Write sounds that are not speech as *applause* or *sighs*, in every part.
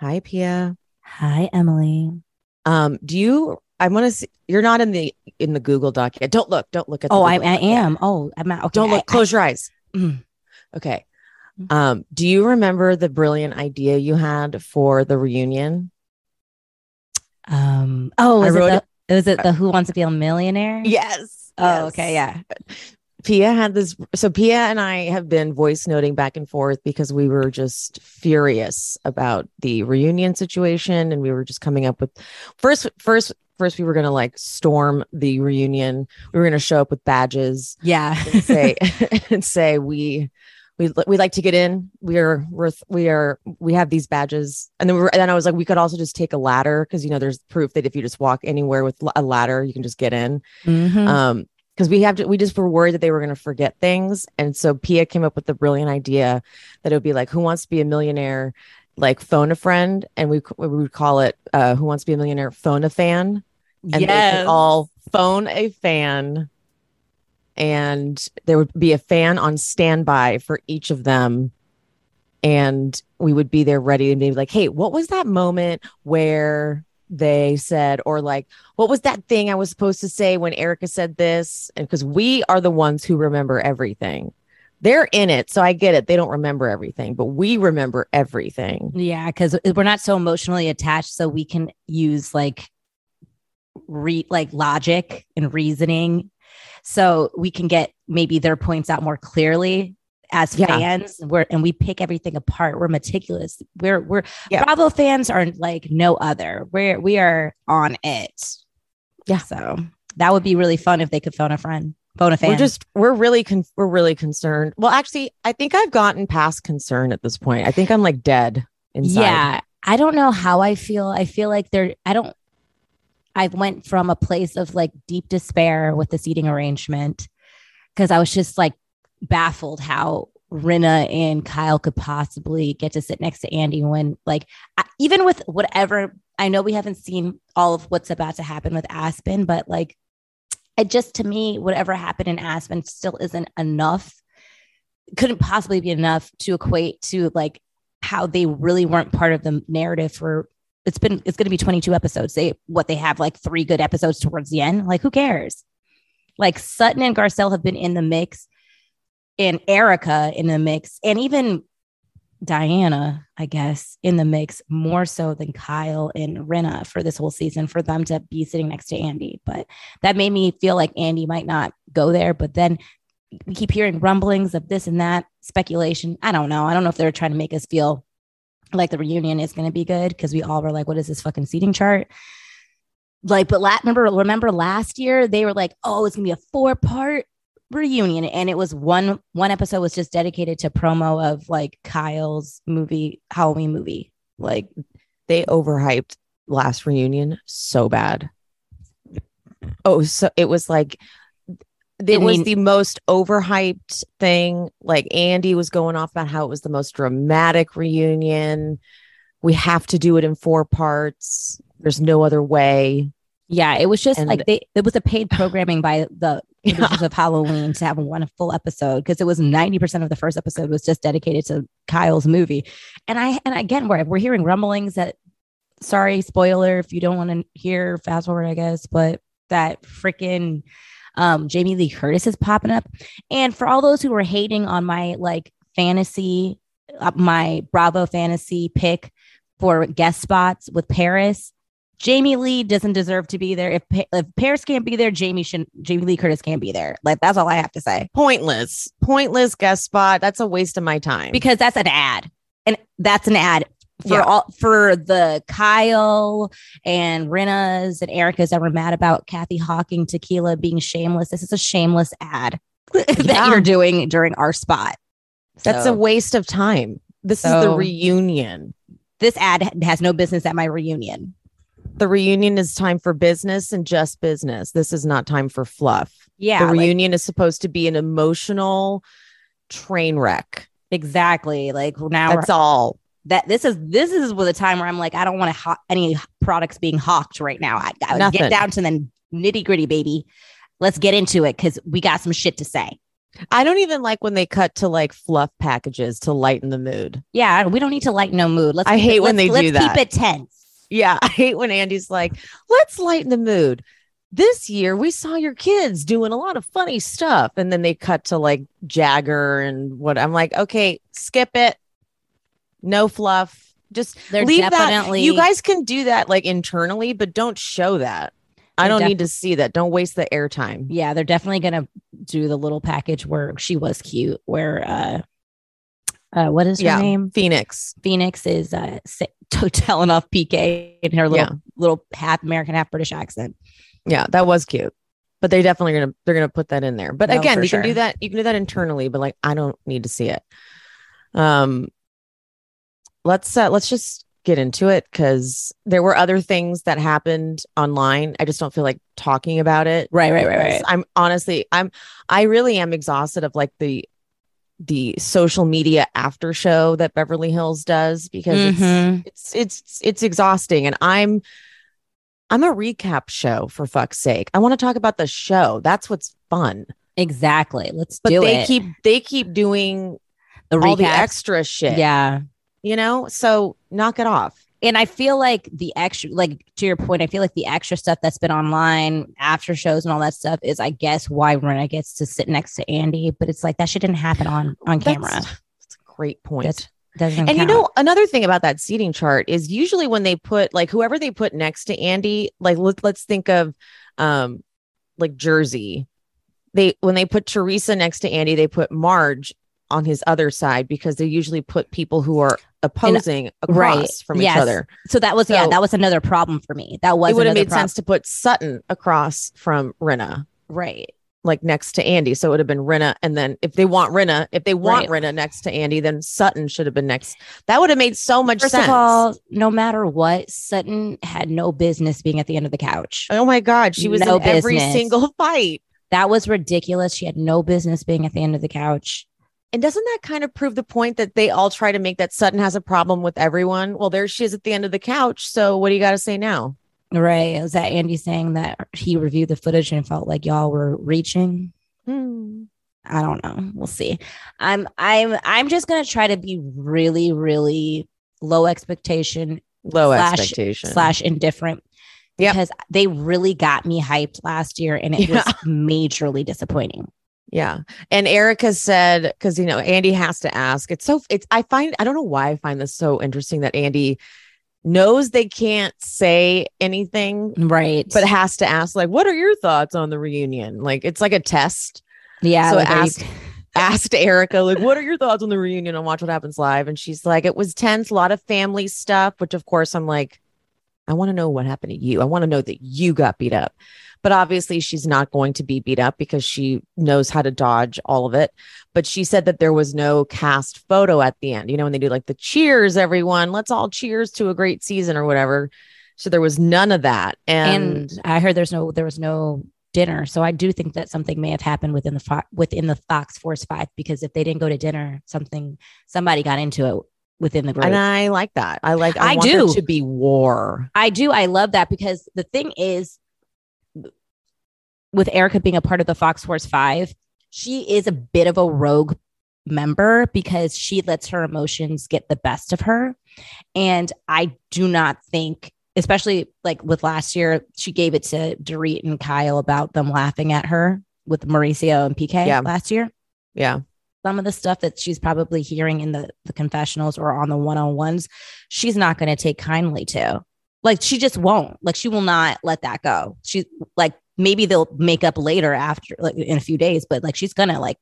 Hi, Pia. Hi, Emily. Um, do you? I want to see. You're not in the in the Google doc yet. Don't look. Don't look at. The Oh, I, I yet. am. Oh, I'm not. Okay, Don't look. I- Close your eyes. Mm. Okay. Um, do you remember the brilliant idea you had for the reunion? Um. Oh, I was it wrote the? Was it the Who Wants to Be a Millionaire? Yes. Oh, okay. Yeah. Pia had this. So Pia and I have been voice noting back and forth because we were just furious about the reunion situation, and we were just coming up with first, first, first. We were gonna like storm the reunion. We were gonna show up with badges Yeah. and say *laughs* and say we. We, we like to get in. We are we're, we are we have these badges, and then we were, and then I was like, we could also just take a ladder because you know there's proof that if you just walk anywhere with a ladder, you can just get in Mhm. um because we have to we just were worried that they were going to forget things. And so pia came up with the brilliant idea that it would be like who wants to be a millionaire like phone a friend? And we, we would call it uh who wants to be a millionaire phone a fan? And they yes. could all phone a fan and there would be a fan on standby for each of them. And we would be there ready and be like hey what was that moment where they said or like what was that thing i was supposed to say when erika said this? And because we are the ones who remember everything. They're in it so i get it. They don't remember everything but we remember everything. Yeah, because we're not so emotionally attached, so we can use like re like logic and reasoning, so we can get maybe their points out more clearly as Yeah. fans. We're and we pick everything apart. We're meticulous. We're we're Yeah. Bravo fans are like no other. We're we are on it. Yeah. So that would be really fun if they could phone a friend, phone a fan. we're just we're really con- we're really concerned well actually i think i've gotten past concern at this point i think i'm like dead inside Yeah. I don't know how I feel. I feel like there I don't I went from a place of like deep despair with the seating arrangement because I was just like baffled how Rinna and Kyle could possibly get to sit next to Andy when like even with whatever I know we haven't seen all of what's about to happen with Aspen, but like it just to me, whatever happened in Aspen still isn't enough. Couldn't possibly be enough to equate to like how they really weren't part of the narrative for it's been it's going to be 22 episodes they what they have like three good episodes towards the end like who cares like sutton and garcelle have been in the mix and erika in the mix and even diana i guess in the mix more so than kyle and Rinna for this whole season for them to be sitting next to andy but that made me feel like andy might not go there but then we keep hearing rumblings of this and that speculation. I don't know. I don't know if they're trying to make us feel like the reunion is going to be good because we all were like, "What is this fucking seating chart?" Like, but la- remember, remember last year they were like, "Oh, it's gonna be a four part reunion," and it was one one episode was just dedicated to promo of like Kyle's movie Halloween movie. Like, they overhyped last reunion so bad oh so it was like it I was the most overhyped thing like andy was going off about how it was the most dramatic reunion we have to do it in four parts there's no other way yeah, it was just And- like they it was a paid programming by the. Producers of Halloween to have one full episode because it was 90% of the first episode was just dedicated to Kyle's movie. And I and again we're we're hearing rumblings that sorry, spoiler if you don't want to hear fast forward, I guess, but that freaking um Jamie Lee Curtis is popping up. And for all those who were hating on my like fantasy, uh, my Bravo fantasy pick for guest spots with Paris. Jamie Lee doesn't deserve to be there. If, if Paris can't be there, Jamie should Jamie Lee Curtis can't be there. Like that's all I have to say Pointless. Pointless guest spot. That's a waste of my time. because that's an ad, and that's an ad for Yeah. all for the Kyle and Rinnas and Erika's that were mad about Kathy Hawking tequila being shameless. This is a shameless ad *laughs* that Yeah. you're doing during our spot. That's So- a waste of time. This is the reunion. this ad has no business at my reunion. The reunion is time for business and just business. This is not time for fluff. Yeah, the like- reunion is supposed to be an emotional train wreck. exactly. Like now That's all. that this is this is the time where I'm like, I don't want to ho- any products being hawked right now. I gotta get down to the nitty gritty, baby. Let's get into it because we got some shit to say. I don't even like when they cut to like fluff packages to lighten the mood. Yeah, we don't need to lighten no mood. Let's I hate it, when they do let's that. Keep it tense. Yeah, *laughs* I hate when Andy's like, let's lighten the mood. This year we saw your kids doing a lot of funny stuff. And then they cut to like Jagger and what I'm like, okay, skip it. No fluff. Just They're leave definitely that. You guys can do that like internally, but don't show that. I don't def- need to see that. Don't waste the airtime. Yeah, they're definitely gonna do the little package where she was cute. Where uh, uh, what is her Yeah. name? Phoenix. Phoenix is uh *laughs* sa- telling off PK in her little Yeah. little half American, half British accent. Yeah, that was cute. But they definitely gonna they're gonna put that in there. But No, again, you can do that. You can do that internally, but like I don't need to see it. Um, let's uh, let's just get into it because there were other things that happened online. I just don't feel like talking about it. Right, right, right, right. I'm honestly, I'm I really am exhausted of like the the social media after show that Beverly Hills does because Mhm. it's, it's it's it's exhausting and I'm I'm a recap show for fuck's sake. I want to talk about the show. That's what's fun. Exactly. Let's But do they it. keep they keep doing the all the extra shit. Yeah. You know? So knock it off. And I feel like the extra, like to your point, I feel like the extra stuff that's been online, after shows and all that stuff is, I guess, why Rinna gets to sit next to Andy. But it's like that shit didn't happen on on camera. That's, that's a great point. That's- and you know another thing about that seating chart is usually when they put like whoever they put next to Andy, like let, let's think of um like Jersey. They when they put Teresa next to Andy, they put Marge on his other side because they usually put people who are uh, opposing across right. from Yes. each other. so that was yeah, that was another problem for me. That was it would have made prob- sense to put Sutton across from Rinna, right? like next to Andy. So it would have been Rinna. And then if they want Rinna, if they want Right. Rinna next to Andy, then Sutton should have been next. That would have made so much First sense. of all, no matter what, Sutton had no business being at the end of the couch. Oh my God, she was No in every single fight. That was ridiculous. She had no business being at the end of the couch. And doesn't that kind of prove the point that they all try to make that Sutton has a problem with everyone? Well, there she is at the end of the couch. So what do you got to say now? Right. Is that Andy saying that he reviewed the footage and felt like y'all were reaching? Hmm. I don't know. We'll see. I'm I'm I'm just gonna try to be really, really low expectation Low Slash- expectation. slash indifferent. Yep. Because they really got me hyped last year and it *laughs* Yeah. was majorly disappointing. Yeah. And Erika said, because, you know, Andy has to ask. It's so, it's, I find, I don't know why I find this so interesting that Andy knows they can't say anything, Right. but has to ask, like, what are your thoughts on the reunion? Like, it's like a test. yeah, so like, are you- asked, asked Erika, like, what are your thoughts on the reunion on Watch What Happens Live? And she's like, it was tense, a lot of family stuff, which of course I'm like, I want to know what happened to you. I want to know that you got beat up. But obviously, she's not going to be beat up because she knows how to dodge all of it. But she said that there was no cast photo at the end. You know, when they do like the cheers, everyone, let's all cheers to a great season or whatever. So there was none of that. And, and I heard there's no there was no dinner. So I do think that something may have happened within the fo- within the Fox Force Five because if they didn't go to dinner, something somebody got into it within the group. and I like that. I like, I, I do. to be war. I do. I love that because the thing is, with Erika being a part of the Fox Force Five, she is a bit of a rogue member because she lets her emotions get the best of her. And I do not think, especially like with last year, she gave it to Dorit and Kyle about them laughing at her with Mauricio and PK Yeah. last year. Yeah. some of the stuff that she's probably hearing in the, the confessionals or on the one-on-ones she's not going to take kindly to like she just won't like she will not let that go she's like maybe they'll make up later after like in a few days but like she's gonna like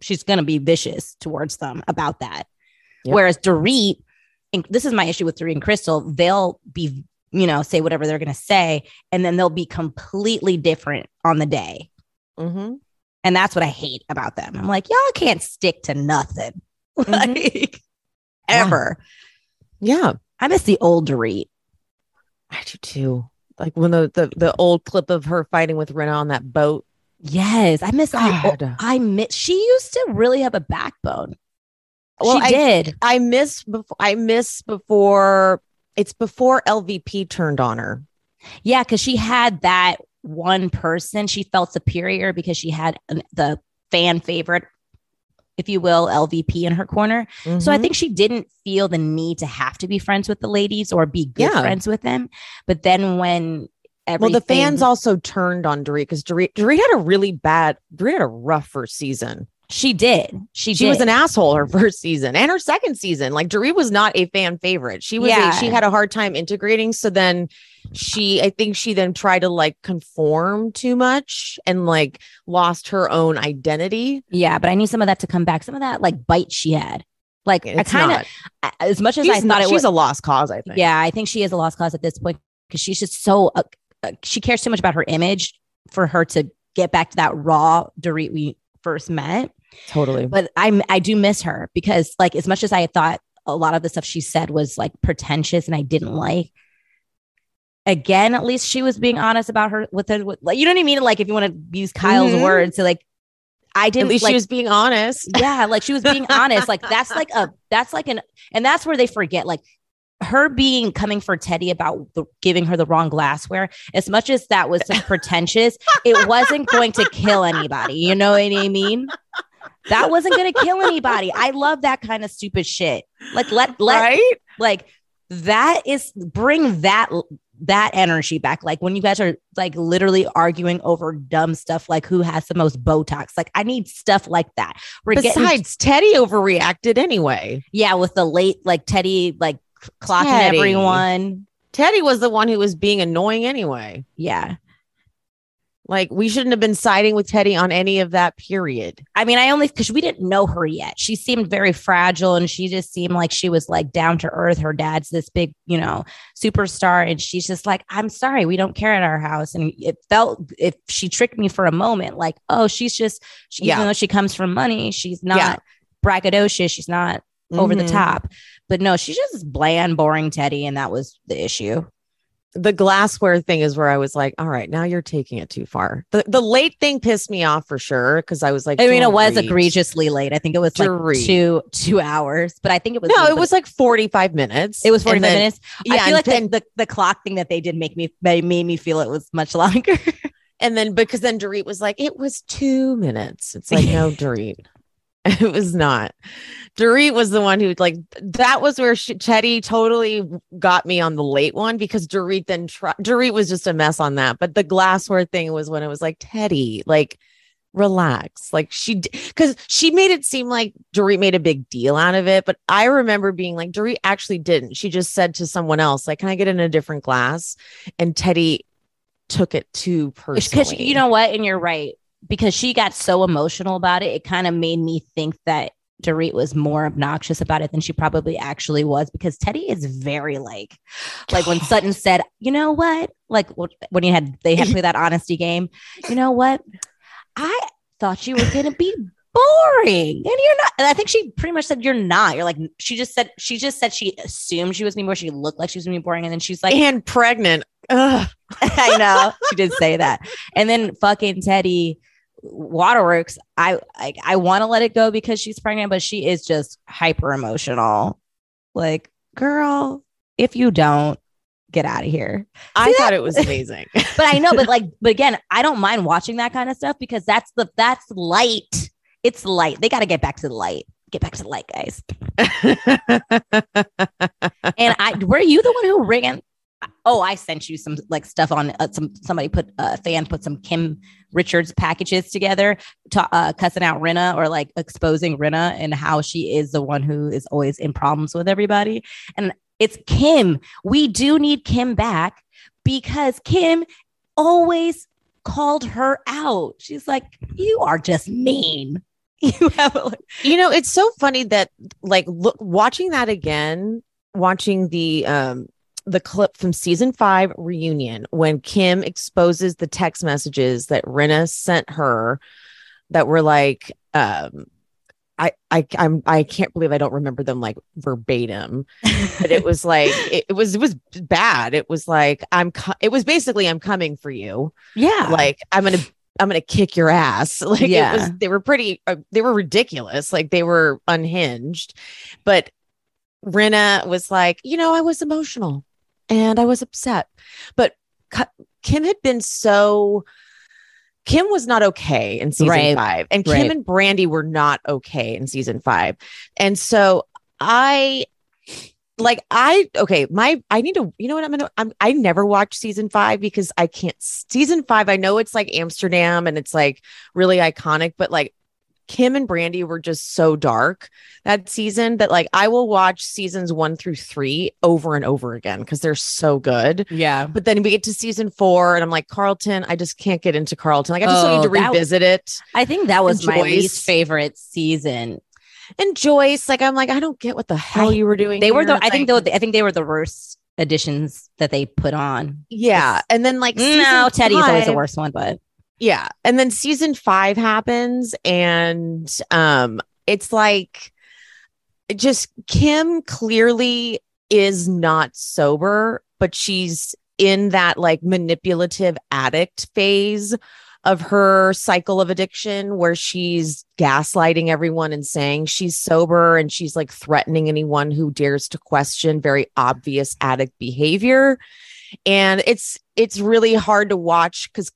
she's gonna be vicious towards them about that Yep. whereas Dorit and this is my issue with Dorit and Crystal they'll be you know say whatever they're gonna say and then they'll be completely different on the day Mm-hmm. and that's what I hate about them. I'm like, y'all can't stick to nothing. *laughs* Like Yeah. ever. Yeah, I miss the old Dorit. I do too. Like when the, the the old clip of her fighting with Rinna on that boat. Yes. I miss oh, God. old- I miss she used to really have a backbone. Well, she I- did. I miss before. I miss before. It's before LVP turned on her. Yeah, because she had that one person. She felt superior because she had the fan favorite, if you will, LVP in her corner. So I Mhm. think she didn't feel the need to have to be friends with the ladies or be good Yeah. friends with them. But then when Well, the fans also turned on Dorit because Dorit, Dorit had a really bad, Dorit had a rough first season. She did. She, She did. was an asshole her *laughs* first season and her second season. Like Dorit was not a fan favorite. She was, Yeah. a, she had a hard time integrating. So then she, I think she then tried to like conform too much and like lost her own identity. Yeah, but I need some of that to come back. Some of that like bite she had. Like I kind of as much as I thought not- it she's was. a lost cause. I think. yeah, I think she is a lost cause at this point because she's just so uh, uh, she cares too much about her image for her to get back to that raw Dorit we first met. Totally. But I I do miss her because like as much as I thought a lot of the stuff she said was like pretentious and I didn't like. Again, at least she was being honest about her with her. With, like, you know what I mean? Like, if you want to use Kyle's Mhm. words, so like, I didn't. At least like, she was being honest. yeah *laughs* like she was being honest like that's like a that's like an and that's where they forget like her being coming for teddy about the, giving her the wrong glassware as much as that was *laughs* pretentious it wasn't going to kill anybody you know what i mean that wasn't going to kill anybody i love that kind of stupid shit like let let right? like that is bring that that energy back like when you guys are like literally arguing over dumb stuff like who has the most botox like i need stuff like that we're getting Besides, Teddy overreacted anyway. yeah with the late like teddy like clocking Teddy. everyone Teddy was the one who was being annoying anyway. yeah Like we shouldn't have been siding with Teddy on any of that period. i mean i only because we didn't know her yet she seemed very fragile and she just seemed like she was like down to earth her dad's this big you know superstar and she's just like i'm sorry we don't care at our house and it felt if she tricked me for a moment like oh she's just she, Yeah. even though she comes from money she's not Yeah. braggadocious she's not over the Mhm. top but no she's just bland boring teddy and that was the issue The glassware thing is where I was like, all right, now you're taking it too far. The the late thing pissed me off for sure because I was like, I mean, it was egregiously late. I think it was like Dorit. two two hours, but I think it was No, late, it was like 45 minutes. it was forty five minutes. Yeah. I feel like then, the, the the clock thing that they did make me made, made me feel it was much longer. *laughs* and then because then Dorit was like, it was two minutes. It's like, no, *laughs* Dorit. *laughs* It was not. Dorit was the one who like that was where she, Teddy totally got me on the late one because Dorit then tried. Dorit was just a mess on that. But the glassware thing was when it was like Teddy, like relax, like she because she made it seem like Dorit made a big deal out of it. But I remember being like Dorit actually didn't. She just said to someone else, like, "Can I get in a different glass?" And Teddy took it too Because personally. you know what, and you're right because she got so emotional about it. It kind of made me think that Dorit was more obnoxious about it than she probably actually was because Teddy is very like, like when *sighs* Sutton said, "You know what?" Like when you had they had *laughs* to play that honesty game. You know what? I thought you were gonna be boring, and you're not. And I think she pretty much said you're not. You're like she just said she just said she assumed she was gonna be boring. She looked like she was gonna be boring, and then she's like, and pregnant. Ugh. *laughs* I know she did say that. And then fucking Teddy Waterworks, I I, I want to let it go because she's pregnant, but she is just hyper emotional. Like, girl, if you don't get out of here. I See thought it was *laughs* amazing. But I know, but *laughs* like, but again, I don't mind watching that kind of stuff because that's the that's light. It's light. They got to get back to the light. Get back to the light, guys. *laughs* And I were you the one who ran oh, I sent you some like stuff on uh, some somebody put a uh, fan put some Kim Richards packages together, to, uh, cussing out Rinna or like exposing Rinna and how she is the one who is always in problems with everybody. And it's Kim. We do need Kim back because Kim always called her out. She's like, "You are just mean." *laughs* You have, like- you know, it's so funny that like look, watching that again, watching the um the clip from season five reunion when Kim exposes the text messages that Rinna sent her that were like, um, I, I I'm I can't believe I don't remember them like verbatim, but it was like *laughs* it, it, was it was bad. It was like I'm co- it was basically I'm coming for you. Yeah, like I'm gonna I'm gonna kick your ass. *laughs* Like yeah. it was they were pretty uh, they were ridiculous. Like they were unhinged, but Rinna was like, you know, I was emotional and I was upset. But Kim had been so Kim was not okay in season right. five, and Kim and Brandi were not okay in season five. And so I like I okay, my I need to you know what I'm gonna I'm I never watched season five because I can't season five. I know it's like Amsterdam and it's like really iconic, but like Kim and Brandi were just so dark that season that like I will watch seasons one through three over and over again because they're so good. Yeah. But then we get to season four and I'm like, Carlton, I just can't get into Carlton. Like I just oh, need to oh, revisit it. I think that was my least favorite season. And Joyce, like I'm like, I don't get what the hell I, you were doing. They here. were the like, I think they I think they were the worst additions that they put on. Yeah. And then like no, Teddy's five, always the worst one, but yeah. And then season five happens, and um, it's like just Kim clearly is not sober, but she's in that like manipulative addict phase of her cycle of addiction where she's gaslighting everyone and saying she's sober and she's like threatening anyone who dares to question very obvious addict behavior and it's it's really hard to watch cuz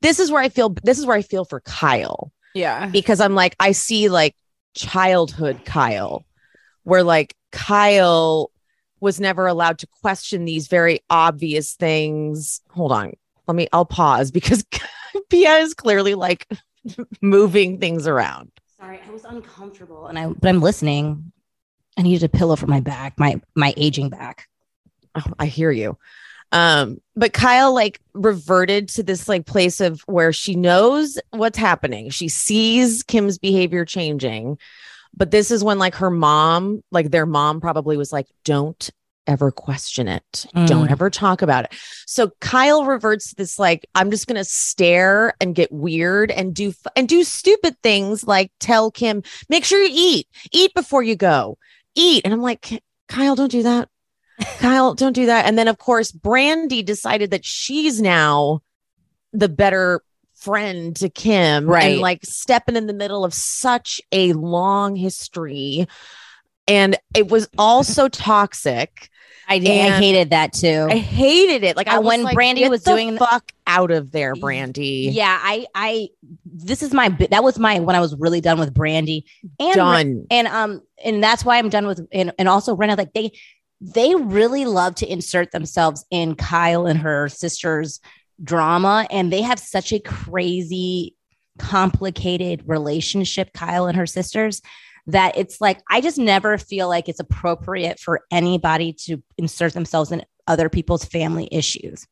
this is where I feel this is where I feel for Kyle. Yeah. Because I'm like, I see like childhood Kyle, where like Kyle was never allowed to question these very obvious things. Hold on. Let me, I'll pause because *laughs* Pia is clearly like *laughs* moving things around. Sorry, I was uncomfortable and I, but I'm listening. I needed a pillow for my back, my, my aging back. Oh, I hear you. Um, but Kyle like reverted to this like place of where she knows what's happening. She sees Kim's behavior changing. But this is when like her mom, like their mom probably was like, don't ever question it. Mm. Don't ever talk about it. So Kyle reverts to this like I'm just going to stare and get weird and do and do stupid things like tell Kim, "Make sure you eat. Eat before you go. Eat." And I'm like, "Kyle, don't do that. Kyle, *laughs* don't do that. And then, of course, Brandi decided that she's now the better friend to Kim, right? And like stepping in the middle of such a long history. And it was all so toxic. I, I hated that too. I hated it. Like I when like, Brandi was doing fuck out of there, Brandi. Yeah, I, I, this is my that was my when I was really done with Brandi and done, and um, and that's why I'm done with and and also Rinna. Like they they really love to insert themselves in Kyle and her sister's drama. And they have such a crazy, complicated relationship, Kyle and her sisters, that it's like, I just never feel like it's appropriate for anybody to insert themselves in other people's family issues.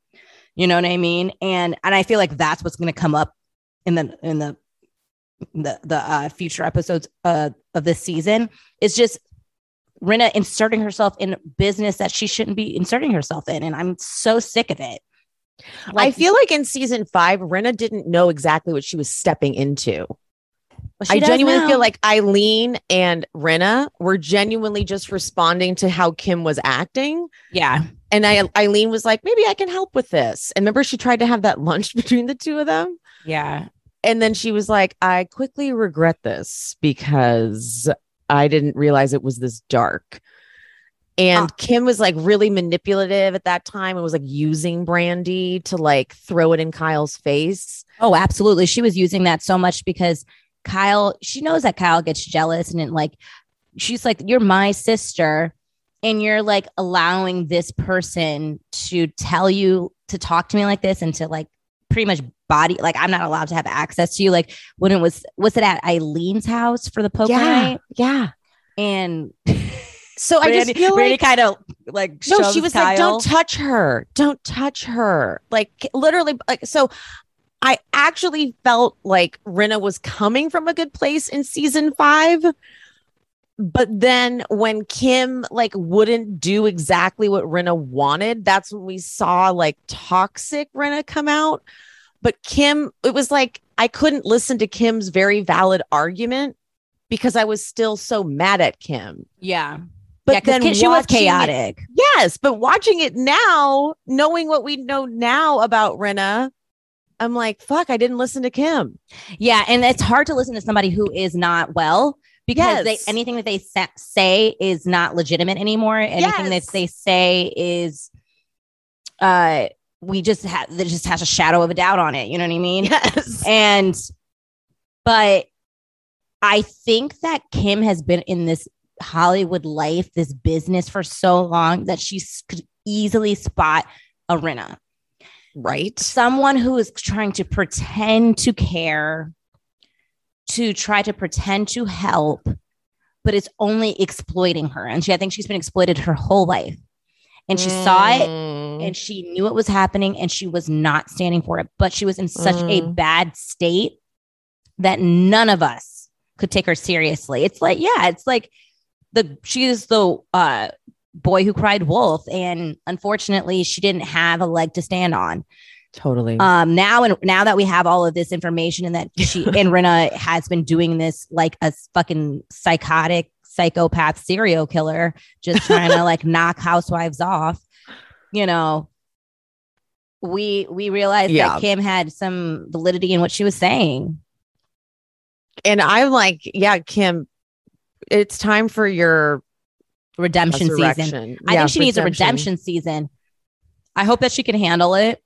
You know what I mean? And and I feel like that's what's going to come up in the in the the the uh, future episodes uh, of this season. Is just Rinna inserting herself in business that she shouldn't be inserting herself in. And I'm so sick of it. Like, I feel like in season five, Rinna didn't know exactly what she was stepping into. Well, I genuinely now. feel like Eileen and Rinna were genuinely just responding to how Kim was acting. Yeah. And I, Eileen was like, maybe I can help with this. And remember, she tried to have that lunch *laughs* between the two of them. Yeah. And then she was like, I quickly regret this because I didn't realize it was this dark. And ah. Kim was like really manipulative at that time and was like using Brandi to like throw it in Kyle's face. Oh, absolutely. She was using that so much because Kyle, she knows that Kyle gets jealous and like she's like, You're my sister. and you're like allowing this person to tell you to talk to me like this and to like pretty much body like I'm not allowed to have access to you. Like when it was was it at Eileen's house for the poker yeah, night? yeah. And *laughs* So I just feel Randy like kind of like no, she was like, "Don't touch her, don't touch her." Like literally, like so. I actually felt like Rinna was coming from a good place in season five. But then when Kim like wouldn't do exactly what Rinna wanted, that's when we saw like toxic Rinna come out. But Kim, it was like I couldn't listen to Kim's very valid argument because I was still so mad at Kim. yeah, But yeah, then Kim- she was watching it- chaotic. Yes, but watching it now, knowing what we know now about Rinna, I'm like, fuck, I didn't listen to Kim. Yeah, and it's hard to listen to somebody who is not well because they anything that they sa- say is not legitimate anymore. Anything Yes. that they say is, uh, we just have that just has a shadow of a doubt on it. You know what I mean? Yes. *laughs* And, but I think that Kim has been in this Hollywood life, this business for so long that she could easily spot a Rinna Right. someone who is trying to pretend to care, to try to pretend to help, but it's only exploiting her. And she, I think she's been exploited her whole life. And she saw it Mm. and she knew it was happening and she was not standing for it, but she was in such a Mm. bad state that none of us could take her seriously. It's like, yeah, it's like the she is the uh boy who cried wolf and unfortunately she didn't have a leg to stand on Totally. um now and now that we have all of this information and that she *laughs* and Rinna has been doing this like a fucking psychotic psychopath serial killer just trying to like *laughs* knock housewives off you know we we realized Yeah. that Kim had some validity in what she was saying and I'm like, yeah, Kim, it's time for your redemption season resurrection. I think she needs a redemption season I hope that she can handle it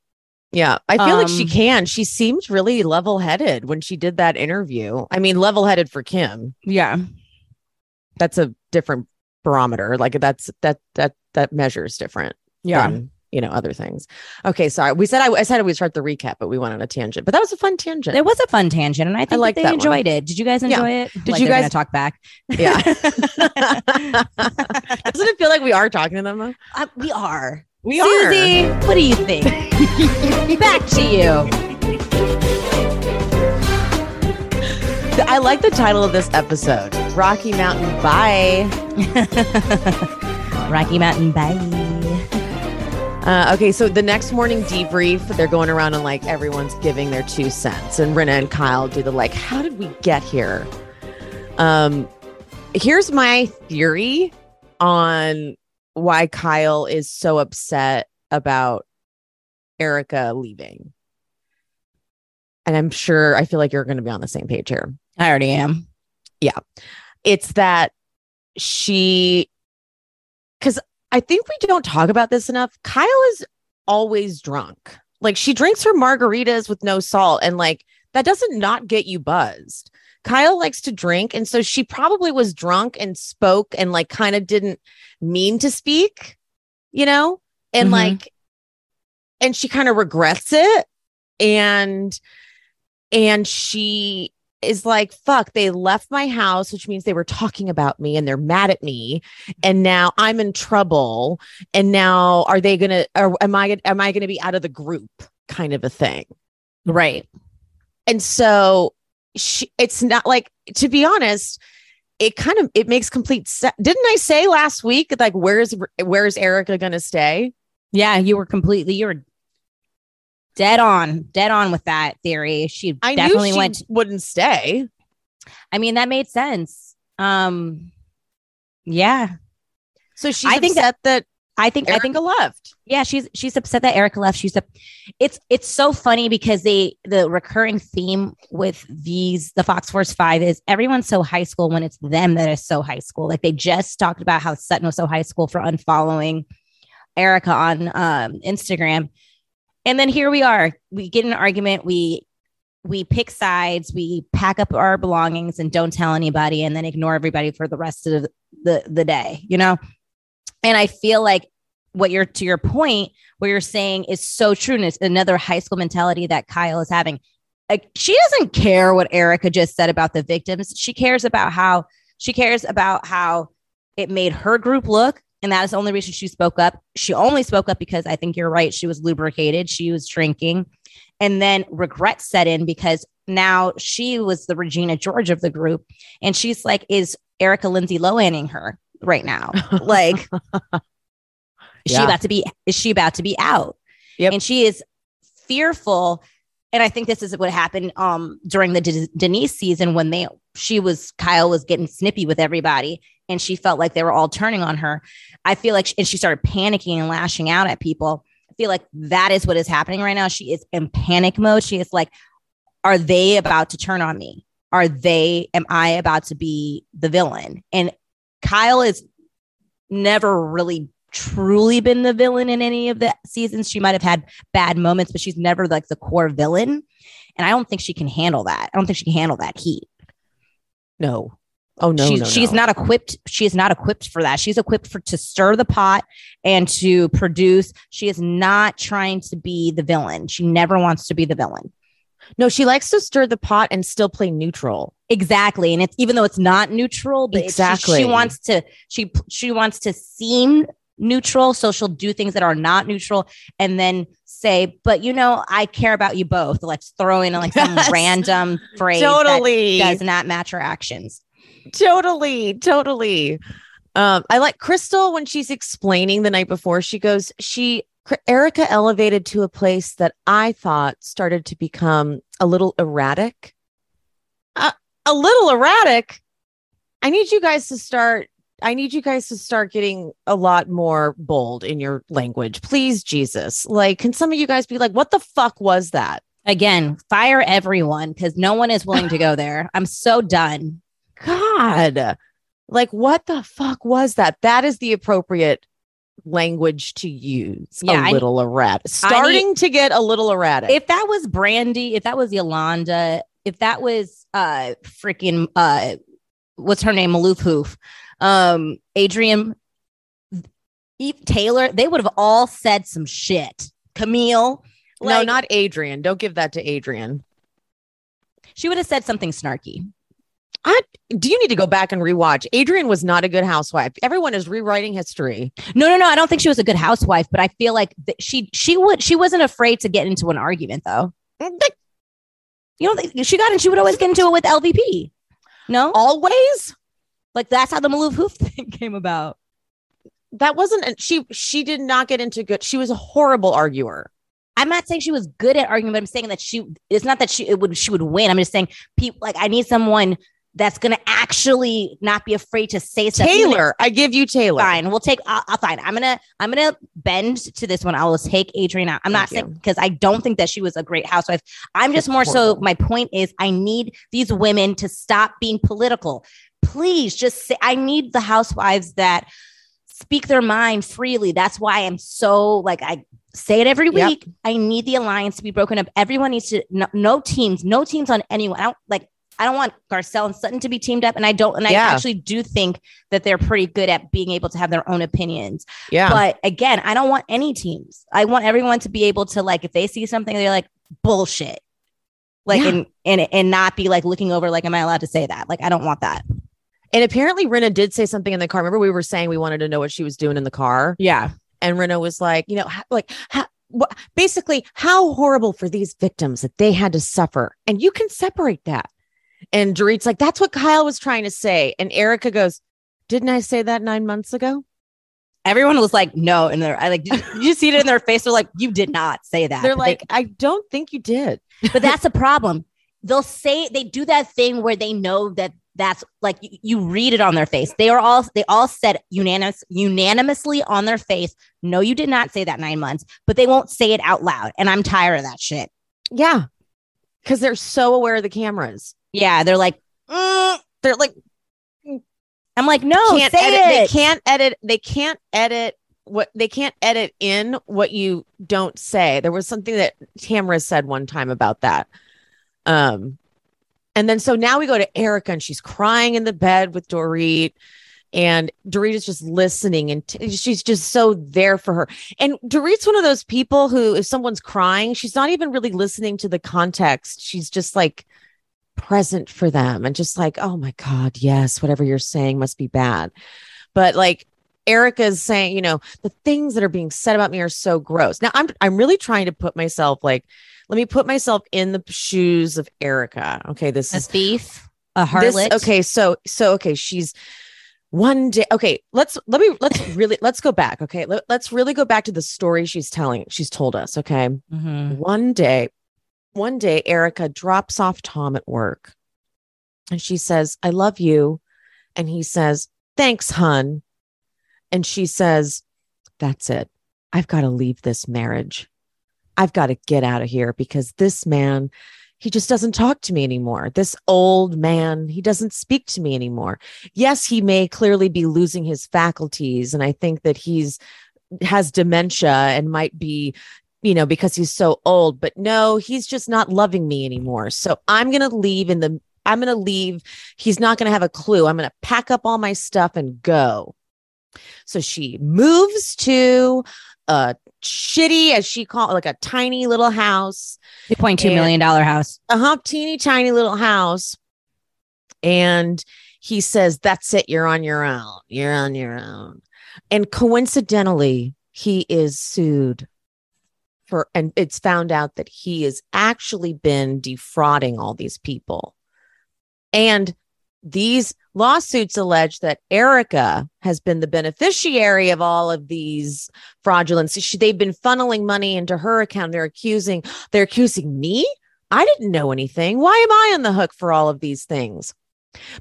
Yeah, I feel like she Um, can. She seemed really level headed when she did that interview. I mean, level headed for Kim. yeah That's a different barometer. Like that's that that that measures different. than, you know other things. Okay, sorry. We said I, I said we'd start the recap, but we went on a tangent. But that was a fun tangent. It was a fun tangent, and I think that they one. enjoyed it. Did you guys Yeah. enjoy it? Did Like you guys- talk back? Yeah. *laughs* *laughs* Doesn't it feel like we are talking to them though? Uh, we are. We are. Susie, what do you think? *laughs* back to you. I like the title of this episode. Rocky Mountain Bye. Rocky Mountain Bye. Uh, okay, so the next morning debrief, they're going around and like everyone's giving their two cents, and Rinna and Kyle do the like, how did we get here? Um, here's my theory on why Kyle is so upset about Erika leaving, and I'm sure I feel like you're going to be on the same page here. I already am. Yeah. It's that she, because I think we don't talk about this enough. Kyle is always drunk. Like she drinks her margaritas with no salt, and like that doesn't not get you buzzed. Kyle likes to drink, and so she probably was drunk and spoke and like kind of didn't mean to speak, you know, and Mhm. like, and she kind of regrets it, and and she is like, fuck, they left my house, which means they were talking about me and they're mad at me. And now I'm in trouble. And now are they gonna or am I am I gonna be out of the group kind of a thing? Right. And so she it's not like to be honest, it kind of it makes complete sense. Didn't I say last week like where's where's Erika gonna stay? Yeah, you were completely. You were dead on, dead on with that theory. She I definitely she went. wouldn't stay. I mean, that made sense. Um, yeah, So she's I think that, that, I think. Erika I think. left. Yeah, she's she's upset that Erika left. She's up. It's it's so funny because they the recurring theme with these the Fox Force Five is everyone's so high school when it's them that is so high school. Like they just talked about how Sutton was so high school for unfollowing Erika on um, Instagram, and then here we are. We get an argument. We we pick sides. We pack up our belongings and don't tell anybody, and then ignore everybody for the rest of the the day. You know. And I feel like what you're to your point, what you're saying is so true. And it's another high school mentality that Kyle is having. Like she doesn't care what Erika just said about the victims. She cares about how she cares about how it made her group look. And that is the only reason she spoke up. She only spoke up because I think you're right. She was lubricated, she was drinking. And then regret set in because now she was the Regina George of the group. And she's like, is Erika Lindsay Lohaning her right now? *laughs* Like, is Yeah. she about to be, is she about to be out? Yep. And she is fearful. And I think this is what happened um, during the De- Denise season when they, she was, Kyle was getting snippy with everybody and she felt like they were all turning on her. I feel like, and she started panicking and lashing out at people. I feel like that is what is happening right now. She is in panic mode. She is like, are they about to turn on me? Are they, am I about to be the villain? And Kyle is never really truly been the villain in any of the seasons. She might have had bad moments, but she's never like the core villain. And I don't think she can handle that. I don't think she can handle that heat. No. Oh no. she's no, she's no. not equipped. She is not equipped for that. She's equipped for to stir the pot and to produce. She is not trying to be the villain. She never wants to be the villain. No, she likes to stir the pot and still play neutral. Exactly. And it's even though it's not neutral, but it's- she- Exactly. she, wants to she she wants to seem neutral. So she'll do things that are not neutral and then say, but you know, I care about you both. Let's throw in like some *laughs* Yes. random phrase Totally. that does not match her actions. Totally totally. Um i like crystal when she's explaining the night before. She goes she erika elevated to a place that i thought started to become a little erratic. Uh, a little erratic? I need you guys to start i need you guys to start getting a lot more bold in your language. Please jesus. Like can some of you guys be like what the fuck was that? Again, fire everyone because no one is willing to go there. I'm so done. God, like what the fuck was that? That is the appropriate language to use. Yeah, I- a little erratic, starting to get a little erratic. If that was Brandi, if that was Yolanda, if that was uh freaking uh what's her name, Maloof Hoof, um, Adrienne Eve Taylor, they would have all said some shit. Camille, no, not Adrienne. Don't give that to Adrienne. she would have said something snarky. Do you need to go back and rewatch? Adrienne was not a good housewife. Everyone is rewriting history. No, no, no. I don't think she was a good housewife, but I feel like th- she she would she wasn't afraid to get into an argument though. Mm, you don't think she got in? She would always get into it with LVP. No, Always. like that's how the Maloof Hoof *laughs* thing came about. That wasn't. and She she did not get into good. She was a horrible arguer. I'm not saying she was good at arguing, but I'm saying that she it's not that she it would she would win. I'm just saying people like I need someone that's gonna actually not be afraid to say stuff. if- Taylor, I give you Taylor. Fine, we'll take. I'll, I'll fine. I'm gonna. I'm gonna bend to this one. I will take Adrienne out. I'm not Thank saying because I don't think that she was a great housewife. I'm just She's more so. My point is, I need these women to stop being political. Please, just say. I need the housewives that speak their mind freely. That's why I'm so like I say it every Yep. week. I need the alliance to be broken up. Everyone needs to no, no teams, no teams on anyone. I don't like. I don't want Garcelle and Sutton to be teamed up, and I don't. And I Yeah. actually do think that they're pretty good at being able to have their own opinions. Yeah. But again, I don't want any teams. I want everyone to be able to like if they see something, they're like bullshit, like Yeah. and and and not be like looking over like, am I allowed to say that? Like, I don't want that. and apparently, Rinna did say something in the car. Remember, we were saying we wanted to know what she was doing in the car. Yeah, And Rinna was like, you know, like, ha- wha- basically, how horrible for these victims that they had to suffer. And you can separate that. And Dorit's like, that's what Kyle was trying to say. And Erika goes, didn't I say that nine months ago? everyone was like, no, and they're I like, did *laughs* you see it in their face? They're like, you did not say that. They're But they- like, I don't think you did. but that's a *laughs* problem. They'll say they do that thing where they know that that's like you, you read it on their face. They are all they all said unanimous unanimously on their face. No, you did not say that nine months, but they won't say it out loud. And I'm tired of that shit. Yeah. Because they're so aware of the cameras. Yeah, they're like, "Mm." They're like, I'm like, no, can't say edit. it. They can't edit. They can't edit what they can't edit in what you don't say. There was something that Tamara said one time about that. Um, and then so now we go to Erika and she's crying in the bed with Dorit. and Dorit is just listening and t- she's just so there for her. And Dorit's one of those people who, if someone's crying, she's not even really listening to the context. She's just like present for them and just like, oh my God, yes, whatever you're saying must be bad. But like Erika's saying, you know, the things that are being said about me are so gross. Now I'm I'm really trying to put myself like, let me put myself in the shoes of Erika. Okay, this is A is thief, a harlot. this, okay, so so okay, she's one day. Okay, let's let me let's *laughs* really let's go back. Okay, Let, let's really go back to the story she's telling. She's told us. Okay, Mhm. one day, one day, Erika drops off Tom at work, and she says, "I love you," and he says, "Thanks, hun," and she says, "That's it. I've got to leave this marriage. I've got to get out of here because this man." He just doesn't talk to me anymore. This old man, he doesn't speak to me anymore. Yes, he may clearly be losing his faculties. And I think that he's has dementia and might be you know, because he's so old. But no, he's just not loving me anymore. So I'm going to leave in the, I'm going to leave. He's not going to have a clue. I'm going to pack up all my stuff and go. So she moves to a shitty, as she called like a tiny little house, two point two million dollar house. a hump teeny tiny little house. And he says, That's it. You're on your own. You're on your own. And coincidentally, he is sued for, and it's found out that he has actually been defrauding all these people. And these lawsuits allege that Erika has been the beneficiary of all of these fraudulence. She, they've been funneling money into her account. They're accusing, they're accusing me. I didn't know anything. Why am I on the hook for all of these things?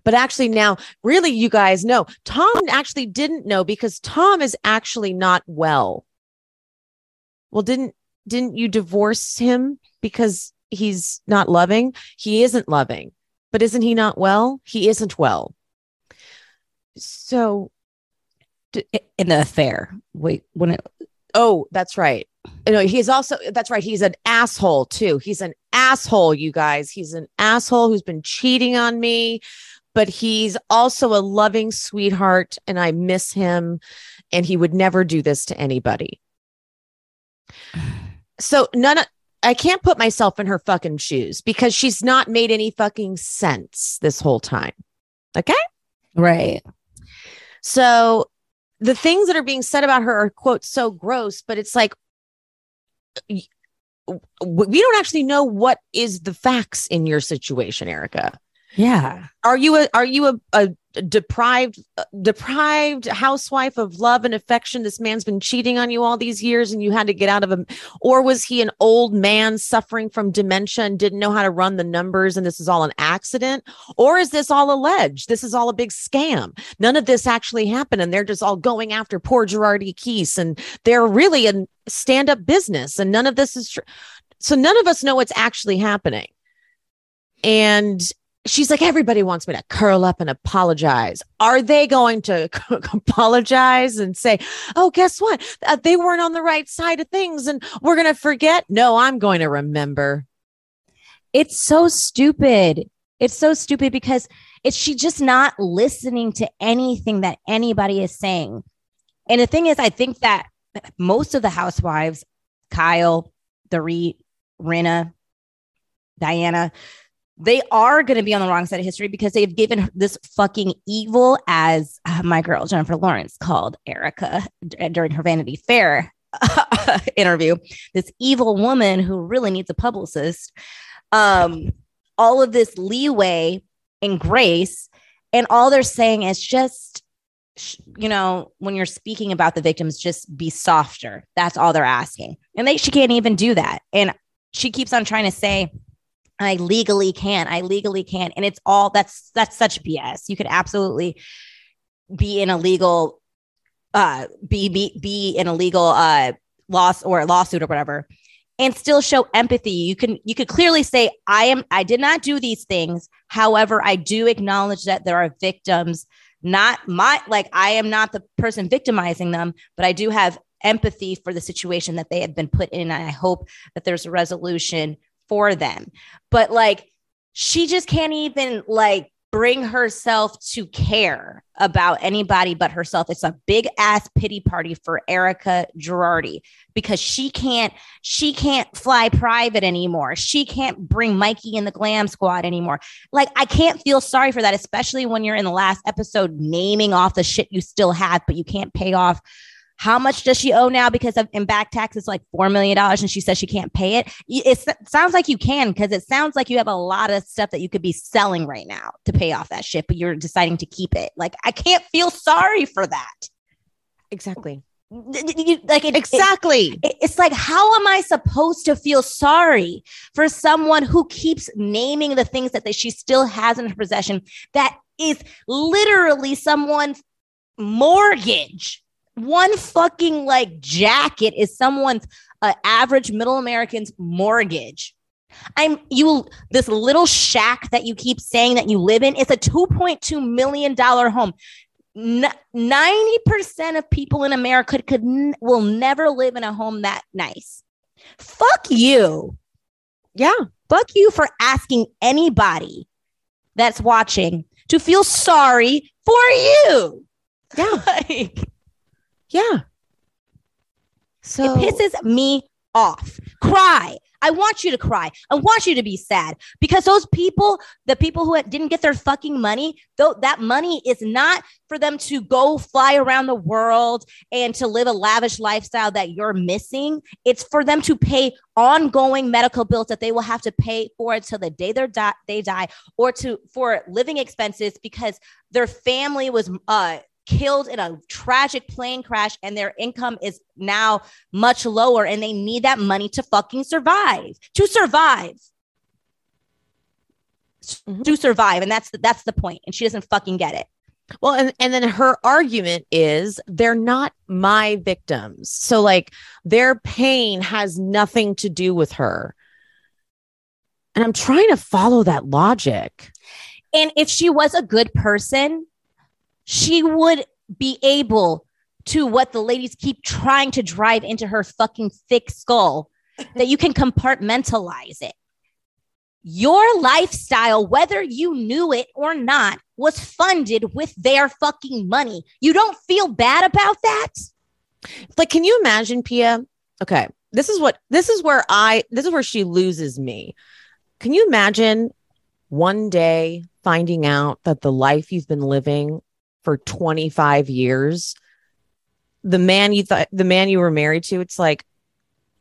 But actually, now, really, you guys know Tom actually didn't know because Tom is actually not well. Well, didn't didn't you divorce him because he's not loving? He isn't loving, but isn't he not well? He isn't well. So, in the affair. Wait, when it oh, that's right. No, he's also that's right. He's an asshole too. He's an asshole, you guys. He's an asshole who's been cheating on me, but he's also a loving sweetheart, and I miss him. And he would never do this to anybody. So none of I can't put myself in her fucking shoes because she's not made any fucking sense this whole time. Okay. right. So the things that are being said about her are quote so gross, but it's like we don't actually know what is the facts in your situation, Erika. Yeah. Are you a are you a, a deprived deprived housewife of love and affection? This man's been cheating on you all these years, and you had to get out of him, or was he an old man suffering from dementia and didn't know how to run the numbers, and this is all an accident, or is this all alleged? This is all a big scam. None of this actually happened, and they're just all going after poor Girardi Keese, and they're really a stand up business, and none of this is true. So none of us know what's actually happening, and she's like, everybody wants me to curl up and apologize. Are they going to *laughs* apologize and say, oh, guess what? Uh, they weren't on the right side of things and we're going to forget? No, I'm going to remember. It's so stupid. It's so stupid because it's she just not listening to anything that anybody is saying. And the thing is, I think that most of the housewives, Kyle, Dorit, Rinna, Diana, they are going to be on the wrong side of history because they've given this fucking evil, as uh, my girl Jennifer Lawrence called Erika d- during her Vanity Fair *laughs* interview, this evil woman who really needs a publicist. Um, all of this leeway and grace, and all they're saying is just, you know, when you're speaking about the victims, just be softer. That's all they're asking, and they she can't even do that. And she keeps on trying to say, I legally can't. I legally can't. And it's all that's that's such BS. You could absolutely be in a legal uh be be be in a legal uh loss or a lawsuit or whatever and still show empathy. You can you could clearly say I am I did not do these things. However, I do acknowledge that there are victims, not my like I am not the person victimizing them, but I do have empathy for the situation that they have been put in and I hope that there's a resolution for them. But like, she just can't even like bring herself to care about anybody but herself. It's a big ass pity party for Erika Girardi because she can't she can't fly private anymore. She can't bring Mikey in the glam squad anymore. Like I can't feel sorry for that, especially when you're in the last episode naming off the shit you still have, but you can't pay off how much does she owe now because of in back taxes like four million dollars and she says she can't pay it? It sounds like you can because it sounds like you have a lot of stuff that you could be selling right now to pay off that shit but you're deciding to keep it. Like i can't feel sorry for that. Exactly. Like it, exactly. it, it's like how am i supposed to feel sorry for someone who keeps naming the things that they, she still has in her possession that is literally someone's mortgage one fucking like jacket is someone's uh, average middle American's mortgage. I'm you this little shack that you keep saying that you live in. It's a 2.2 million dollar home. 90% of people in America could will never live in a home that nice. Fuck you. Yeah. Fuck you for asking anybody that's watching to feel sorry for you. Yeah. *laughs* like, yeah. So it pisses me off. Cry. I want you to cry. I want you to be sad because those people, the people who didn't get their fucking money, though that money is not for them to go fly around the world and to live a lavish lifestyle that you're missing. It's for them to pay ongoing medical bills that they will have to pay for until the day they die, they die, or to for living expenses because their family was uh killed in a tragic plane crash and their income is now much lower and they need that money to fucking survive to survive. Mm-hmm. to survive and that's the, that's the point and she doesn't fucking get it. Well and, and then her argument is they're not my victims. So like their pain has nothing to do with her. And i'm trying to follow that logic. And if she was a good person she would be able to what the ladies keep trying to drive into her fucking thick skull *laughs* that you can compartmentalize it. Your lifestyle, whether you knew it or not, was funded with their fucking money. You don't feel bad about that? Like, can you imagine, Pia? Okay, this is what this is where I this is where she loses me. Can you imagine one day finding out that the life you've been living for 25 years the man you thought the man you were married to it's like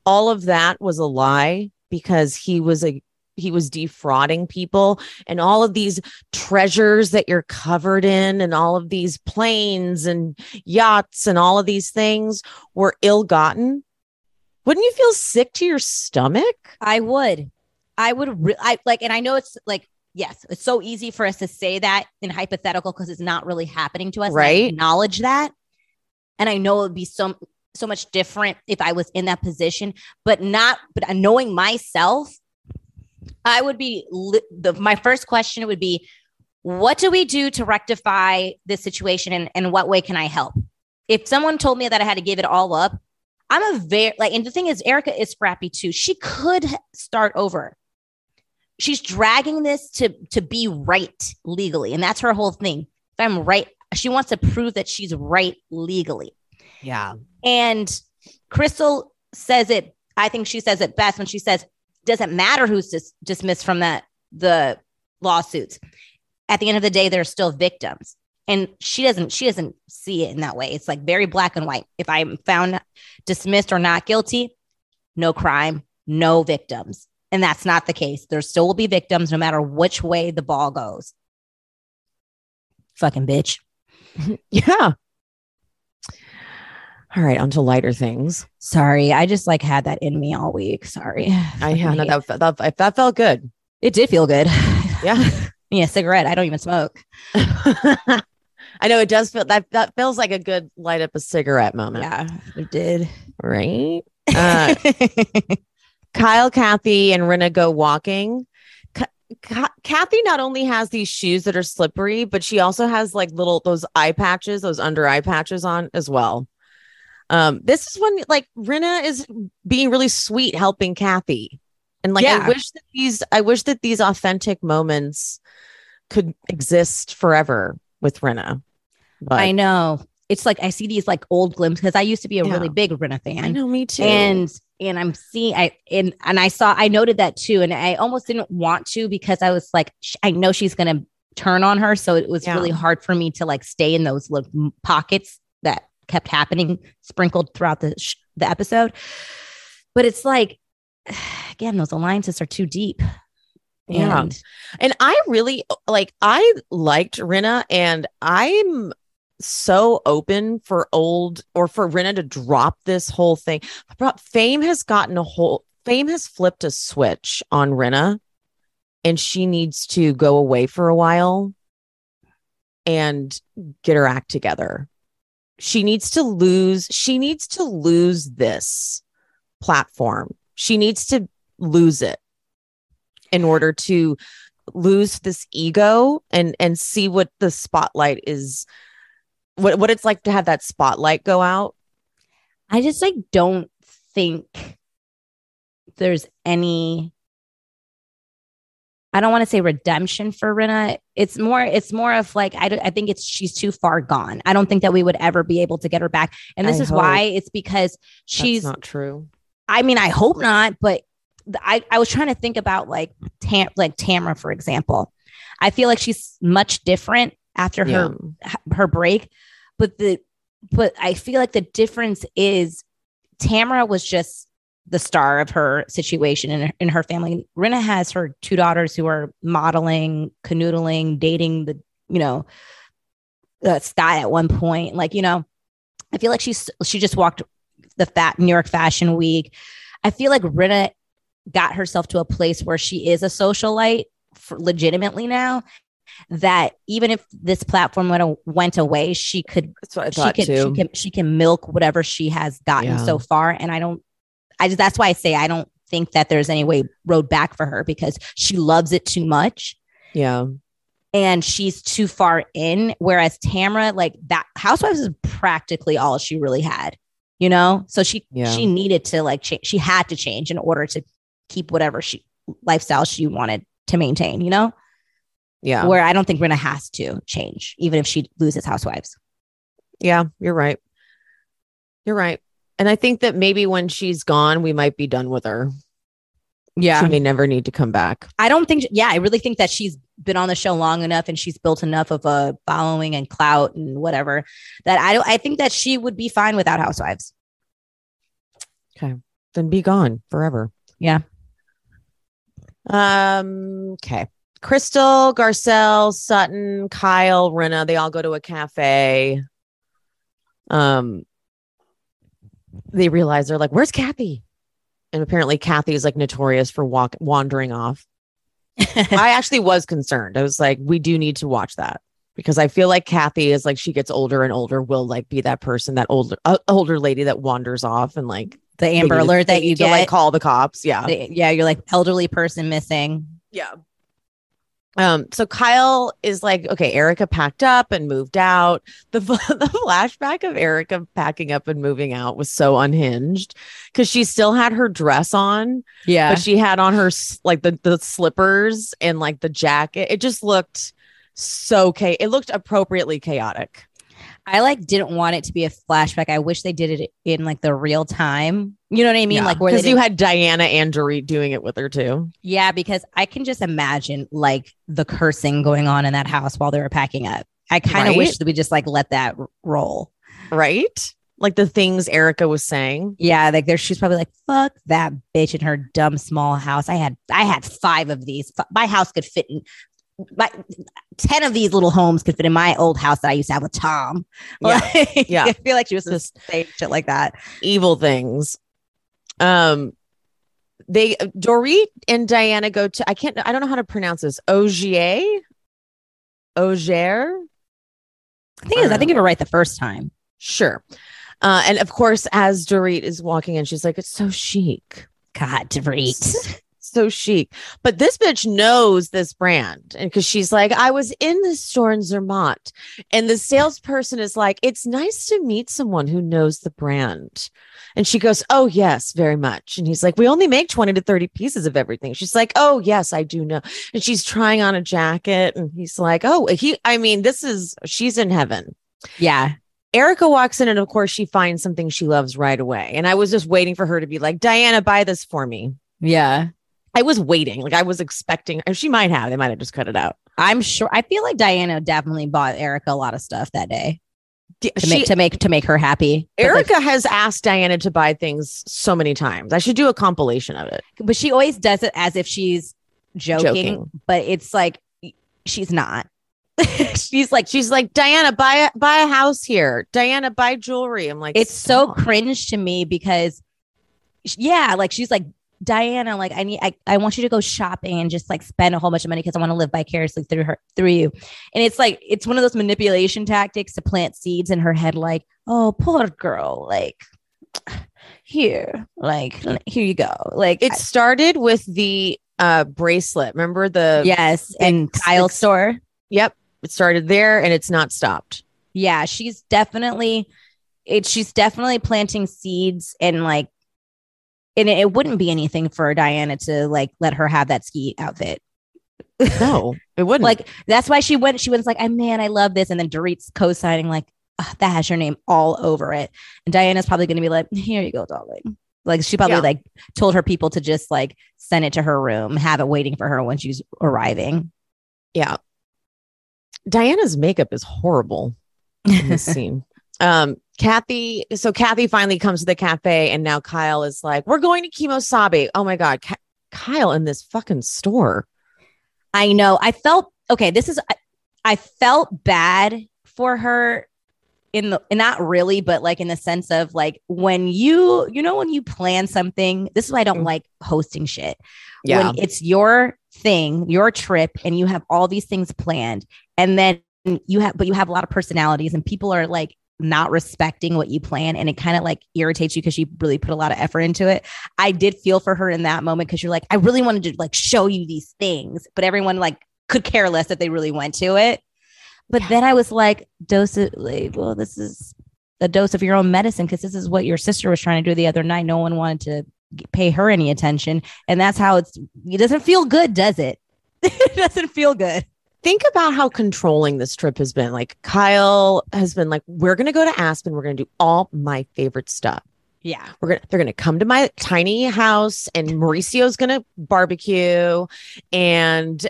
all of that was a lie because he was a he was defrauding people. And all of these treasures that you're covered in and all of these planes and yachts and all of these things were ill-gotten. Wouldn't you feel sick to your stomach? I would. I would re- i like and i know it's like yes, it's so easy for us to say that in hypothetical because it's not really happening to us. Right. acknowledge that. And I know it would be so so much different if I was in that position, but not but knowing myself, I would be the my first question would be what do we do to rectify this situation and, and what way can I help? If someone told me that I had to give it all up, I'm a very like, and the thing is, Erika is scrappy too. She could start over she's dragging this to to be right legally. And that's her whole thing. If i'm right she wants to prove that she's right legally. Yeah. And crystal says it i think she says it best when she says doesn't matter who's dis- dismissed from that the lawsuits. At the end of the day they're still victims. And she doesn't she doesn't see it in that way. It's like very black and white. If i'm found dismissed or not guilty no crime no victims and that's not the case. There still will be victims no matter which way the ball goes. Fucking bitch. *laughs* yeah. All right, on to lighter things. Sorry, I just like had that in me all week. Sorry. *sighs* I yeah, no, that, that that felt good. It did feel good. *laughs* Yeah. *laughs* yeah, cigarette. I don't even smoke. I know it does feel that that feels like a good light up a cigarette moment. Yeah, it did. Right. Uh, Kyle, Kathy, and Rinna go walking. Kathy not only has these shoes that are slippery, but she also has like little those eye patches, those under eye patches on as well. Um, this is when like Rinna is being really sweet, helping Kathy, and like yeah. I wish that these, I wish that these authentic moments could exist forever with Rinna. But I know. It's like I see these like old glimpses because I used to be a Yeah. really big Rinna fan. I know me too. and and I'm seeing I and and I saw I noted that too, and I almost didn't want to because I was like sh- I know she's gonna turn on her, so it was Yeah. really hard for me to like stay in those little pockets that kept happening sprinkled throughout the sh- the episode. But it's like *sighs* again, those alliances are too deep. Yeah. And And I really like I liked Rinna and I'm so open for old or for Rinna to drop this whole thing. Fame has gotten a whole Fame has flipped a switch on Rinna and she needs to go away for a while and get her act together. She needs to lose she needs to lose this platform. She needs to lose it in order to lose this ego and and see what the spotlight is what what it's like to have that spotlight go out I just like don't think there's any I don't want to say redemption for Rinna. It's more it's more of like I, I think it's she's too far gone. I don't think that we would ever be able to get her back. And this I is why it's because she's That's not true I mean, I hope not, but I, I was trying to think about like Tam like Tamara, for example. I feel like she's much different after yeah. her her break. But the but i feel like the difference is tamara was just the star of her situation in, in her family. Rinna has her two daughters who are modeling canoodling dating the you know uh, sky at one point. Like you know i feel like she's she just walked the fat new york fashion week. I feel like Rinna got herself to a place where she is a socialite for legitimately now that even if this platform went, went away, she could that's what i she can, she can she can milk whatever she has gotten Yeah. so far. And I don't I just that's why I say I don't think that there's any way road back for her because she loves it too much yeah and she's too far in. Whereas Tamara, like that Housewives is practically all she really had, you know? So she Yeah. she needed to like change she had to change in order to keep whatever she lifestyle she wanted to maintain, you know? Yeah Where I don't think Rinna has to change, even if she loses Housewives. yeah you're right you're right and i think that maybe when she's gone we might be done with her Yeah. she may never need to come back I don't think, yeah, I really think that she's been on the show long enough and she's built enough of a following and clout and whatever that I don't, I think that she would be fine without Housewives. Okay. Then be gone forever Yeah. Um, okay. Crystal, Garcelle, Sutton, Kyle, Rinna, they all go to a cafe. Um, they realize they're like, Where's Kathy? And apparently Kathy is like notorious for walk wandering off. *laughs* I actually was concerned. I was like, we do need to watch that because I feel like Kathy is like she gets older and older will like be that person, that older uh, older lady that wanders off and like the Amber Alert that you to, get. like call the cops. Yeah. The- yeah, you're like elderly person missing. Yeah. Um, so Kyle is like, okay, Erika packed up and moved out. The *laughs* the flashback of Erika packing up and moving out was so unhinged because she still had her dress on, Yeah. but she had on her like the the slippers and like the jacket. It just looked so cha- it looked appropriately chaotic. I like didn't want it to be a flashback. I wish they did it in like the real time. You know what I mean? Like where because you had Diana and Dorit doing it with her too. Yeah, because I can just imagine like the cursing going on in that house while they were packing up. I kind of Right? wish that we just like let that roll. Right? Like the things Erika was saying. Yeah, like there, she's probably like, "Fuck that bitch in her dumb small house." I had, I had five of these. My house could fit in. My ten of these little homes could fit in my old house that I used to have with Tom. Yeah, *laughs* Like, yeah. I feel like she was just saying shit like that. evil things. Um, they Dorit and Diana go to I can't I don't know how to pronounce this Ogier, Ogier. I think it is. I think you were right the first time. Sure. Uh, and of course, as Dorit is walking in, she's like, "It's so chic, God, Dorit. *laughs* so chic. But this bitch knows this brand. And because she's like, I was in the store in Zermatt. And the salesperson is like, it's nice to meet someone who knows the brand. And she goes, Oh, yes, very much. And he's like, We only make 20 to 30 pieces of everything. She's like, Oh, yes, I do know. And she's trying on a jacket. And he's like, Oh, he, I mean, this is, she's in heaven. Yeah. Erika walks in and of course she finds something she loves right away. And I was just waiting for her to be like, Diana, buy this for me. Yeah. I was waiting. Like I was expecting she might have. They might have just cut it out. I'm sure I feel like Diana definitely bought Erika a lot of stuff that day to She- make to make to make her happy. But, like, Erika has asked Diana to buy things so many times. I should do a compilation of it. but she always does it as if she's joking, Joking. but it's like she's not. *laughs* she's like She's like, Diana, buy a buy a house here. Diana, buy jewelry. I'm like, it's so cringe to me because yeah, like she's like Diana, like I need I, I want you to go shopping and just like spend a whole bunch of money because I want to live vicariously through her through you. And it's like it's one of those manipulation tactics to plant seeds in her head, like, oh poor girl, like here, like here you go. Like It started with the uh bracelet. Remember the yes, and it's- store. Yep. It started there and it's not stopped. yeah she's definitely it she's definitely planting seeds and like and it, it wouldn't be anything for diana to like let her have that ski outfit No, *laughs* it wouldn't. like that's why she went she was like i man i love this and then dorit's co-signing like "Ugh, that has your name all over it and diana's probably going to be like here you go darling like she probably Yeah. like told her people to just like send it to her room have it waiting for her when she's arriving Yeah. Diana's makeup is horrible in this *laughs* scene. Um, Kathy, so Kathy finally comes to the cafe, and now Kyle is like, We're going to Kemo Sabe. Oh my God. Ka- Kyle in this fucking store. I know. I felt okay. This is I, I felt bad for her in the not really, but like in the sense of like when you you know when you plan something. This is why I don't Mm. like hosting shit. Yeah. When it's your thing, your trip, and you have all these things planned, and then you have but you have a lot of personalities, and people are like not respecting what you plan and it kind of like irritates you because you really put a lot of effort into it. I did feel for her in that moment because you're like, I really wanted to like show you these things, but everyone like could care less if they really went to it. But then I was like, dose it, like, well, this is a dose of your own medicine because this is what your sister was trying to do the other night. No one wanted to pay her any attention. And that's how it's, it doesn't feel good, does it? *laughs* it doesn't feel good. Think about how controlling this trip has been. Like, Kyle has been like, We're going to go to Aspen. We're going to do all my favorite stuff. Yeah. We're gonna they're gonna come to my tiny house and Mauricio's gonna barbecue and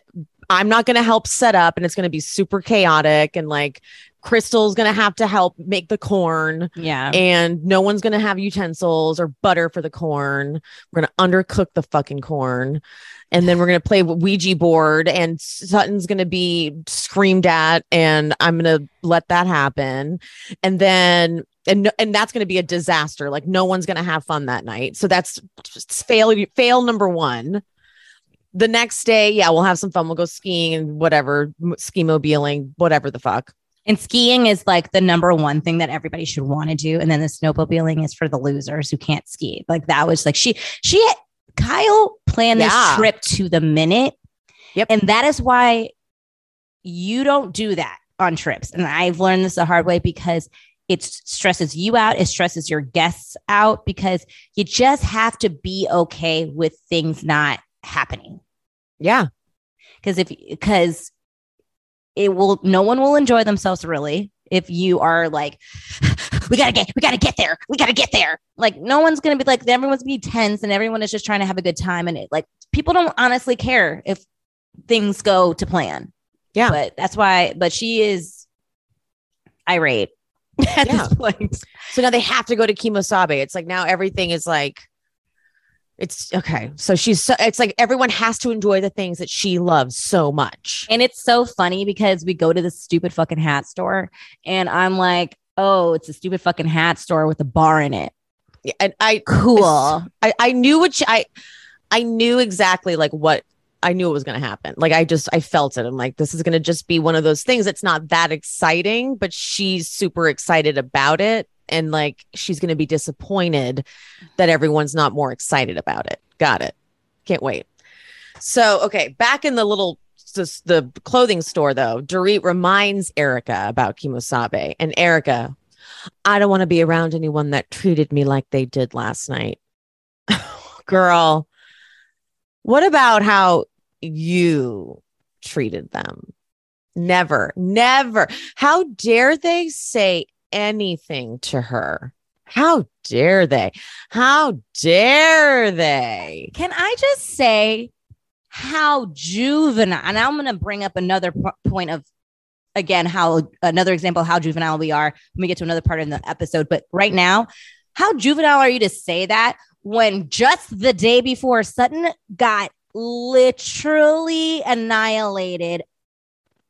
I'm not gonna help set up and it's gonna be super chaotic and like Crystal's gonna have to help make the corn Yeah. and no one's gonna have utensils or butter for the corn. We're gonna undercook the fucking corn. And then we're gonna play Ouija board and Sutton's gonna be screamed at and I'm gonna let that happen. And then and and that's going to be a disaster. Like no one's going to have fun that night. So that's fail fail number one. The next day, yeah, we'll have some fun. We'll go skiing and whatever, ski mobiling, whatever the fuck. And skiing is like the number one thing that everybody should want to do. And then the snowmobiling is for the losers who can't ski. Like that was like she she Kyle planned Yeah. this trip to the minute. Yep. And that is why you don't do that on trips. And I've learned this the hard way because it stresses you out, it stresses your guests out because you just have to be okay with things not happening Yeah, because if because it will no one will enjoy themselves really if you are like *laughs* we gotta get we gotta get there we gotta get there like no one's gonna be like everyone's gonna be tense and everyone is just trying to have a good time and it like people don't honestly care if things go to plan Yeah. but that's why but she is irate *laughs* at Yeah. this point So now they have to go to Kemo Sabe. It's like now everything is like, it's okay. So she's so it's like everyone has to enjoy the things that she loves so much. And it's so funny because we go to this stupid fucking hat store and I'm like, oh, it's a stupid fucking hat store with a bar in it. Yeah, And I Cool. I, I knew what she, I I knew exactly like what I knew it was going to happen. Like I just I felt it. I'm like this is going to just be one of those things that's not that exciting, but she's super excited about it and like she's going to be disappointed that everyone's not more excited about it. Got it. Can't wait. So, okay, back in the little the clothing store though, Dorit reminds Erika about Kemo Sabe, and Erika, I don't want to be around anyone that treated me like they did last night. *laughs* Girl, what about how you treated them? Never, never. How dare they say anything to her? How dare they? How dare they? Can I just say how juvenile? And I'm going to bring up another p- point of, again, how another example of how juvenile we are when we get to another part in the episode. But right now, how juvenile are you to say that when just the day before Sutton got literally annihilated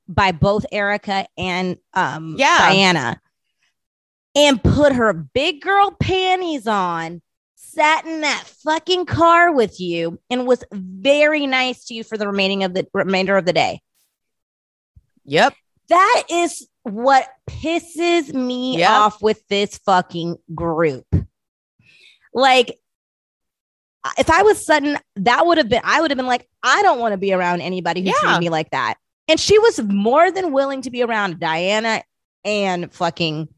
by both Erika and um, Yeah. Diana and put her big girl panties on, sat in that fucking car with you, and was very nice to you for the remaining of the remainder of the day. Yep. That is what pisses me Yep. off with this fucking group. Like, if I was Sutton, that would have been, I would have been like, I don't want to be around anybody who Yeah. treated me like that. And she was more than willing to be around Diana and fucking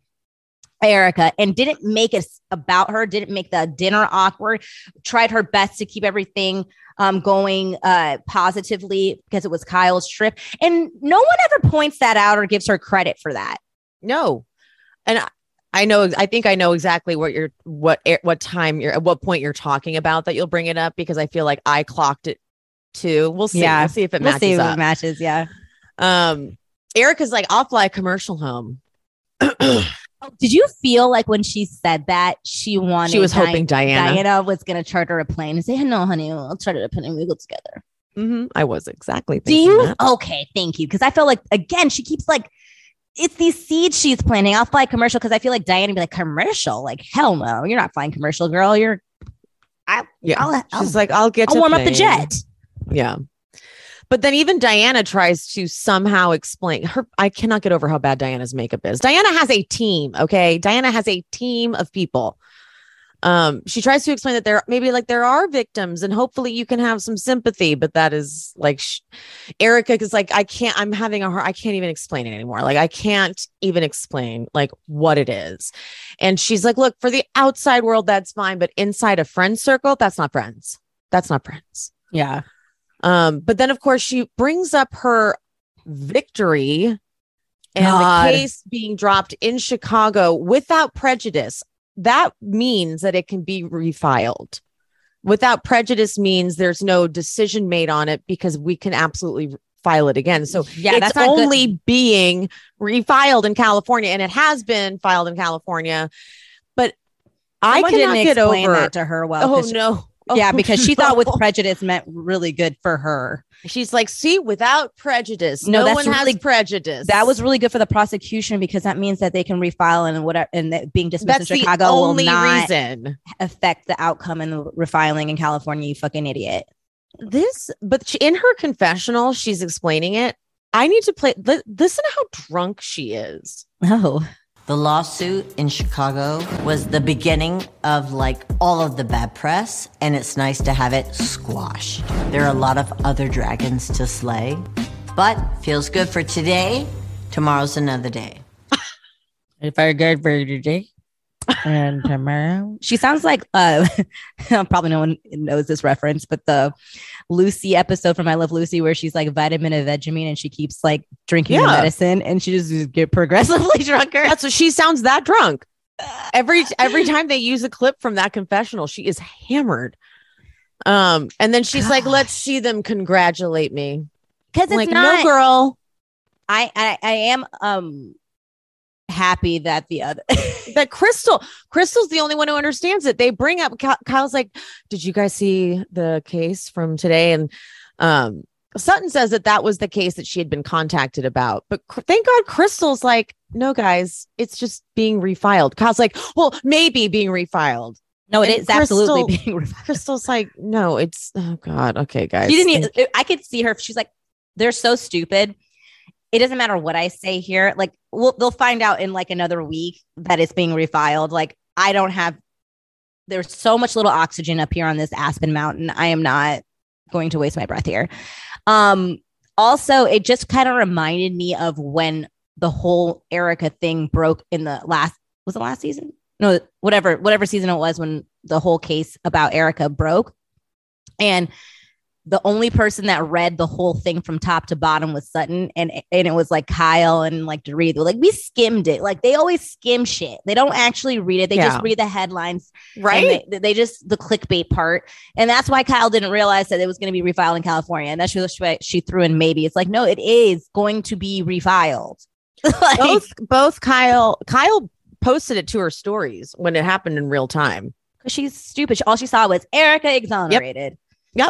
Erika and didn't make it about her, didn't make the dinner awkward, tried her best to keep everything um, going uh, positively because it was Kyle's trip. And no one ever points that out or gives her credit for that. No. And I, I know I think I know exactly what you're what a- what time you're at what point you're talking about that you'll bring it up because I feel like I clocked it too. We'll see. Yeah. We'll see if it we'll matches if it matches. Yeah. um Erika's like, I'll fly a commercial home. *clears throat* Oh, did you feel like when she said that she wanted she was Di- hoping Diana. Diana was going to charter a plane and say, "No, honey, I'll charter a plane and we go together." Mhm. I was exactly Do thinking you? that. Okay, thank you. Because I feel like again, she keeps like it's these seeds she's planting. I'll fly commercial because I feel like Diana would be like commercial. Like hell no, you're not flying commercial, girl. You're. Yeah. I'll, I'll, She's like, I'll get I'll to warm up the jet. Yeah. But then even Diana tries to somehow explain her. I cannot get over how bad Diana's makeup is. Diana has a team. Okay. Diana has a team of people. Um, she tries to explain that there maybe like there are victims and hopefully you can have some sympathy, but that is like sh- Erika is like, I can't, I'm having a hard, I can't even explain it anymore. Like, I can't even explain like what it is. And she's like, look, for the outside world, that's fine, but inside a friend circle, that's not friends. That's not friends. Yeah. Um, but then of course she brings up her victory and God. the case being dropped in Chicago without prejudice. That means that it can be refiled. Without prejudice means there's no decision made on it because we can absolutely file it again. So yeah, it's that's not good. only being refiled in California and it has been filed in California. But I cannot didn't get explain over that to her well. Oh 'cause- no. yeah, Oh, because she thought with prejudice meant really good for her. She's like, see, without prejudice, No, no, that's one has prejudice. That was really good for the prosecution because that means that they can refile and whatever, and that being dismissed that's in Chicago only will not reason. affect the outcome in the refiling in California. You fucking idiot. This, but she, in her confessional, she's explaining it. I need to play. Li- listen to how drunk she is. Oh, The lawsuit in Chicago was the beginning of like all of the bad press, and it's nice to have it squashed. There are a lot of other dragons to slay, but feels good for today. Tomorrow's another day. *laughs* if I good for today and tomorrow, she sounds like uh, *laughs* probably no one knows this reference, but the Lucy episode from I Love Lucy where she's like vitamin and Vegemine and she keeps like drinking the Yeah. medicine and she just get progressively *laughs* drunker. That's what she sounds that drunk. *sighs* Every every time they use a clip from that confessional, she is hammered. Um, and then she's like, "Let's see them congratulate me." Because it's like, not. no, girl, I, I I am um happy that the other *laughs* that Crystal, Crystal's the only one who understands it. They bring up Kyle's like, "Did you guys see the case from today?" And um, Sutton says that that was the case that she had been contacted about. But thank God, Crystal's like, "No, guys, it's just being refiled." Kyle's like, "Well, maybe being refiled." no, it And is absolutely being *laughs* refined. Crystal's like, "No, it's oh God, okay, guys." She didn't even, I could see her. She's like, they're so stupid. It doesn't matter what I say here. Like, we'll, they'll find out in like another week that it's being refiled. Like, I don't have, there's so much little oxygen up here on this Aspen Mountain. I am not going to waste my breath here. Um, also, it just kind of reminded me of when the whole Erika thing broke in the last was the last season? No, whatever, whatever season it was when the whole case about Erika broke. And the only person that read the whole thing from top to bottom was Sutton, and and it was like Kyle and like Dorit. Like we skimmed it. Like they always skim shit. They don't actually read it. They Yeah. just read the headlines, Right. They, they just the clickbait part, and that's why Kyle didn't realize that it was going to be refiled in California, and that's why she threw in maybe. It's like no, it is going to be refiled. *laughs* like, both both Kyle Kyle posted it to her stories when it happened in real time. because she's stupid. All she saw was Erika exonerated. Yep.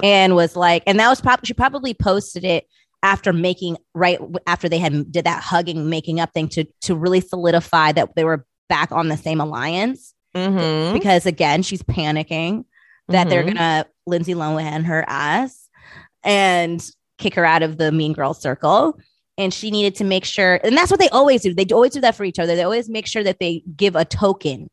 And was like, and that was probably she probably posted it after making right after they had did that hugging making up thing to to really solidify that they were back on the same alliance Mm-hmm. because again she's panicking that they're Mhm. gonna Lindsay Lohan her ass and kick her out of the mean girl circle. And she needed to make sure, and that's what they always do. They always do that for each other. They always make sure that they give a token,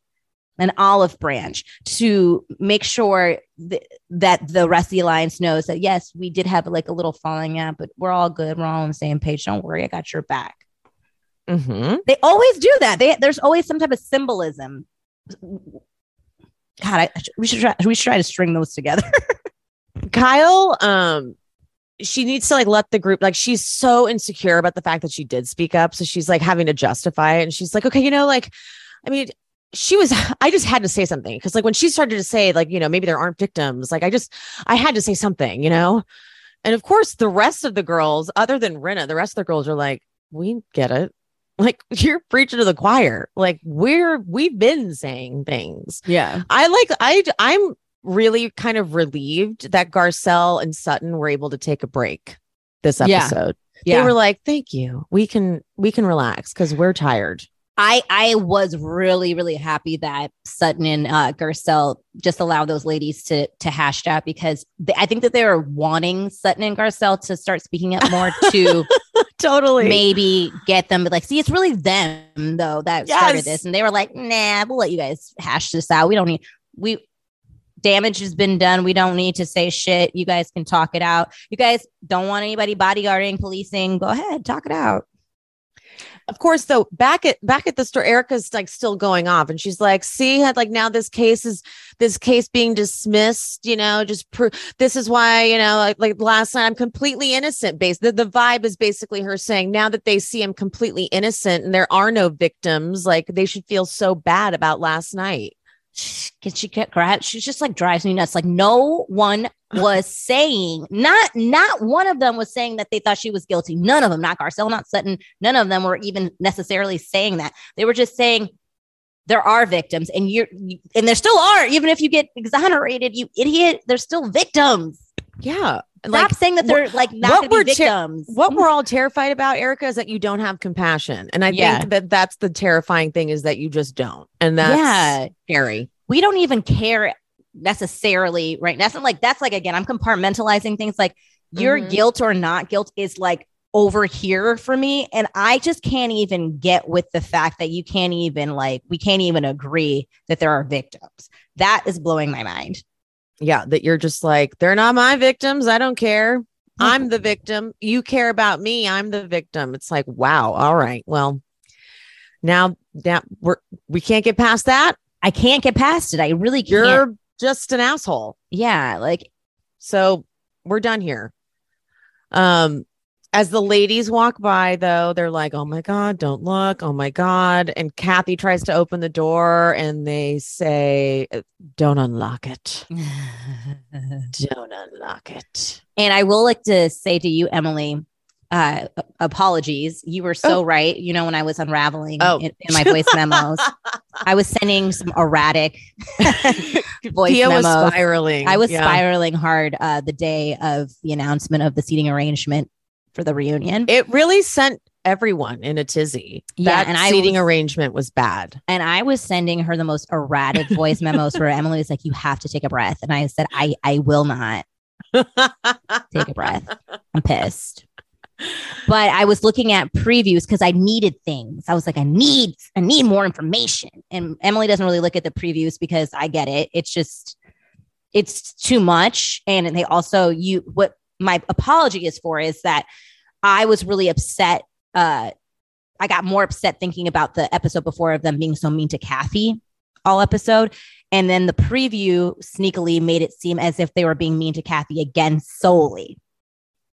an olive branch, to make sure th- that the rest of the alliance knows that yes, we did have like a little falling out, but we're all good. We're all on the same page. Don't worry, I got your back. Mm-hmm. They always do that. They, there's always some type of symbolism. God, I, we should try. We should try to string those together. *laughs* Kyle, um, she needs to like let the group like she's so insecure about the fact that she did speak up. So she's like having to justify it. And she's like, okay, you know, like, I mean, she was *laughs* I just had to say something because like when she started to say, like, you know, maybe there aren't victims, like I just I had to say something, you know? And of course, the rest of the girls, other than Rinna, the rest of the girls are like, we get it. *laughs* Like you're preaching to the choir. Like we're we've been saying things. Yeah. I like I I'm really kind of relieved that Garcelle and Sutton were able to take a break this Yeah. episode. Yeah. They were like, "Thank you. We can we can relax cuz we're tired." I I was really really happy that Sutton and uh, Garcelle just allowed those ladies to to hash that because they, I think that they were wanting Sutton and Garcelle to start speaking up more to *laughs* Totally. maybe get them but like see it's really them though that started this and they were like nah we'll let you guys hash this out. We don't need we damage has been done. We don't need to say shit. You guys can talk it out. You guys don't want anybody bodyguarding policing. Go ahead talk it out Of course, though, back at back at the store, Erika's like still going off, and she's like, "See, like now this case is this case being dismissed. You know, just pro- this is why you know, like, like last night, I'm completely innocent. Based the the vibe is basically her saying now that they see him completely innocent and there are no victims, like they should feel so bad about last night. Can she get grad? She's just like drives me nuts. Like no one was saying, not not one of them was saying that they thought she was guilty. None of them, not Garcelle, not Sutton. None of them were even necessarily saying that. They were just saying there are victims, and you're you, and there still are. Even if you get exonerated, you idiot, there's still victims. Yeah, Stop like saying that they're like not what we're be ter- victims. what we're all terrified about, Erika, is that you don't have compassion, and I Yeah. think that that's the terrifying thing is that you just don't, and that's Yeah. scary. we don't even care necessarily right that's not like that's like again i'm compartmentalizing things like your Mhm. guilt or not guilt is like over here for me and i just can't even get with the fact that you can't even like we can't even agree that there are victims that is blowing my mind Yeah, that you're just like, they're not my victims. I don't care. I'm the victim. You care about me. I'm the victim. It's like, wow. All right. Well, now that we're we can't get past that. i can't get past it i really can't You're just an asshole. yeah like So we're done here. Um, as the ladies walk by, though, they're like, "Oh my god, don't look! Oh my god!" And Kathy tries to open the door, and they say, "Don't unlock it. *laughs* Don't unlock it." And I will like to say to you, Emily, uh, apologies. You were so right. You know, when I was unraveling Oh. in, in my voice memos, *laughs* I was sending some erratic *laughs* voice was memos. spiraling. I was Yeah. spiraling hard uh, the day of the announcement of the seating arrangement for the reunion. It really sent everyone in a tizzy. Yeah, that and I seating was- arrangement was bad. and I was sending her the most erratic voice memos where Emily was like, You have to take a breath. And I said, I, I will not *laughs* take a breath. I'm pissed. But I was looking at previews because I needed things. I was like, I need, I need more information. And Emily doesn't really look at the previews because I get it. It's just it's too much. And they also you what my apology is for is that I was really upset. Uh, I got more upset thinking about the episode before of them being so mean to Kathy all episode. And then the preview sneakily made it seem as if they were being mean to Kathy again solely,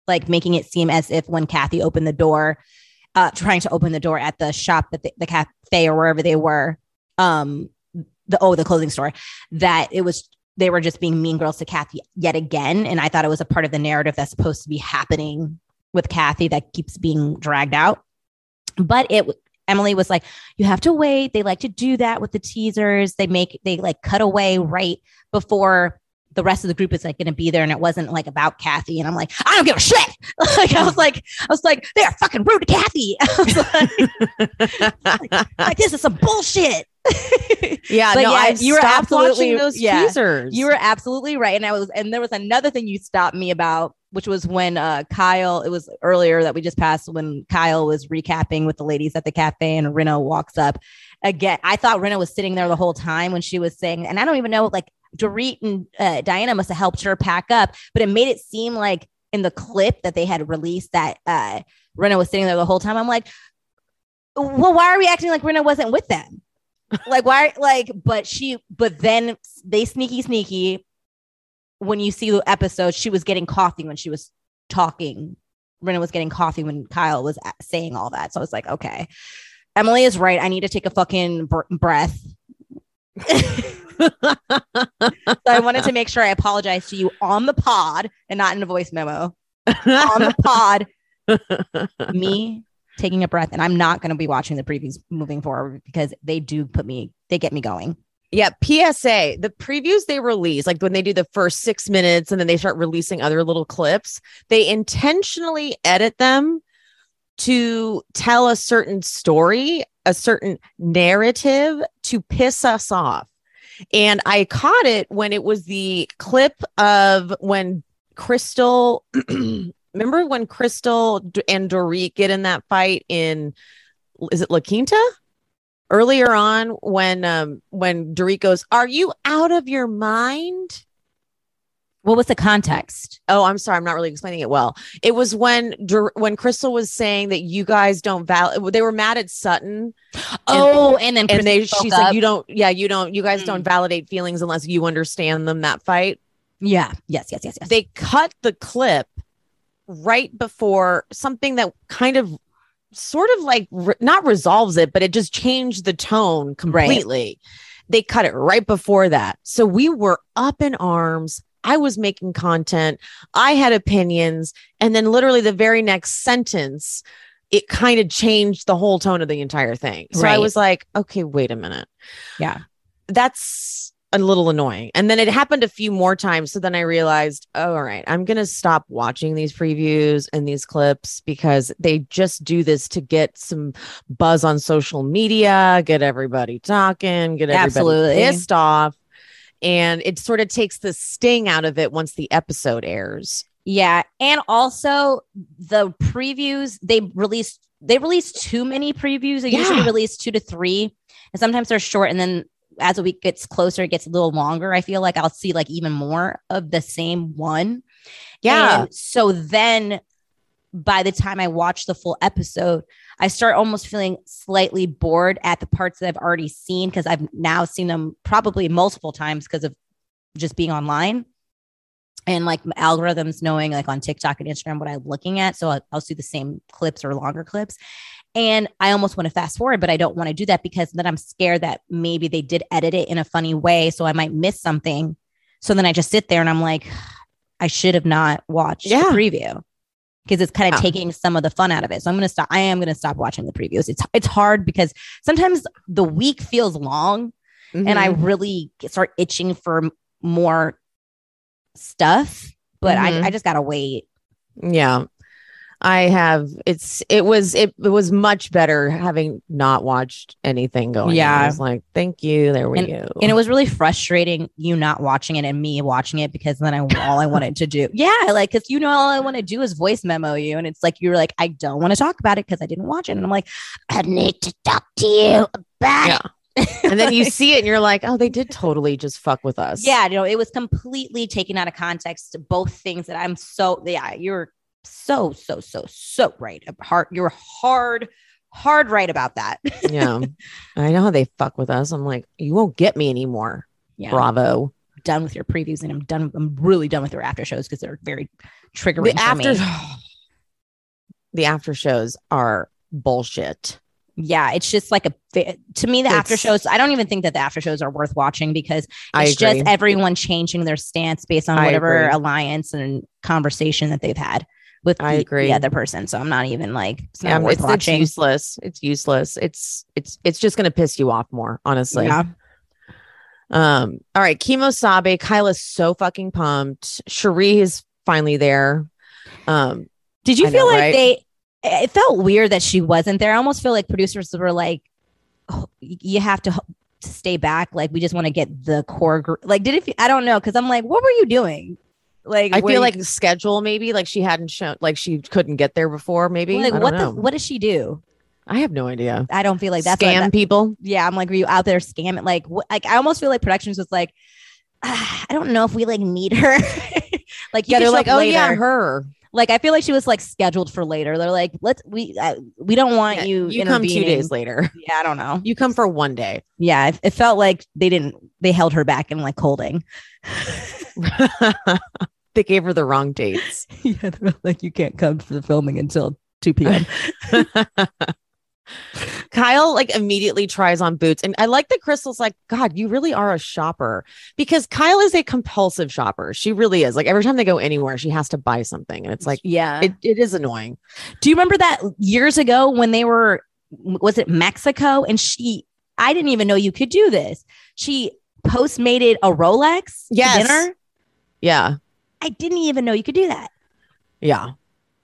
like making it seem as if when Kathy opened the door, uh, trying to open the door at the shop that the, the cafe or wherever they were, um, the oh the clothing store, that it was they were just being mean girls to Kathy yet again. And I thought it was a part of the narrative that's supposed to be happening with Kathy that keeps being dragged out. But it Emily was like, you have to wait. They like to do that with the teasers. They make, they like cut away right before the rest of the group is like going to be there. And it wasn't like about Kathy. And I'm like, I don't give a shit. *laughs* like, I was like, I was like, they're fucking rude to Kathy. *laughs* like, *laughs* like, this is some bullshit. yeah, But no, yeah, I you were absolutely- those yeah. teasers. You were absolutely right. And I was, and there was another thing you stopped me about, which was when uh Kyle, it was earlier that we just passed when Kyle was recapping with the ladies at the cafe and Rinna walks up. Again, I thought Rinna was sitting there the whole time when she was saying, and I don't even know, like Dorit and uh, Diana must have helped her pack up, but it made it seem like in the clip that they had released that uh Rinna was sitting there the whole time. I'm like, well, why are we acting like Rinna wasn't with them? *laughs* like why like but she but then they sneaky sneaky when you see the episode she was getting coffee when she was talking Rinna was getting coffee when Kyle was saying all that so I was like okay Emily is right I need to take a fucking br- breath *laughs* so I wanted to make sure I apologize to you on the pod and not in a voice memo. On the pod. *laughs* Me taking a breath and I'm not going to be watching the previews moving forward because they do put me they get me going. Yeah, PSA, the previews they release, like when they do the first six minutes and then they start releasing other little clips, they intentionally edit them to tell a certain story, a certain narrative to piss us off. And I caught it when it was the clip of when Crystal, *clears throat* remember when Crystal and Dorit get in that fight in, is it La Quinta? earlier on when um when Dorit goes, "Are you out of your mind?" What was the context Oh, I'm sorry, I'm not really explaining it well. It was when when Crystal was saying that you guys don't value. They were mad at Sutton, oh and then and they she's spoke like, "You don't, yeah, you don't, you guys Mm. don't validate feelings unless you understand them." That fight, yeah yes yes yes yes they cut the clip right before something that kind of sort of like re- not resolves it but it just changed the tone completely they cut it right before that so we were up in arms i was making content i had opinions and then literally the very next sentence it kind of changed the whole tone of the entire thing so i was like okay wait a minute yeah that's a little annoying. And then it happened a few more times. So then I realized, oh, all right, I'm going to stop watching these previews and these clips because they just do this to get some buzz on social media, get everybody talking, get everybody Absolutely. pissed off. And it sort of takes the sting out of it once the episode airs. yeah and also the previews they released they release too many previews they usually release two to three and sometimes they're short and then as the week gets closer it gets a little longer i feel like i'll see like even more of the same one Yeah. And so then by the time I watch the full episode, I start almost feeling slightly bored at the parts that I've already seen because I've now seen them probably multiple times because of just being online and like algorithms knowing like on TikTok and Instagram what I'm looking at. So I'll, I'll see the same clips or longer clips. And I almost want to fast forward, but I don't want to do that because then I'm scared that maybe they did edit it in a funny way. So I might miss something. So then I just sit there and I'm like, I should have not watched Yeah. the preview because it's kind of taking some of the fun out of it. So I'm going to stop. I am going to stop watching the previews. It's it's hard because sometimes the week feels long, and I Mhm. really start itching for more stuff. But Mhm. I, I just gotta wait. Yeah. I have it's it was it, it was much better having not watched anything going. on. Yeah. I was like, thank you. There we go. And it was really frustrating you not watching it and me watching it because then I all I wanted to do. *laughs* Yeah, like because you know all I want to do is voice memo you. And it's like you're like, I don't want to talk about it because I didn't watch it. And I'm like, I need to talk to you about Yeah. it. and then you *laughs* see it and you're like, oh, they did totally just fuck with us. Yeah, you know, it was completely taken out of context. Both things that I'm so yeah, you're so so so so right. Hard, you're hard, hard right about that. *laughs* yeah. I know how they fuck with us. I'm like, you won't get me anymore. Yeah. Bravo. Done with your previews, and I'm done. I'm really done with your after shows because they're very triggering. The after me. *sighs* the after shows are bullshit. yeah, it's just like a to me the after shows. I don't even think that the after shows are worth watching because it's just everyone changing their stance based on whatever alliance and conversation that they've had with I the, agree. the other person. So I'm not even like it's not Yeah, it's, it's useless. It's useless. It's it's it's just gonna piss you off more, honestly. yeah. Um, all right, Kemo Sabe, Kyle's so fucking pumped. Sheree is finally there. Um, Did you I feel know, like right? they? It felt weird that she wasn't there. I almost feel like producers were like, oh, "You have to stay back. Like we just want to get the core group." Like, did it? I don't know because I'm like, what were you doing? Like, I feel you- like schedule maybe like she hadn't shown like she couldn't get there before, maybe. like I don't what know. the, what does she do? I have no idea. I don't feel like that's Scam what that- people. yeah. I'm like, were you out there scamming? Like, what? Like, I almost feel like productions was like, ah, I don't know if we like need her. *laughs* like, you Yeah, they're like, oh yeah, later." her. Like, I feel like she was like scheduled for later. They're like, let's we uh, we don't want Yeah, you. you come two days later. Yeah, I don't know. You come for one day. Yeah, it, it felt like they didn't. They held her back and like holding. *laughs* they gave her the wrong dates. *laughs* yeah, they're like you can't come for the filming until two p.m. *laughs* *laughs* Kyle like immediately tries on boots. And I like that Crystal's like, God, you really are a shopper because Kyle is a compulsive shopper. She really is. Like every time they go anywhere, she has to buy something. And it's like, yeah. it, it is annoying. Do you remember that years ago when they were? Was it Mexico? And she, I didn't even know you could do this. She postmated a Rolex Yes. dinner. Yeah. I didn't even know you could do that. Yeah.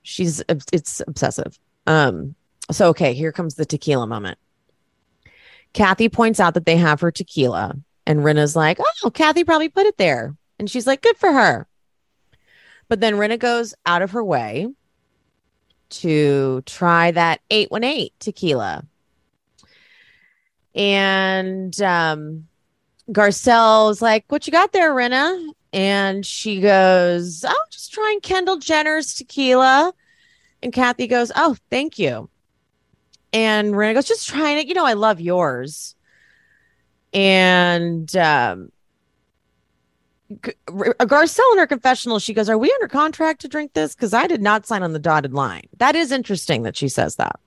She's it's obsessive. Um so okay, here comes the tequila moment. Kathy points out that they have her tequila and Rinna's like, "Oh, Kathy probably put it there." And she's like, "Good for her." But then Rinna goes out of her way to try that 818 tequila. And um Garcelle's like, "What you got there, Rinna?" And she goes, "Oh, just trying Kendall Jenner's tequila." And Kathy goes, "Oh, thank you." And Rinna goes, "Just trying it. You know, I love yours." And um, R- Garcelle in her confessional, she goes, "Are we under contract to drink this? Because I did not sign on the dotted line." That is interesting that she says that.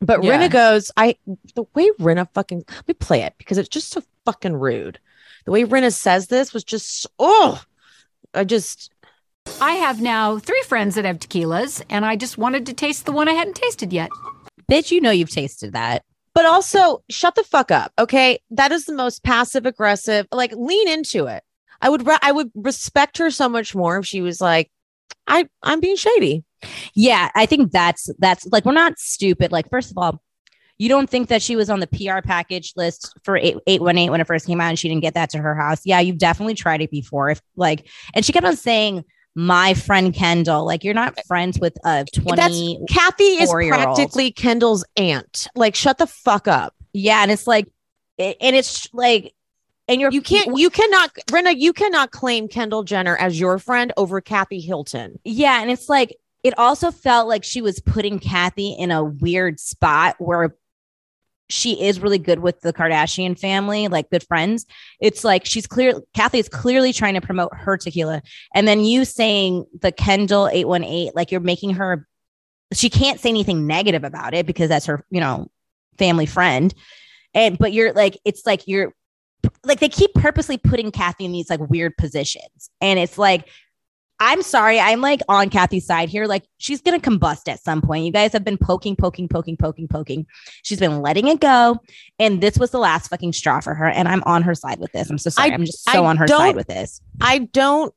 But Yeah. Rinna goes, "I the way Rinna fucking let me play it because it's just so fucking rude. The way Rinna says this was just oh, I just I have now three friends that have tequilas, and I just wanted to taste the one I hadn't tasted yet. Bitch, you know you've tasted that. but also shut the fuck up okay that is the most passive aggressive like lean into it i would ra- i would respect her so much more if she was like i i'm being shady Yeah, I think that's that's like we're not stupid. Like, first of all, you don't think that she was on the PR package list for eight eight one eight when it first came out and she didn't get that to her house. Yeah, you've definitely tried it before. If like, and she kept on saying, "My friend Kendall." Like, you're not friends with a twenty. kathy is practically kendall's aunt like shut the fuck up yeah, and it's like, and it's like, and you're you can't you cannot Rinna, you cannot claim kendall jenner as your friend over kathy hilton Yeah, and it's like it also felt like she was putting Kathy in a weird spot where she is really good with the Kardashian family, like good friends. It's like she's clear Kathy is clearly trying to promote her tequila. And then you saying the Kendall 818, like you're making her she can't say anything negative about it because that's her, you know, family friend. And but you're like, it's like you're like they keep purposely putting Kathy in these like weird positions. And it's like I'm sorry. I'm like on Kathy's side here. Like she's going to combust at some point. You guys have been poking, poking, poking, poking, poking. She's been letting it go. And this was the last fucking straw for her. And I'm on her side with this. I'm so sorry. I, am just so I on her side with this. I don't.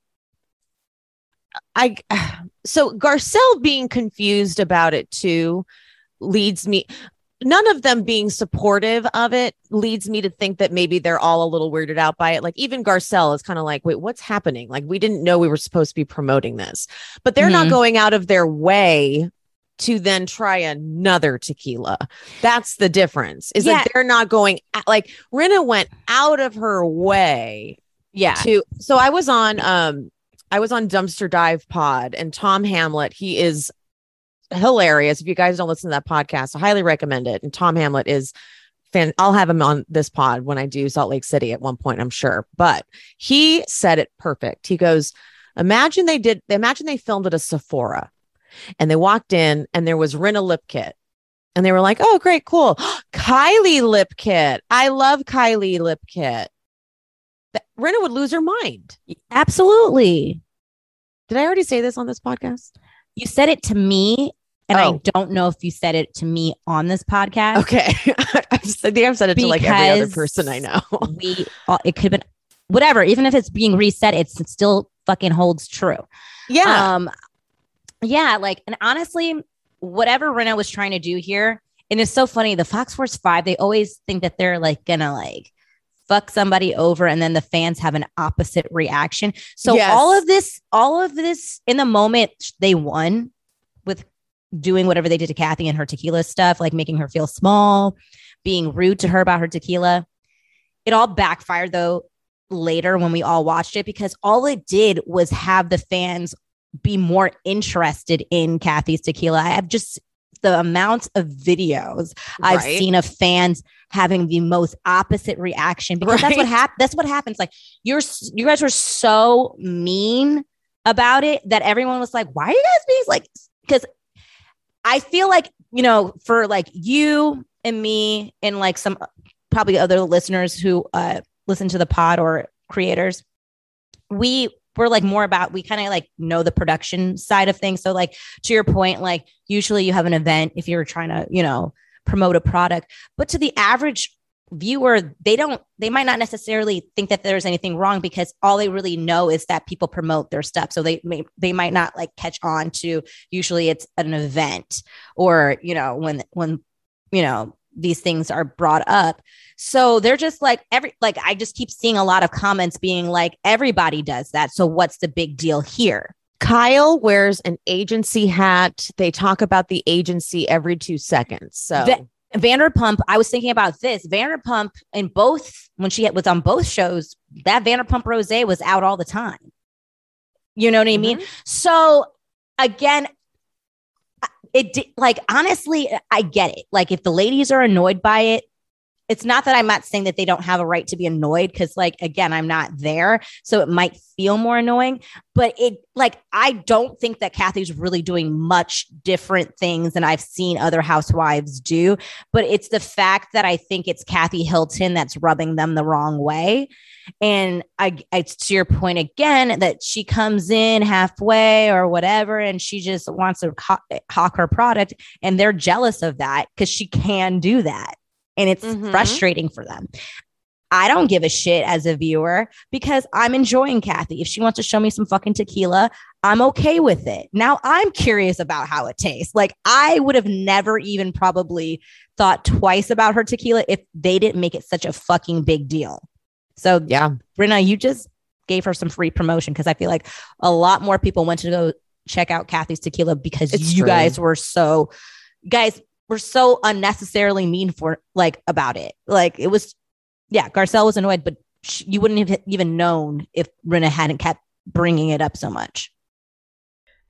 I so Garcelle being confused about it too leads me. None of them being supportive of it leads me to think that maybe they're all a little weirded out by it. Like even Garcelle is kind of like, wait, what's happening? Like we didn't know we were supposed to be promoting this, but they're not Mhm. going out of their way to then try another tequila. That's the difference. Is Yeah. that they're not going like Rinna went out of her way Yeah. to so I was on um I was on Dumpster Dive Pod and Tom Hamlet, he is hilarious. If you guys don't listen to that podcast, I highly recommend it. And Tom Hamlet is fan I'll have him on this pod when I do Salt Lake City at one point, I'm sure. But he said it perfect. He goes, Imagine they did imagine they filmed at a Sephora and they walked in and there was Rinna lip kit. And they were like, oh, great, cool. *gasps* Kylie lip kit. I love Kylie lip kit. Rinna would lose her mind. Absolutely. Did I already say this on this podcast? You said it to me, and Oh. I don't know if you said it to me on this podcast. Okay. I've *laughs* said, I think I've said it to like every other person I know. *laughs* We, it could have been whatever. Even if it's being reset, it's, it still fucking holds true. yeah. Um, yeah, like, and honestly, whatever Rinna was trying to do here, and it's so funny. The Fox Force Five, they always think that they're like gonna like fuck somebody over, and then the fans have an opposite reaction. So Yes. all of this, all of this, in the moment they won doing whatever they did to Kathy and her tequila stuff, like making her feel small, being rude to her about her tequila. It all backfired though later when we all watched it because all it did was have the fans be more interested in Kathy's tequila. I have just the amount of videos I've Right. seen of fans having the most opposite reaction because that's what Right. hap- that's what happens. Like you're you guys were so mean about it that everyone was like, why are you guys being like because I feel like, you know, for like you and me and like some probably other listeners who uh listen to the pod or creators, we were like more about we kind of like know the production side of things. So like to your point, like usually you have an event if you're trying to, you know, promote a product, but to the average viewer, they don't they might not necessarily think that there's anything wrong because all they really know is that people promote their stuff. So they may they might not like catch on to usually it's an event or, you know, when when you know these things are brought up. So they're just like every like I just keep seeing a lot of comments being like everybody does that. So what's the big deal here? Kyle wears an agency hat. They talk about the agency every two seconds. So Va- Vanderpump, I was thinking about this. Vanderpump in both when she was on both shows, that Vanderpump Rose was out all the time. You know what I mean? Mm-hmm. So again, it like honestly, I get it. Like if the ladies are annoyed by it, it's not that I'm not saying that they don't have a right to be annoyed because, like, again, I'm not there, so it might feel more annoying. But it, like, I don't think that Kathy's really doing much different things than I've seen other housewives do. But it's the fact that I think it's Kathy Hilton that's rubbing them the wrong way. And I, it's to your point again that she comes in halfway or whatever, and she just wants to hawk, her product, and they're jealous of that because she can do that, and it's Mhm. frustrating for them. I don't give a shit as a viewer because I'm enjoying Kathy. If she wants to show me some fucking tequila, I'm okay with it. Now I'm curious about how it tastes. Like I would have never even probably thought twice about her tequila if they didn't make it such a fucking big deal. So yeah. Rinna, you just gave her some free promotion because I feel like a lot more people went to go check out Kathy's tequila because It's you true. guys were so guys were so unnecessarily mean for like about it. Like it was, yeah, Garcelle was annoyed, but sh you wouldn't have even known if Rinna hadn't kept bringing it up so much.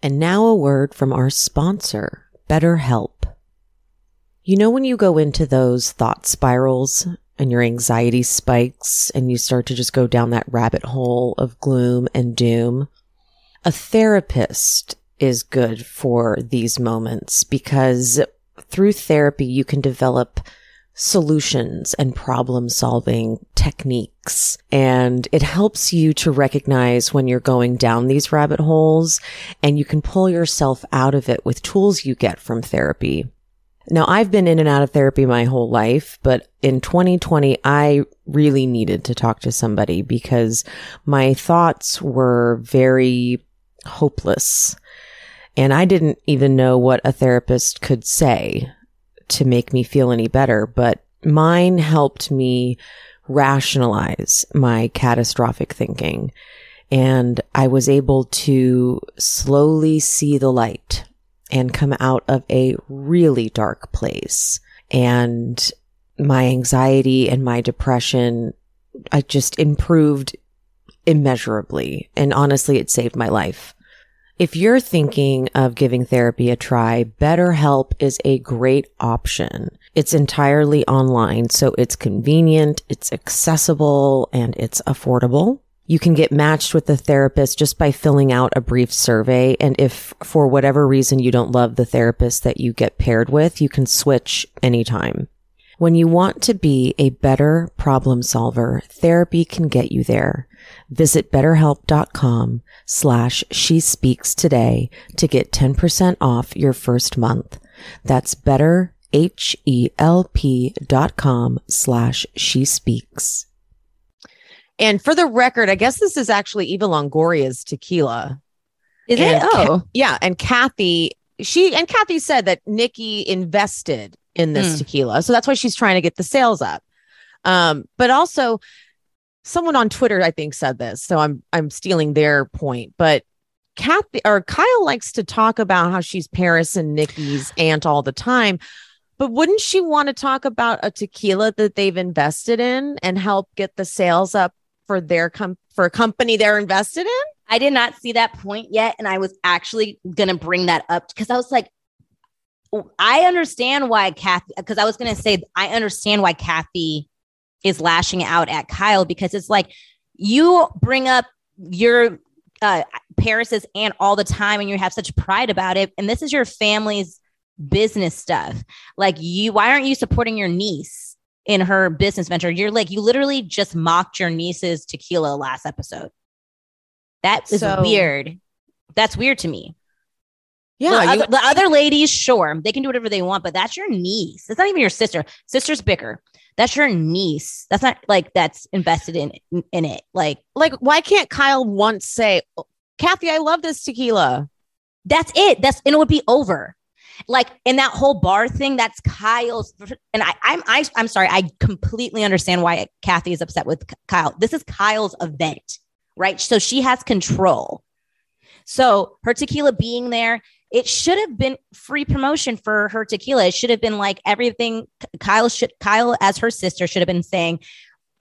And now a word from our sponsor, BetterHelp. You know, when you go into those thought spirals and your anxiety spikes and you start to just go down that rabbit hole of gloom and doom, a therapist is good for these moments because through therapy, you can develop solutions and problem solving techniques. And it helps you to recognize when you're going down these rabbit holes and you can pull yourself out of it with tools you get from therapy. Now, I've been in and out of therapy my whole life, but in 2020, I really needed to talk to somebody because my thoughts were very hopeless. And I didn't even know what a therapist could say to make me feel any better, but mine helped me rationalize my catastrophic thinking. And I was able to slowly see the light and come out of a really dark place. And my anxiety and my depression, I just improved immeasurably. And honestly, it saved my life. If you're thinking of giving therapy a try, BetterHelp is a great option. It's entirely online, so it's convenient, it's accessible, and it's affordable. You can get matched with a therapist just by filling out a brief survey. And if for whatever reason you don't love the therapist that you get paired with, you can switch anytime. When you want to be a better problem solver, therapy can get you there. Visit betterhelp.com slash she speaks today to get 10% off your first month. That's better, H-E-L-P dot com slash she speaks. And for the record, I guess this is actually Eva Longoria's tequila. Is And it? Oh, yeah. And Kathy, she and Kathy said that Nicky invested in this Hmm. tequila. So that's why she's trying to get the sales up. Um, but also someone on Twitter, I think, said this. So I'm I'm stealing their point. But Kathy or Kyle likes to talk about how she's Paris and Nicky's aunt all the time. But wouldn't she want to talk about a tequila that they've invested in and help get the sales up for their com- for a company they're invested in? I did not see that point yet. And I was actually going to bring that up because I was like, oh, I understand why Kathy, because I was going to say, I understand why Kathy is lashing out at Kyle because it's like you bring up your uh, Paris's aunt all the time and you have such pride about it. And this is your family's business stuff. Like, you, why aren't you supporting your niece in her business venture? You're like, you literally just mocked your niece's tequila last episode. That is So- weird. That's weird to me. Yeah, the, you- other, the other ladies, sure, they can do whatever they want, but that's your niece. It's not even your sister. Sister's bicker. That's your niece. That's not like that's invested in in it. Like like why can't Kyle once say, "Oh, Kathy, I love this tequila? that's it. That's and it would be over. Like in that whole bar thing, that's Kyle's. And I, I'm I, I'm sorry. I completely understand why Kathy is upset with Kyle. This is Kyle's event, right? So she has control. So her tequila being there, it should have been free promotion for her tequila. It should have been like everything. Kyle should Kyle as her sister should have been saying,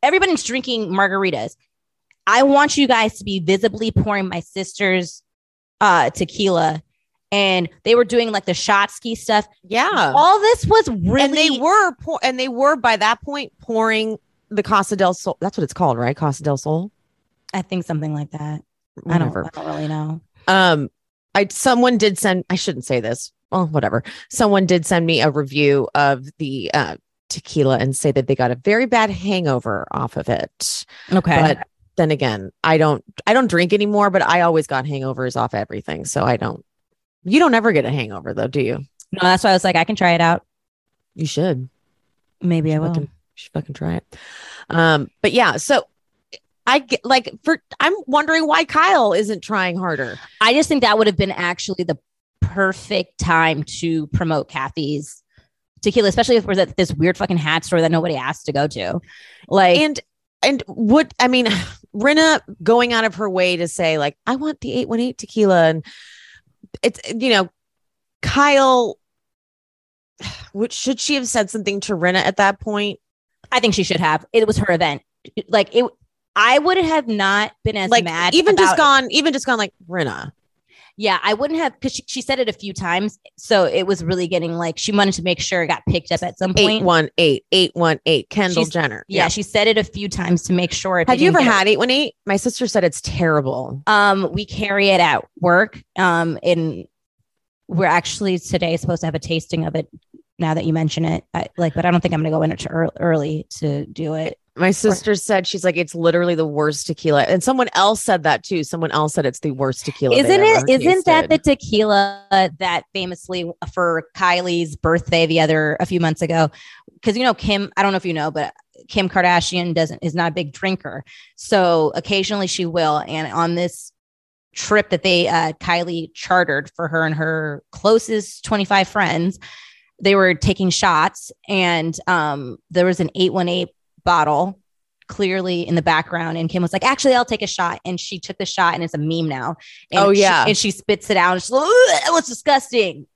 everybody's drinking margaritas. I want you guys to be visibly pouring my sister's uh tequila. And they were doing like the shot ski stuff. Yeah, All this was really and they were pour- and they were by that point pouring the Casa del Sol. That's what it's called, right? Casa del Sol. I think something like that. Whatever. I don't, I don't really know. Um, I someone did send. I shouldn't say this. Well, whatever. Someone did send me a review of the uh, tequila and say that they got a very bad hangover off of it. Okay. But then again, I don't. I don't drink anymore, but I always got hangovers off everything, so I don't. You don't ever get a hangover though, do you? no, that's why I was like, I can try it out. You should. Maybe I will. fucking, should fucking try it. Um, but yeah, so I get like for I'm wondering why Kyle isn't trying harder. I just think that would have been actually the perfect time to promote Kathy's tequila, especially if we're at this weird fucking hat store that nobody asked to go to. Like, and and what I mean, *sighs* Rinna going out of her way to say like I want the eight one eight tequila, and it's you know, Kyle. *sighs* Which should she have said something to Rinna at that point? I think she should have. It was her event. Like it, I would have not been as Like mad. even just gone, even just gone like Rinna. Yeah, I wouldn't have because she, she said it a few times, so it was really getting like she wanted to make sure it got picked up at some Eight point. one eight eight one eight Kendall She's- Jenner. yeah, she said it a few times to make sure. It Have you ever had eight one eight? My sister said it's terrible. Um, we carry it at work. Um, and we're actually today supposed to have a tasting of it. Now that you mention it, I, like, but I don't think I'm going to go in it too early to do it. My sister said she's like it's literally the worst tequila, and someone else said that too. Someone else said it's the worst tequila. Isn't it? Isn't that the tequila that famously for Kylie's birthday the other a few months ago? Because you know Kim, I don't know if you know, but Kim Kardashian doesn't is not a big drinker, so occasionally she will. And on this trip that they uh, Kylie chartered for her and her closest 25 friends, they were taking shots, and um, there was an 818 bottle clearly in the background and Kim was like actually I'll take a shot and she took the shot and it's a meme now and Oh, she- yeah. and she spits it out and she's like "Ugh, it was disgusting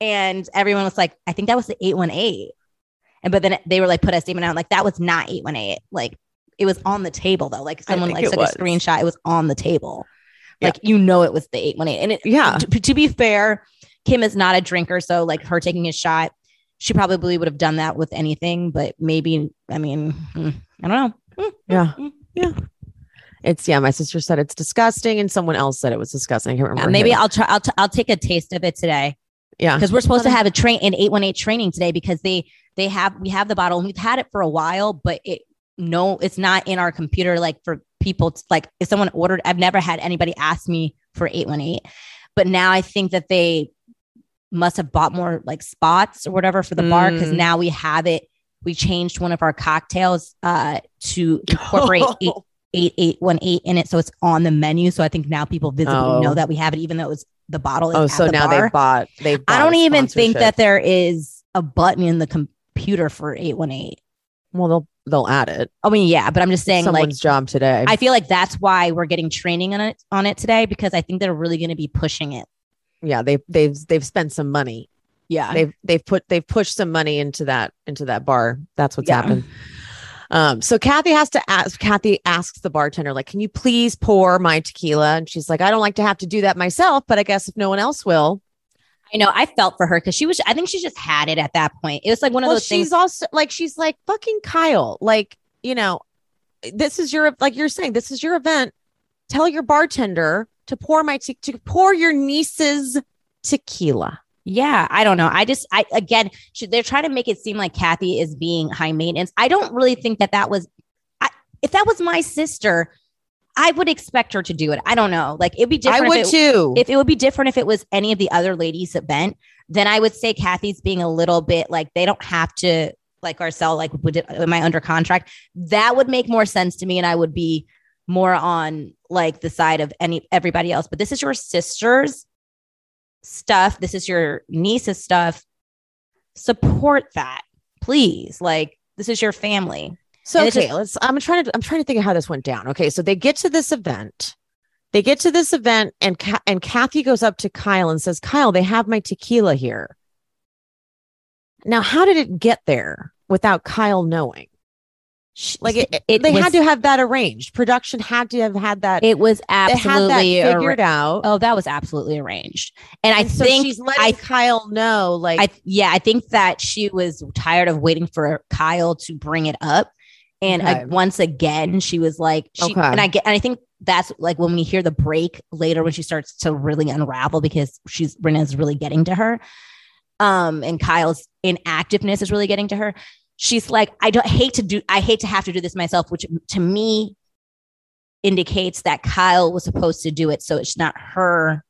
And everyone was like, I think that was the 818. And but then they were like, put a statement out like that was not 818. Like it was on the table though. Like someone like took was. a screenshot. It was on the table. Yeah. Like you know it was the 818. And it Yeah. to, to be fair, Kim is not a drinker, so like her taking a shot, she probably would have done that with anything, but maybe I mean, hmm, I don't know. Hmm, Yeah. hmm. Yeah. It's yeah, my sister said it's disgusting and someone else said it was disgusting. I can't Yeah, maybe who. I'll try. I'll, t- I'll take a taste of it today yeah. because we're supposed to have a train an eight one eight training today because they they have we have the bottle and we've had it for a while, but it no, it's not in our computer. Like for people, to, like if someone ordered, I've never had anybody ask me for eight one eight, but now I think that they must have bought more like spots or whatever for the bar because Mm. now we have it. We changed one of our cocktails uh, to *laughs* incorporate eight, eight eight one eight in it, so it's on the menu. So I think now people visibly Oh. know that we have it, even though it's the bottle. Oh, at so the now bar. they bought they I don't even think that there is a button in the computer for 818. well they'll they'll add it. I mean, yeah, but I'm just saying, Someone's like, job today. I feel like that's why we're getting training on it on it today because I think they're really going to be pushing it. Yeah, they they've they've spent some money. Yeah, They've they've put they've pushed some money into that into that bar. That's what's Yeah. happened. Um, so Kathy has to ask Kathy asks the bartender, like, can you please pour my tequila? And she's like, I don't like to have to do that myself, but I guess if no one else will. I know. I felt for her because she was. I think she just had it at that point. It was like one of Well, those she's things. also like she's like fucking Kyle. Like, you know, this is your like you're saying, this is your event. Tell your bartender to pour my te- to pour your niece's tequila. Yeah, I don't know. I just, I again, they're trying to make it seem like Kathy is being high maintenance. I don't really think that that was. I, if that was my sister, I would expect her to do it. I don't know. Like it'd be different. I would if it, too. if it would be different if it was any of the other ladies' event, then I would say Kathy's being a little bit like they don't have to like Garcelle, like would it, am I under contract? That would make more sense to me, and I would be more on like the side of any everybody else. But this is your sister's stuff. This is your niece's stuff. Support that, please. Like this is your family. So okay, just- let's. I'm trying to. I'm trying to think of how this went down. Okay, so they get to this event. They get to this event, and Ka- and Kathy goes up to Kyle and says, "Kyle, they have my tequila here." Now, how did it get there without Kyle knowing? Like it, it they was, had to have that arranged. Production had to have had that. It was they had that absolutely figured arra- out. Oh, that was absolutely arranged. And I so think she's letting I Kyle know, like, I yeah, I think that she was tired of waiting for Kyle to bring it up. And uh, Okay. once again, she was like, she, Okay. and I get, and I think that's like when we hear the break later when she starts to really unravel because she's Rinna's really getting to her. Um, and Kyle's inactiveness is really getting to her. She's like, I don't hate to do, I hate to have to do this myself, which to me indicates that Kyle was supposed to do it. So it's not her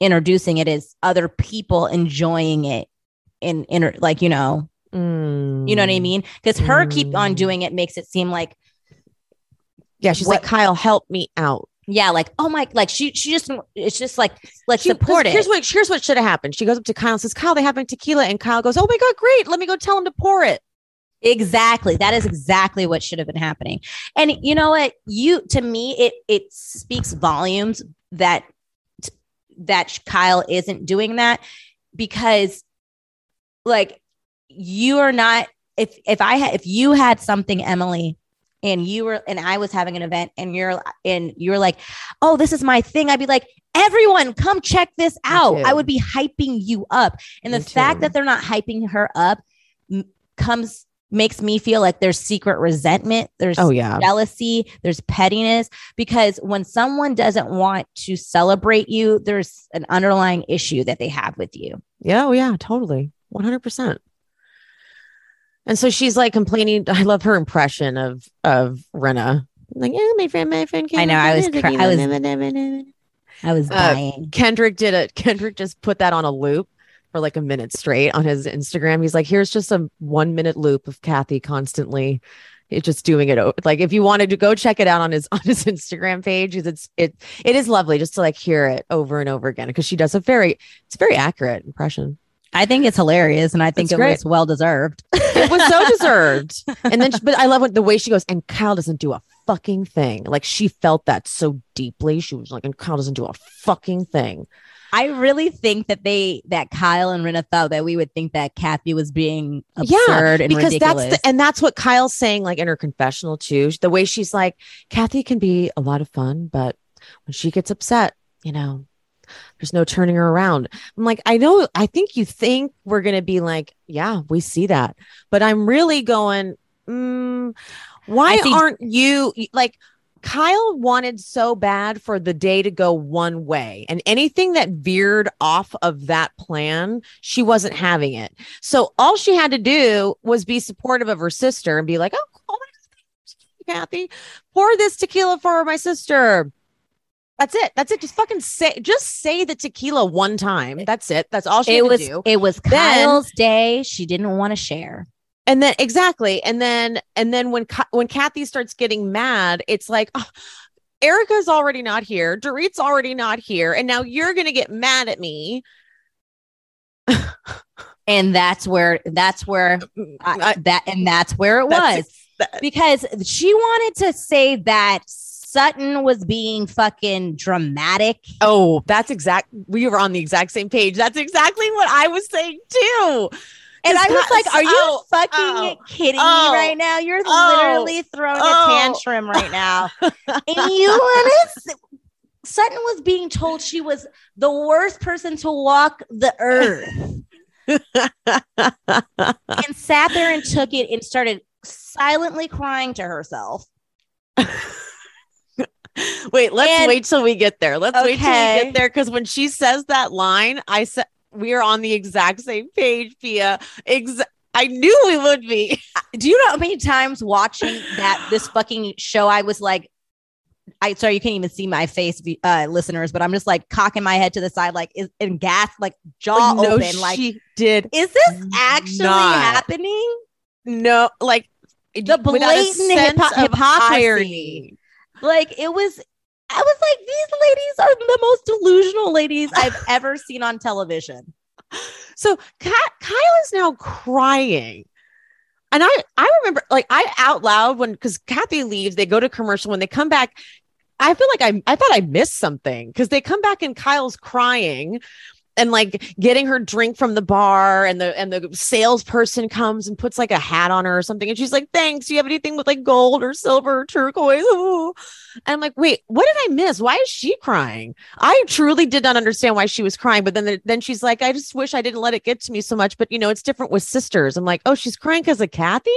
introducing it, it, is other people enjoying it in inter like, you know, mm, you know what I mean? Because her keep on Mm. doing it makes it seem like, Yeah, she's What- like, Kyle, help me out. yeah, like, oh my, like she she just it's just like let's She- support it. Here's what here's what should have happened. She goes up to Kyle and says, Kyle, they have my tequila. And Kyle goes, Oh my God, great. Let me go tell him to pour it. Exactly. That is exactly what should have been happening. And you know what? You to me, it it speaks volumes that that Kyle isn't doing that because like you are not if if I had if you had something, Emily, and you were and I was having an event and you're and you're like, oh, this is my thing, I'd be like, everyone come check this out. I would be hyping you up. And Me the fact that they're not hyping her up comes makes me feel like there's secret resentment there's Oh, yeah. jealousy there's pettiness because when someone doesn't want to celebrate you there's an underlying issue that they have with you Yeah, oh yeah, totally. 100%. And so she's like complaining. *laughs* I love her impression of of Rinna. Like, yeah, my friend, my friend. I know, I was cry- I was- i was Uh, Kendrick did it. Kendrick just put that on a loop for like a minute straight on his Instagram. He's like, here's just a one minute loop of Kathy constantly. It just doing it over. like if you wanted to go check it out on his *laughs* on his Instagram page, it's it it is lovely just to like hear it over and over again because she does a very it's a very accurate impression. i think it's hilarious and i think It's it great. was well deserved It was so *laughs* deserved. And then, she- but I love what the way she goes. And Kyle doesn't do a fucking thing. Like she felt that so deeply. She was like, and Kyle doesn't do a fucking thing. I really think that they that Kyle and Rinna thought that we would think that Kathy was being absurd yeah, and because ridiculous. that's the, and that's what Kyle's saying, like in her confessional too. The way she's like, Kathy can be a lot of fun, but when she gets upset, you know, there's no turning her around. I'm like, I know, I think you think we're gonna be like, yeah, we see that, but I'm really going, mm, why see- aren't you like? Kyle wanted so bad for the day to go one way, and anything that veered off of that plan, she wasn't having it. So all she had to do was be supportive of her sister and be like, "Oh, oh my God, Kathy, pour this tequila for my sister." That's it. That's it. Just fucking say, just say the tequila one time. That's it. That's all she it had to was do. it was Then- Kyle's day. She didn't want to share. And then exactly, and then and then when when Kathy starts getting mad, it's like. Oh, Erika's already not here. Dorit's already not here. And now you're going to get mad at me. *laughs* And that's where that's where um, mm, I, I- that and that's where it That's was that- because she wanted to say that Sutton was being fucking dramatic. Oh, that's exact. We were on the exact same page. That's exactly what I was saying too. And I was like, "Are you oh, fucking oh, kidding oh, me right now? You're oh, literally throwing oh." a tantrum right now." *laughs* and you want to? Sutton was being told she was the worst person to walk the earth, *laughs* and sat there and took it and started silently crying to herself. Wait, let's And- wait till we get there. Let's wait till we get there because when she says that line, I said we are on the exact same page, Pia. Ex- I knew we would be. *laughs* Do you know how many times watching that this fucking show I was like, I sorry you can't even see my face, uh, listeners, but I'm just like cocking my head to the side, like is in gas, like jaw no, open, like she did is this actually not. happening? no, like The blatant hypo- hypocrisy. irony. Like it was. I was like, these ladies are the most delusional ladies I've *laughs* ever seen on television. So Kyle is now crying. And I I remember like I out loud when because Kathy leaves, they go to commercial. When they come back, I feel like I I thought I missed something because they come back and Kyle's crying and like getting her drink from the bar and the and the salesperson comes and puts like a hat on her or something and she's like thanks do you have anything with like gold or silver or turquoise? Ooh. and i'm like wait what did i miss? Why is she crying? I truly did not understand why she was crying but then then she's like i just wish i didn't let it get to me so much but you know it's different with sisters. I'm like oh she's crying because of kathy?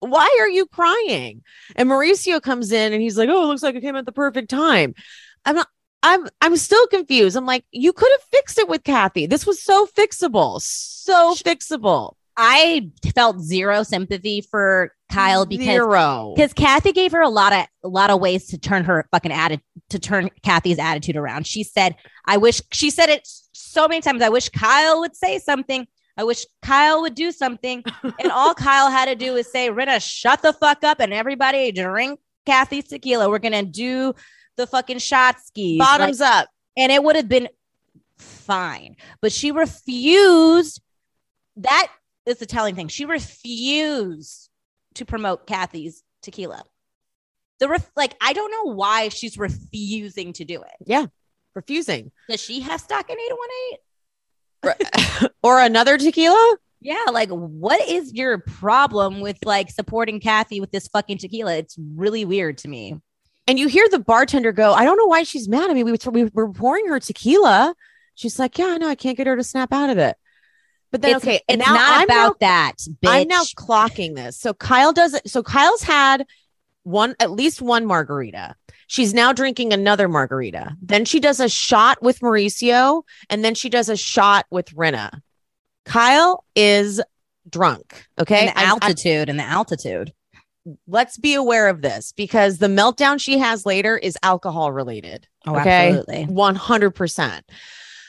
Why are you crying? And mauricio comes in and he's like oh it looks like it came at the perfect time. I'm not I'm I'm still confused. I'm like, you could have fixed it with Kathy. This was so fixable, so fixable. I felt zero sympathy for Kyle because because Kathy gave her a lot of a lot of ways to turn her fucking attitude to turn Kathy's attitude around. She said, "I wish." She said it so many times. I wish Kyle would say something. I wish Kyle would do something. *laughs* and all Kyle had to do was say, "Rita, shut the fuck up," and everybody drink Kathy's tequila. We're gonna do the fucking shot skis. Like, Bottoms up. and it would have been fine. But she refused. That is the telling thing. She refused to promote Kathy's tequila. The ref- like, I don't know why she's refusing to do it. Yeah, refusing. Does she have stock in 818? *laughs* or another tequila? Yeah, like what is your problem with like supporting Kathy with this fucking tequila? It's really weird to me. And you hear the bartender go, I don't know why she's mad I mean, We, were- we were pouring her tequila. She's like, Yeah, I know. I can't get her to snap out of it. But then, it's, okay, it's now not I'm now about that. Bitch. I'm now clocking this. So Kyle does it. So Kyle's had one, at least one margarita. She's now drinking another margarita. Then she does a shot with Mauricio, and then she does a shot with Rinna. Kyle is drunk. Okay. and the I- I- altitude and the altitude. Let's be aware of this because the meltdown she has later is alcohol related. Oh, Okay. absolutely. 100%.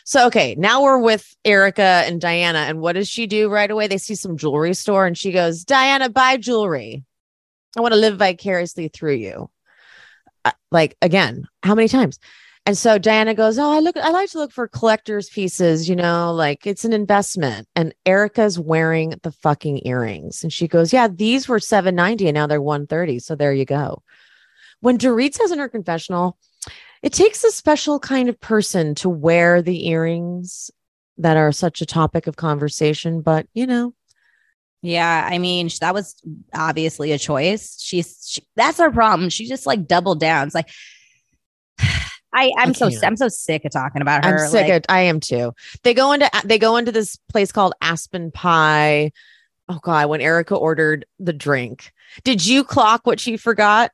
So, okay, now we're with Erika and Diana. And what does she do right away? They see some jewelry store and she goes, Diana, buy jewelry. I want to live vicariously through you. Uh, like, again, how many times? And so Diana goes, Oh, I look, I like to look for collector's pieces, you know, like it's an investment. And Erika's wearing the fucking earrings. And she goes, Yeah, these were 790 and now they're 130. So there you go. when Dorit says in her confessional, it takes a special kind of person to wear the earrings that are such a topic of conversation. But you know, Yeah, I mean, that was obviously a choice. She's she, that's her problem. She just like doubled down. It's like I I'm so. I'm so sick of talking about her. I'm sick. like, of, I am too. They go into they go into this place called Aspen Pie. Oh god, when Erika ordered the drink, did you clock what she forgot?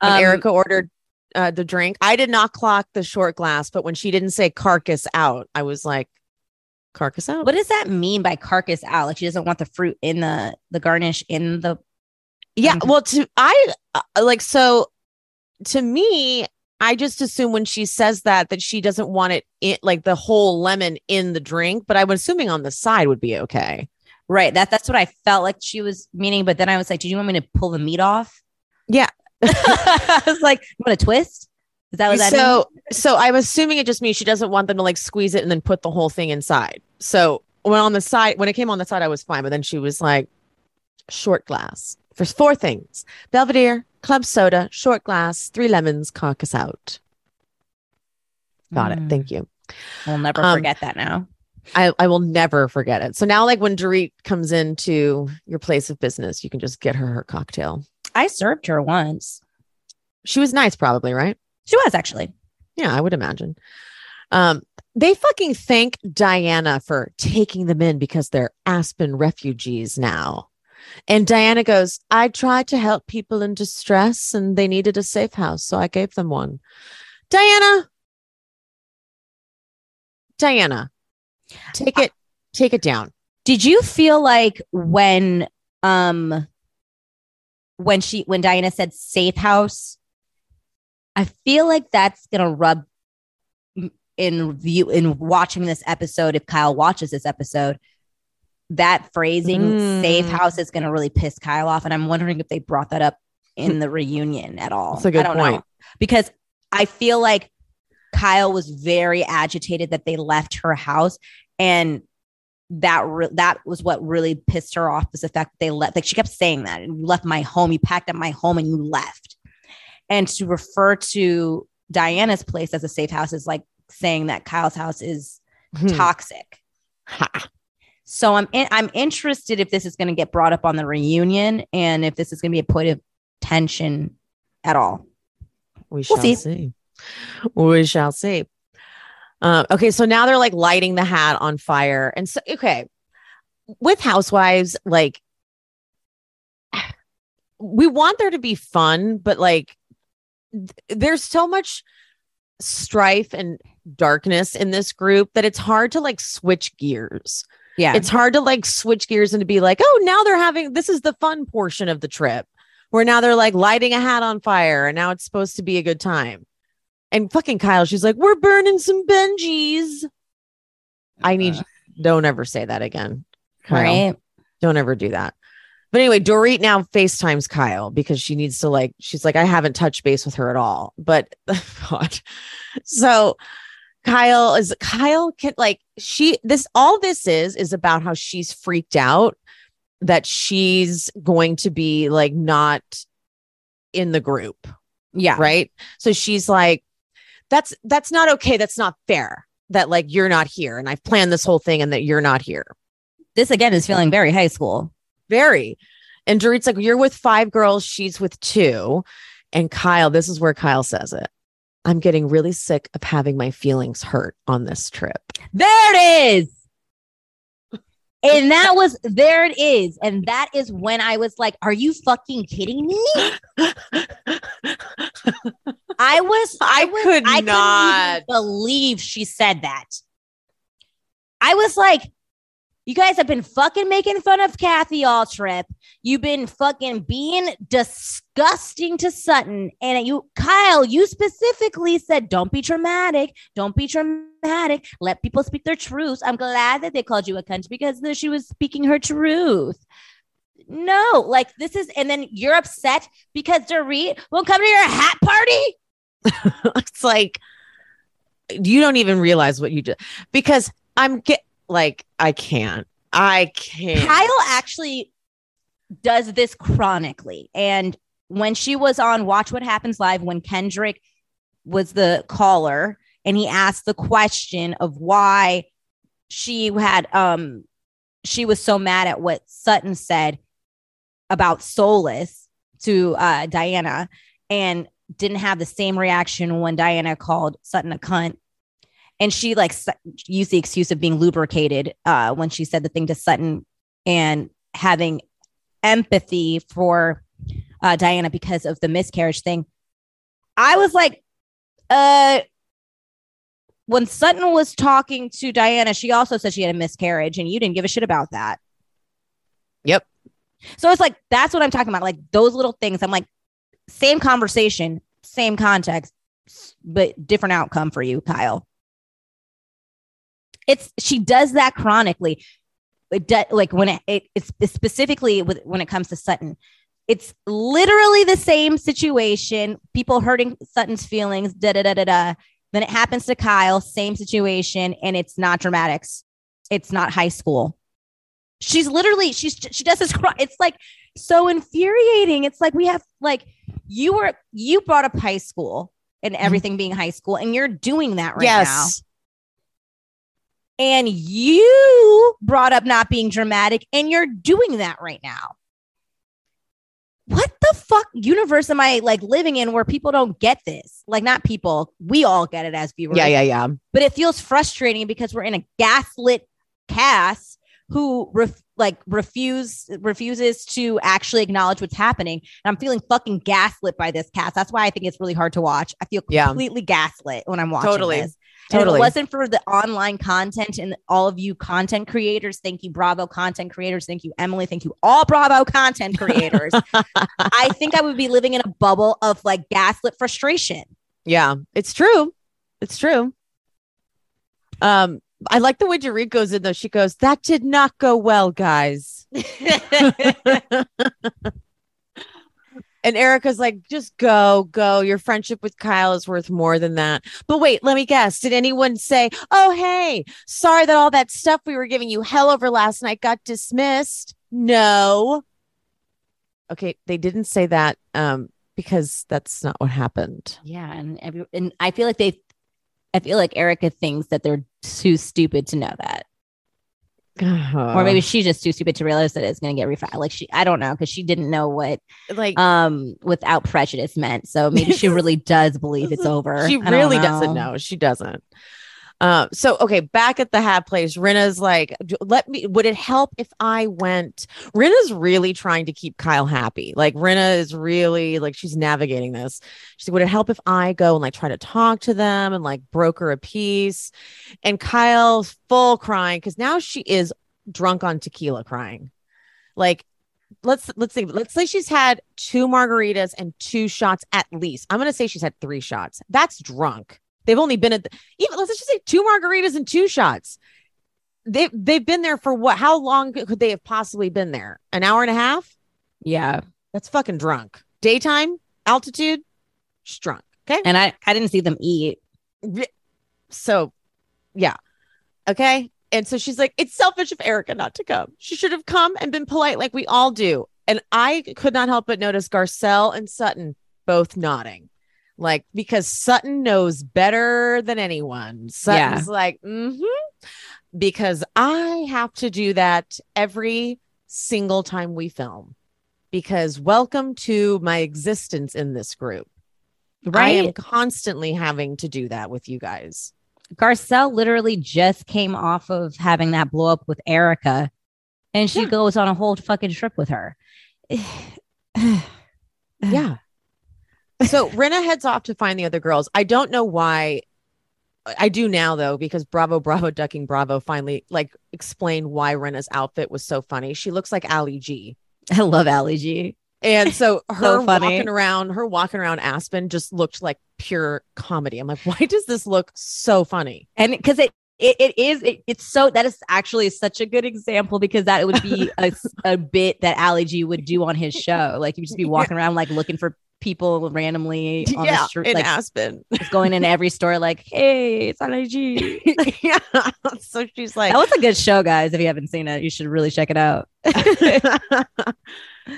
When um, Erika ordered uh, the drink, I did not clock the short glass, but when she didn't say carcass out, I was like, carcass out. What does that mean by carcass out? Like she doesn't want the fruit in the the garnish in the Yeah, Mhm. well, to I uh, like so to me, I just assume when she says that that she doesn't want it in like the whole lemon in the drink, but I'm assuming on the side would be okay. right. That that's what I felt like she was meaning. But then I was like, "Do you want me to pull the meat off? Yeah. *laughs* I was like, you want to twist? Is that what that so so I'm assuming it just means she doesn't want them to like squeeze it and then put the whole thing inside. So when on the side, when it came on the side, I was fine, but then she was like, short glass. for four things: Belvedere, club soda, short glass, three lemons, carcass out. Got it. Mm. Thank you. We'll never Um, forget that now. I, I will never forget it. So now, like when Dorit comes into your place of business, you can just get her her cocktail. I served her once. She was nice, probably, right? She was actually. Yeah, I would imagine. Um, they fucking thank Diana for taking them in because they're Aspen refugees now. And Diana goes, I tried to help people in distress and they needed a safe house, so I gave them one. Diana, Diana, take it, take it down. Did you feel like when um when she when Diana said safe house, I feel like that's gonna rub in view in watching this episode. If Kyle watches this episode, that phrasing safe Mm. house is gonna really piss Kyle off. And I'm wondering if they brought that up in the reunion at all. That's a good I don't know. point. Because I feel like Kyle was very agitated that they left her house and that re- that was what really pissed her off was the fact that they left like she kept saying that you left my home you packed up my home and you left and to refer to Diana's place as a safe house is like saying that Kyle's house is Hmm. toxic Ha. So I'm in, I'm interested if this is going to get brought up on the reunion and if this is going to be a point of tension at all We shall We'll see. see. We shall see. Uh, okay, so now they're like lighting the hat on fire, and so okay, with housewives, like *sighs* we want there to be fun, but like th- there's so much strife and darkness in this group that it's hard to like switch gears. Yeah It's hard to like switch gears and to be like, oh, now they're having this is the fun portion of the trip where now they're like lighting a hat on fire and now it's supposed to be a good time. And fucking Kyle, she's like, we're burning some Benjis. I uh-huh. need don't ever say that again. Kyle. right Don't ever do that. But anyway, Dorit now FaceTimes Kyle because she needs to like, she's like, I haven't touched base with her at all. But *laughs* God. So Kyle is Kyle can like she this all this is is about how she's freaked out that she's going to be like not in the group. Yeah. Right? So she's like that's that's not okay. That's not fair that like you're not here and i've planned this whole thing and that you're not here. This again is feeling very high school. Very. And Dorit's like you're with five girls. She's with two. And kyle this is where kyle says it i'm getting really sick of having my feelings hurt on this trip There it is. And that was there it is. And that is when I was like, Are you fucking kidding me? I was I was- could I couldn't not. believe she said that. I was like, you guys have been fucking making fun of Kathy all trip. You've been fucking being disgusting to Sutton. And you, Kyle, you specifically said, don't be dramatic. Don't be dramatic. Let people speak their truths. I'm glad that they called you a cunt because she was speaking her truth. No, like this is, and then you're upset because Dorit won't come to your hat party. *laughs* it's like you don't even realize what you did because I'm like I can't. I can't. Kyle actually does this chronically. And when she was on Watch What Happens Live, when Kendrick was the caller and he asked the question of why she had um she was so mad at what Sutton said about Soulless to uh, Diana and didn't have the same reaction when Diana called Sutton a cunt. And she like used the excuse of being lubricated uh, when she said the thing to Sutton and having empathy for uh, Diana because of the miscarriage thing. I was like, uh, when Sutton was talking to Diana, she also said she had a miscarriage and you didn't give a shit about that. Yep. So it's like, that's what I'm talking about. Like those little things. I'm like, same conversation, same context, but different outcome for you, Kyle. It's, she does that chronically. It de- like when it, it, it's specifically with, when it comes to Sutton, it's literally the same situation. People hurting Sutton's feelings, da da da da da. Then it happens to Kyle, same situation, and it's not dramatics. It's not high school. She's literally she's she does this. It's like so infuriating. It's like we have like you were you brought up high school and everything being high school, and you're doing that right yes. now. And you brought up not being dramatic, and you're doing that right now what the fuck universe am I like living in where people don't get this? Like, not people, we all get it as viewers. Yeah, yeah, yeah. But it feels frustrating because we're in a gaslit cast who ref- like refuse refuses to actually acknowledge what's happening. And I'm feeling fucking gaslit by this cast. That's why I think it's really hard to watch. I feel completely yeah. gaslit when I'm watching totally. this. Totally. if it wasn't for the online content and all of you content creators, thank you, Bravo content creators. Thank you, Emily. Thank you, all Bravo content creators. *laughs* I think I would be living in a bubble of like gaslit frustration. Yeah, it's true. It's true. Um, I like the way goes in though. She goes, "That did not go well, guys." *laughs* *laughs* And Erika's like, just go, go. Your friendship with Kyle is worth more than that. But wait, let me guess. Did anyone say, oh, hey, sorry that all that stuff we were giving you hell over last night got dismissed? No. Okay, they didn't say that um, because that's not what happened. Yeah. And, every, and I feel like they, I feel like Erika thinks that they're too stupid to know that. Uh-huh. Or maybe she's just too stupid to realize that it's going to get refiled. Like she, I don't know, because she didn't know what like um without prejudice meant. So maybe she *laughs* really does believe it's *laughs* over. She really doesn't know. She doesn't. Uh, so okay, back at the hat place, Rinna's like, let me. Would it help if I went? Rinna's really trying to keep Kyle happy. Like Rinna is really like she's navigating this. She's like, would it help if I go and like try to talk to them and like broker a peace? And Kyle's full crying because now she is drunk on tequila, crying. Like let's let's think let's say she's had two margaritas and two shots at least i'm to say she's had three shots that's drunk They've only been at the, even let's just say two margaritas and two shots. They've they've been there for what? How long could they have possibly been there? An hour and a half? Yeah, that's fucking drunk. Daytime altitude, she's drunk. Okay, and I I didn't see them eat. So, yeah, okay. And so she's like, it's selfish of Erika not to come. She should have come and been polite like we all do. And I could not help but notice Garcelle and Sutton both nodding like because Sutton knows better than anyone. Sutton's yeah. like, mm-hmm, because I have to do that every single time we film. Because welcome to my existence in this group. Right. I am constantly having to do that with you guys. Garcelle literally just came off of having that blow up with Erika, and she yeah. goes on a whole fucking trip with her. *sighs* *sighs* *sighs* yeah. So Rinna heads off to find the other girls. I don't know why. I do now though, because Bravo, Bravo, Ducking Bravo finally like explained why Rinna's outfit was so funny. She looks like Ali G. I love Ali G. And so *laughs* her so walking around, her walking around Aspen just looked like pure comedy. I'm like, why does this look so funny? And because it it, it is it, it's so that is actually such a good example because that would be a, a bit that Ali G would do on his show. Like you just be *laughs* walking around like looking for people randomly *laughs* on yeah, the street in like, Aspen, going in every store like, *laughs* "Hey, it's on IG." *laughs* yeah. So she's like, "That was a good show, guys. If you haven't seen it, you should really check it out."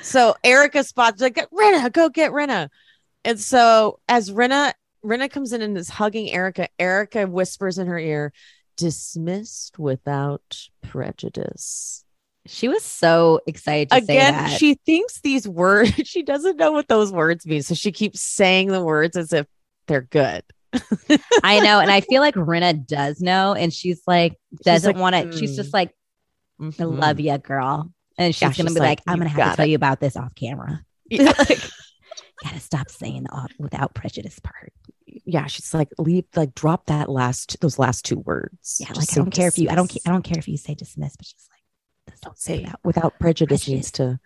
So Erika spots like Rinna, go get Rinna. And so as Rinna Rinna comes in and is hugging Erika, Erika whispers in her ear, dismissed without prejudice. She was so excited to say Again, that. she thinks these words, *laughs* she doesn't know what those words mean. So she keeps saying the words as if they're good. *laughs* I know, and I feel like Rinna does know, and she's like doesn't want to. She's "Mm, just like, I Mhm. love you, girl, and she's Yeah, gonna she's be like, like, I'm gonna have got to tell it." you about this off camera. *laughs* Yeah. like, gotta stop saying the without prejudice part. yeah, she's like, leave, like, drop that last, those last two words. Yeah, like I don't care if you, I don't, I don't care if you say dismiss, but she's Don't say that without, prejudice needs to,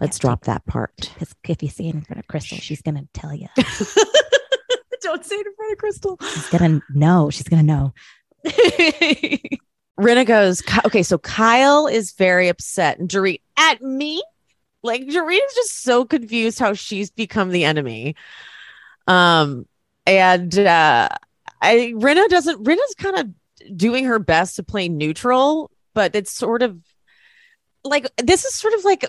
let's drop that part. *laughs* because if you say it in front of Crystal, she's gonna tell you. *laughs* don't say it in front of Crystal. She's gonna know. She's gonna know. *laughs* Rinna goes, okay, so Kyle is very upset. And Dorit, at me? Like Dorit is just so confused how she's become the enemy. Um, and uh I Rinna doesn't Rinna's kind of doing her best to play neutral, but it's sort of like this is sort of like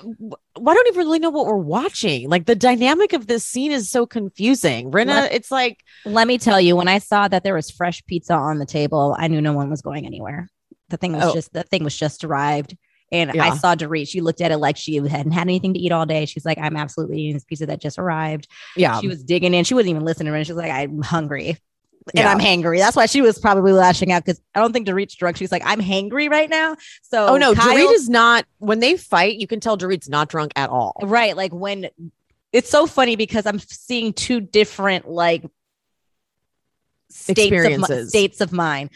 why don't even really know what we're watching? Like the dynamic of this scene is so confusing. Rinna, Let- it's like Let me tell you, when I saw that there was fresh pizza on the table, I knew no one was going anywhere. The thing was Oh. just the thing was just arrived. And I saw Dorit. She looked at it like she hadn't had anything to eat all day. She's like, I'm absolutely eating this pizza that just arrived. yeah. She was digging in. She wasn't even listening to her. She was like, I'm hungry. And Yeah. I'm hangry. That's why she was probably lashing out because I don't think Dorit's drunk. She's like, I'm hangry right now. So Oh no, Kyle- Dorit is not when they fight, you can tell Dorit's not drunk at all. Right. Like when it's so funny because I'm seeing two different like states of, states of mind.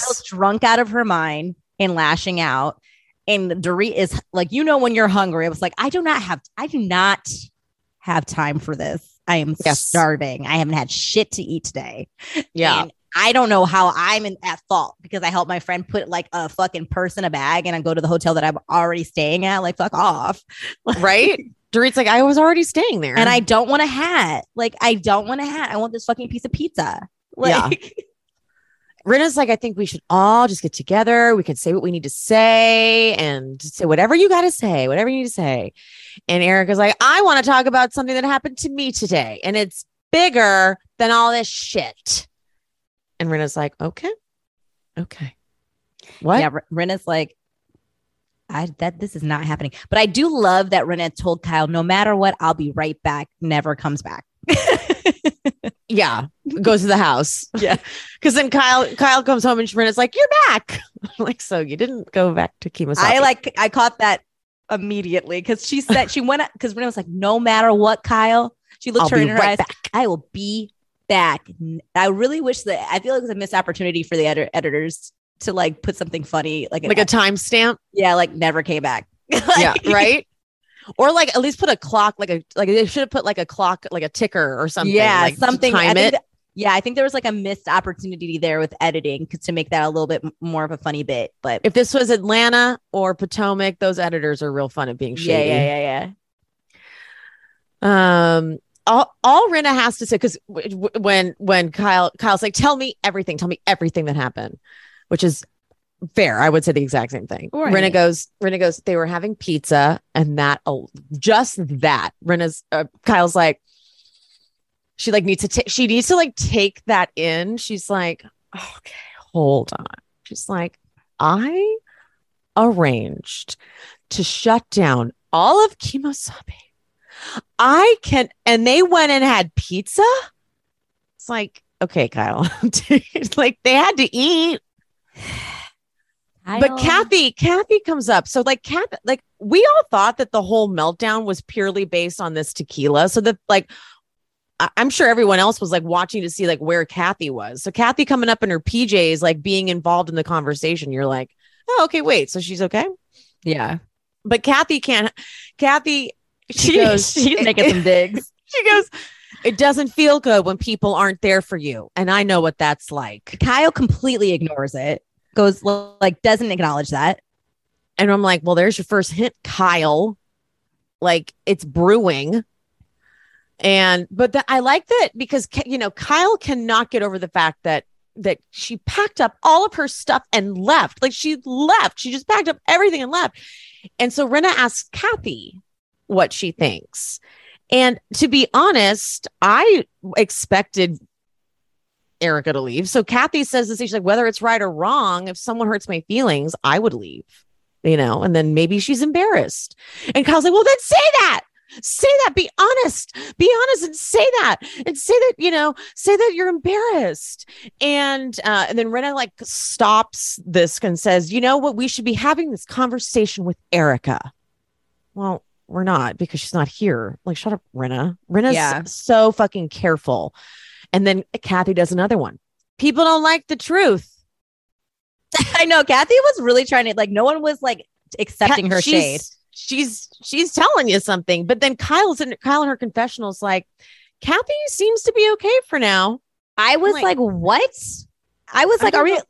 Kyle's drunk out of her mind and lashing out. And Dorit is like, you know, when you're hungry, I was like, I do not have, I do not have time for this. I am Yes. starving. I haven't had shit to eat today. Yeah. And I don't know how I'm in, at fault because I helped my friend put like a fucking purse in a bag and I go to the hotel that I'm already staying at. Like, fuck off. *laughs* right? Dorit's like, I was already staying there. and I don't want a hat. Like, I don't want a hat. I want this fucking piece of pizza. Like, *laughs* Rinna's like, I think we should all just get together. We can say what we need to say and say whatever you got to say, whatever you need to say. And Erika's like, I want to talk about something that happened to me today. And it's bigger than all this shit. And Rinna's like, okay. Okay. What? yeah, Rinna's like, I that this is not happening. But I do love that Rinna told Kyle, no matter what, I'll be right back. Never comes back. *laughs* Yeah. Goes to the house. *laughs* *laughs* Yeah. Cause then Kyle Kyle comes home and Rinna's like, You're back. *laughs* I'm like, so you didn't go back to Kemo Sabe. I like I caught that immediately because she said she went because Rinna was like, no matter what, Kyle. She looked I'll her in her right eyes. I will be back. i really wish that I feel like it was a missed opportunity for the edi- editors to like put something funny, like an like a timestamp. yeah, like never came back. yeah right or like at least put a clock like a like they should have put like a clock like a ticker or something yeah, like, something. Time it yeah, I think there was like a missed opportunity there with editing to make that a little bit more of a funny bit. But if this was atlanta or potomac those editors are real fun at being yeah, shady yeah, yeah, yeah. um all, all Rinna has to say because w- w- when when Kyle Kyle's like tell me everything tell me everything that happened which is fair I would say the exact same thing Right. Rinna goes Rinna goes they were having pizza and that oh, just that Rinna's uh, Kyle's like she like needs to take she needs to like take that in she's like okay hold on she's like I arranged to shut down all of Kemo Sabe I can, and they went and had pizza. It's like, okay, Kyle, *laughs* like they had to eat. But Kathy, Kathy comes up. So like Kathy, like we all thought that the whole meltdown was purely based on this tequila. So that like I- I'm sure everyone else was like watching to see like where Kathy was. So Kathy coming up in her PJs, like being involved in the conversation. You're like, oh, okay, wait. So she's okay. yeah, But Kathy can't. Kathy, she, she goes. *laughs* She's making some digs. *laughs* she goes, it doesn't feel good when people aren't there for you. And I know what that's like. Kyle completely ignores it. Goes like doesn't acknowledge that. And I'm like, well, there's your first hint, Kyle. Like it's brewing. And, but the, I like that because, you know, Kyle cannot get over the fact that, that she packed up all of her stuff and left. Like she left. She just packed up everything and left. And so Rinna asks Kathy, what she thinks. And to be honest, I expected Erika to leave. So Kathy says this, she's like, whether it's right or wrong, if someone hurts my feelings, I would leave, you know, and then maybe she's embarrassed. And Kyle's like, well, then say that. Say that. Be honest. Be honest and say that. And say that, you know, say that you're embarrassed. And uh, and then Rinna like stops this and says, you know what, we should be having this conversation with Erika. Well, we're not because she's not here. Like, shut up, Rinna. Rinna's Yeah. so fucking careful. And then Kathy does another one. People don't like the truth. *laughs* I know Kathy was really trying to like no one was like accepting her she's, shade. She's she's telling you something, but then Kyle's in Kyle in her confessionals like Kathy seems to be okay for now. I was like- like, what? I was like, don't are we?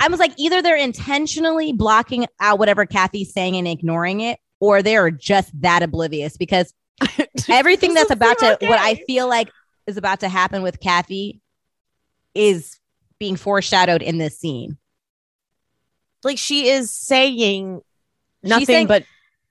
I was like, either they're intentionally blocking out whatever Kathy's saying and ignoring it, or they are just that oblivious because *laughs* everything that's about to what I feel like is about to happen with Kathy is being foreshadowed in this scene. like she is saying nothing saying- but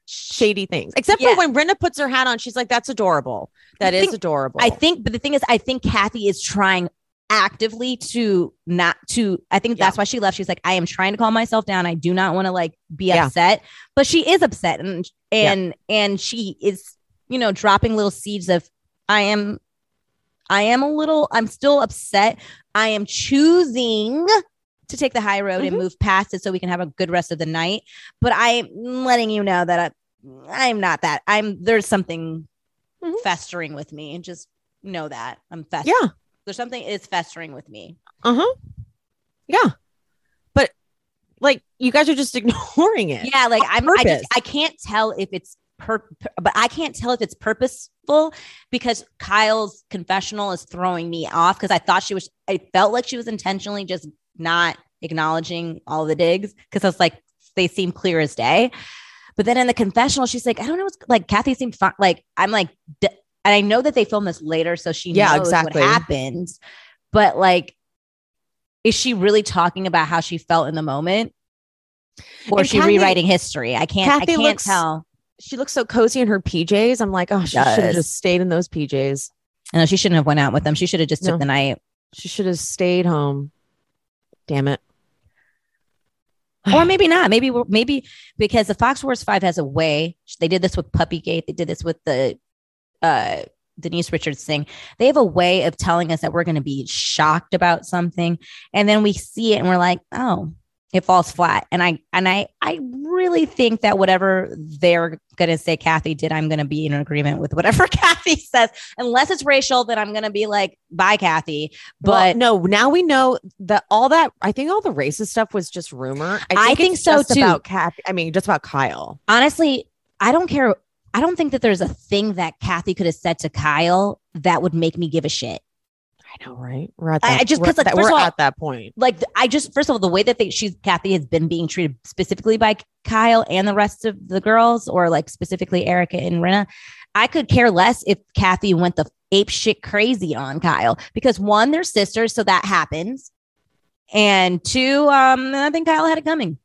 shady things. Except Yeah. for when Brenda puts her hat on, she's like, "That's adorable. That I is think- adorable." I think, but the thing is, I think Kathy is trying actively to not to. I think that's why she left. She's like, I am trying to calm myself down. I do not want to like be Yeah. upset, but she is upset, and Yeah. and and she is, you know, dropping little seeds of, I am, I am a little. I'm still upset. I am choosing to take the high road and Mhm. move past it so we can have a good rest of the night. But I'm letting you know that I, I'm not that. I'm there's something Mhm. festering with me, and just know that I'm festering. yeah. There's something is festering with me. Uh huh. Yeah. But like, you guys are just *laughs* ignoring it. Yeah, like I'm. I just. I can't tell if it's per, but I can't tell if it's purposeful because Kyle's confessional is throwing me off because I thought she was. I felt like she was intentionally just not acknowledging all the digs because I was like they seem clear as day. But then in the confessional, she's like, I don't know what's like. Kathy seemed fine. Like I'm like, d- and I know that they filmed this later, so she Yeah, knows exactly. what happens. But like, is she really talking about how she felt in the moment, or And is she Kathy- rewriting history? I can't. Kathy I can't looks- tell. She looks so cozy in her PJs. I'm like, oh, she should have just stayed in those PJs. No, she shouldn't have went out with them. She should have just No. took the night. She should have stayed home. Damn it. *sighs* or maybe not. Maybe maybe because the Fox Force Five has a way. They did this with Puppygate. They did this with the uh, Denise Richards thing. They have a way of telling us that we're going to be shocked about something, and then we see it and we're like, oh, it falls flat. And I and I I really think that whatever they're going to say Kathy did, I'm going to be in agreement with whatever *laughs* Kathy says, unless it's racial. Then I'm going to be like, bye, Kathy. But But no, now we know that all that I think all the racist stuff was just rumor. I think it's so, just too. About Kathy, I mean, just about Kyle. honestly, I don't care. I don't think that there's a thing that Kathy could have said to Kyle that would make me give a shit. I know, right? We're at I- that. I just- we're 'cause, like, that- we're of all- at that point. Like I just first of all, the way that they she's Kathy has been being treated specifically by Kyle and the rest of the girls, or like specifically Erika and Rinna, I could care less if Kathy went the ape shit crazy on Kyle because one, they're sisters, so that happens. And two, um, I think Kyle had it coming.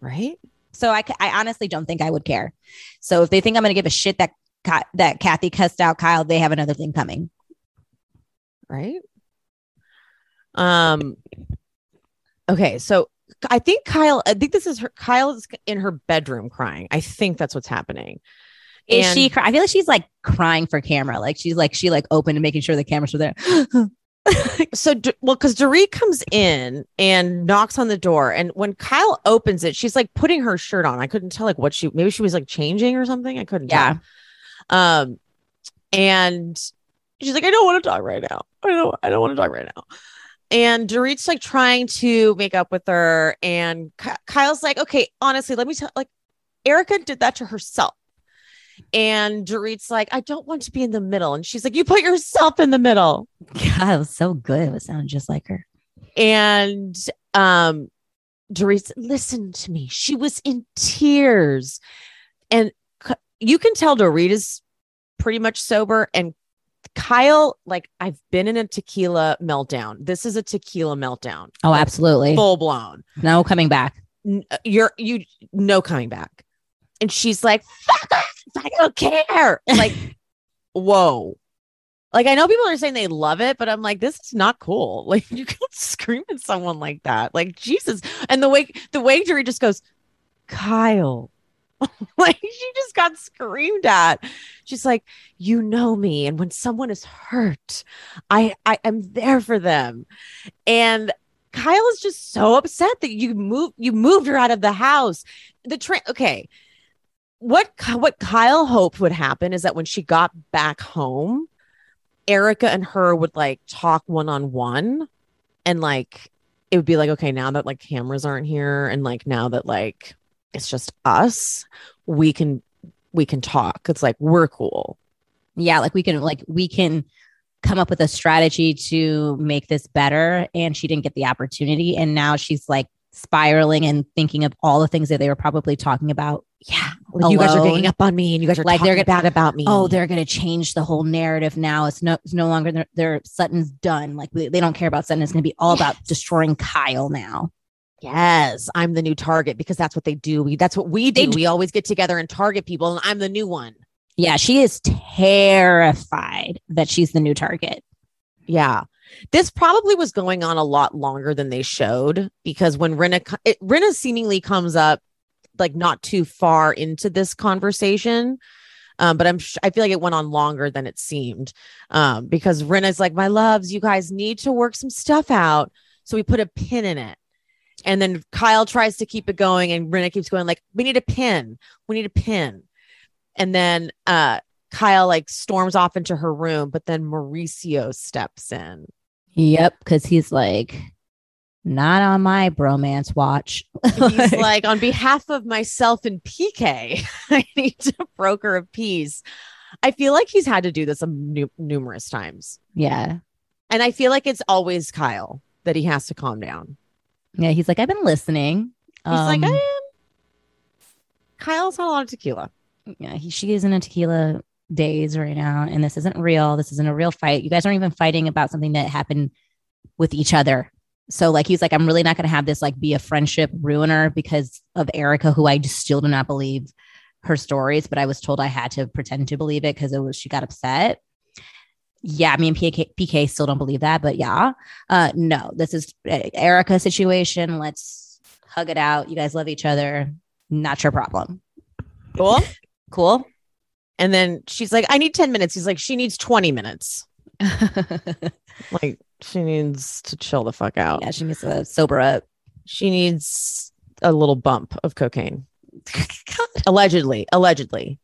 Right? So I, I honestly don't think I would care. So if they think I'm going to give a shit that that Kathy cussed out Kyle, they have another thing coming. Right? Um okay, so I think Kyle, I think this is her Kyle is in her bedroom crying. I think that's what's happening. Is And- she? Cry- I feel like she's like crying for camera. Like she's like she like opened and making sure the cameras were there. *gasps* *laughs* so well because Dorit comes in and knocks on the door and when Kyle opens it she's like putting her shirt on I couldn't tell like what she maybe she was like changing or something I couldn't Yeah. tell. um and she's like I don't want to talk right now I don't I don't want to talk right now and Dorit's like trying to make up with her and Kyle's like okay honestly let me tell like Erika did that to herself and Dorit's like I don't want to be in the middle and she's like you put yourself in the middle God, it was so good. It sounded just like her. and um Dorit, listen to me. She was in tears. And you can tell Dorit is pretty much sober. And Kyle, like, I've been in a tequila meltdown. This is a tequila meltdown. Oh, Like, absolutely. Full blown. No coming back. N- uh, You're, you, no coming back. And she's like, fuck off, I don't care. Like, *laughs* whoa. Like I know people are saying they love it, but I'm like, this is not cool. *laughs* Like you can't scream at someone like that. Like Jesus. And the way the way Jury just goes, Kyle. *laughs* like she just got screamed at. She's like, you know me. And when someone is hurt, I I am there for them. And Kyle is just so upset that you moved you moved her out of the house. The train okay. What what Kyle hoped would happen is that when she got back home, Erika and her would like talk one on one and like it would be like, okay, now that like cameras aren't here and like now that like it's just us, we can we can talk. It's like we're cool. Yeah, like we can like we can come up with a strategy to make this better and she didn't get the opportunity and now she's like spiraling and thinking of all the things that they were probably talking about. Yeah like you guys are ganging up on me and you guys are like they're gonna, bad about me. Oh they're going to change the whole narrative now. It's no it's no longer they're sutton's done. Like they, they don't care about sutton. It's going to be all yes. about destroying kyle now yes i'm the new target because that's what they do we that's what we do, do. we always get together and target people and i'm the new one yeah she is terrified that she's the new target yeah this probably was going on a lot longer than they showed because when Rinna, it, Rinna seemingly comes up like not too far into this conversation. Um, but I'm I feel like it went on longer than it seemed. Um, because Rinna's like, my loves, you guys need to work some stuff out. So we put a pin in it. And then Kyle tries to keep it going, and Rinna keeps going, like, we need a pin. We need a pin. And then uh Kyle like storms off into her room, but then Mauricio steps in. Yep, because he's like, not on my bromance watch. He's *laughs* like, on behalf of myself and PK, *laughs* I need to broker a peace. I feel like he's had to do this nu- numerous times. Yeah. And I feel like it's always Kyle that he has to calm down. Yeah. He's like, I've been listening. He's um, like, I am. Kyle's had a lot of tequila. Yeah. He, she is in a tequila days right now. And this isn't real. This isn't a real fight. You guys aren't even fighting about something that happened with each other so like he's like, I'm really not going to have this like be a friendship ruiner because of Erika, who I just still do not believe her stories, but I was told I had to pretend to believe it because it was she got upset. Yeah, me and PK, PK still don't believe that, but yeah, uh, no, this is uh, Erika situation. Let's hug it out. You guys love each other. Not your problem. Cool, cool. And then she's like, I need 10 minutes. He's like, she needs 20 minutes. *laughs* like, she needs to chill the fuck out. Yeah, she needs to sober up. She needs a little bump of cocaine. *laughs* allegedly, allegedly.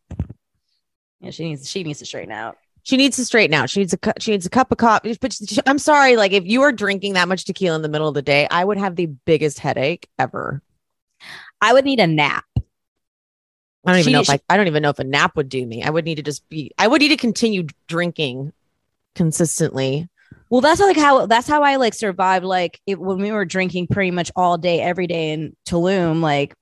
Yeah, she needs she needs to straighten out. She needs to straighten out. She needs a cu- she needs a cup of coffee. But she, I'm sorry, like if you are drinking that much tequila in the middle of the day, I would have the biggest headache ever. I would need a nap. I don't even she, know if she, I, I don't even know if a nap would do me. I would need to just be I would need to continue drinking consistently well, that's like how that's how I like survived. Like it, when we were drinking pretty much all day, every day in Tulum, like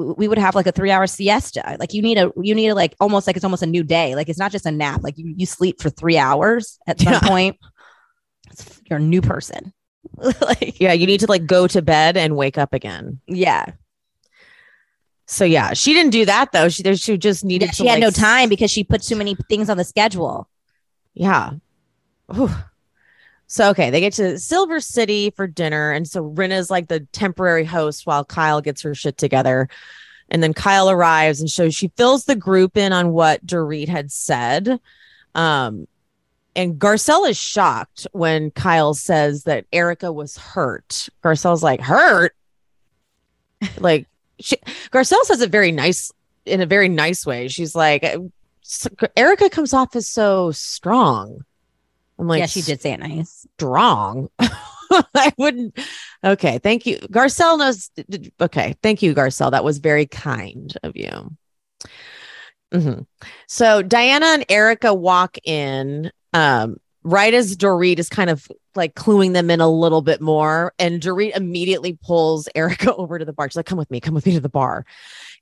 we would have like a three hour siesta. Like you need a, you need a, like almost like it's almost a new day. Like it's not just a nap. Like you, you sleep for three hours at some yeah. point. You're a new person. *laughs* like, yeah, you need to like go to bed and wake up again. Yeah. So yeah, she didn't do that though. She, she just needed. Yeah, she had like, no time because she put too many things on the schedule. Yeah. Ooh. So okay, they get to Silver City for dinner, and so Rinna's like the temporary host while Kyle gets her shit together. And then Kyle arrives, and so she fills the group in on what Dorit had said. Um, and Garcelle is shocked when Kyle says that Erika was hurt. Garcelle's like, hurt? like, she, Garcelle says it very nice in a very nice way. She's like, "Erika comes off as so strong. I'm like, yeah, she did say it nice. Strong. *laughs* I wouldn't. Okay. Thank you. Garcelle knows. Okay. Thank you, Garcelle. That was very kind of you. Mm-hmm. So Diana and Erika walk in um, right as Dorit is kind of like cluing them in a little bit more. And Dorit immediately pulls Erika *laughs* over to the bar. She's like, come with me, come with me to the bar.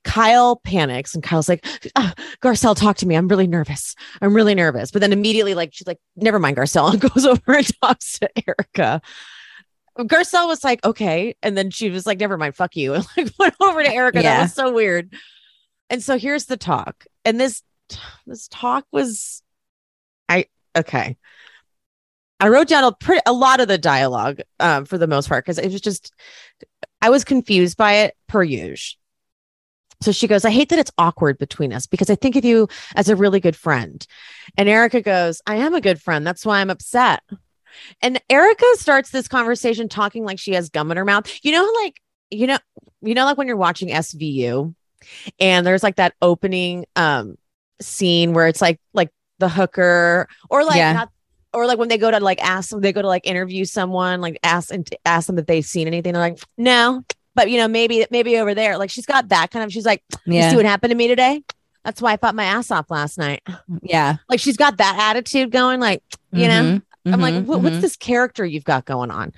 Kyle panics and Kyle's like, oh, Garcelle, talk to me. I'm really nervous. I'm really nervous. But then immediately, like, she's like, never mind, Garcelle, and *laughs* goes over and talks to Erika. Garcelle was like, okay. And then she was like, never mind, fuck you. *laughs* And like went over to Erika. Yeah. That was so weird. And so here's the talk. And this this talk was I okay. I wrote down a pretty a lot of the dialogue um, for the most part because it was just I was confused by it per usual. So she goes, I hate that it's awkward between us because I think of you as a really good friend. And Erika goes, I am a good friend. That's why I'm upset. And Erika starts this conversation talking like she has gum in her mouth. You know, like, you know, you know, like when you're watching SVU and there's like that opening um scene where it's like like the hooker or like Yeah. not or like when they go to like ask them, they go to like interview someone, like ask and ask them if they've seen anything. They're like, no, but you know, maybe maybe over there. Like she's got that kind of. She's like, you see what happened to me today? That's why I fought my ass off last night. Yeah. Like she's got that attitude going. Like you know, Mhm. I'm like, Mhm. what, what's Mhm. this character you've got going on?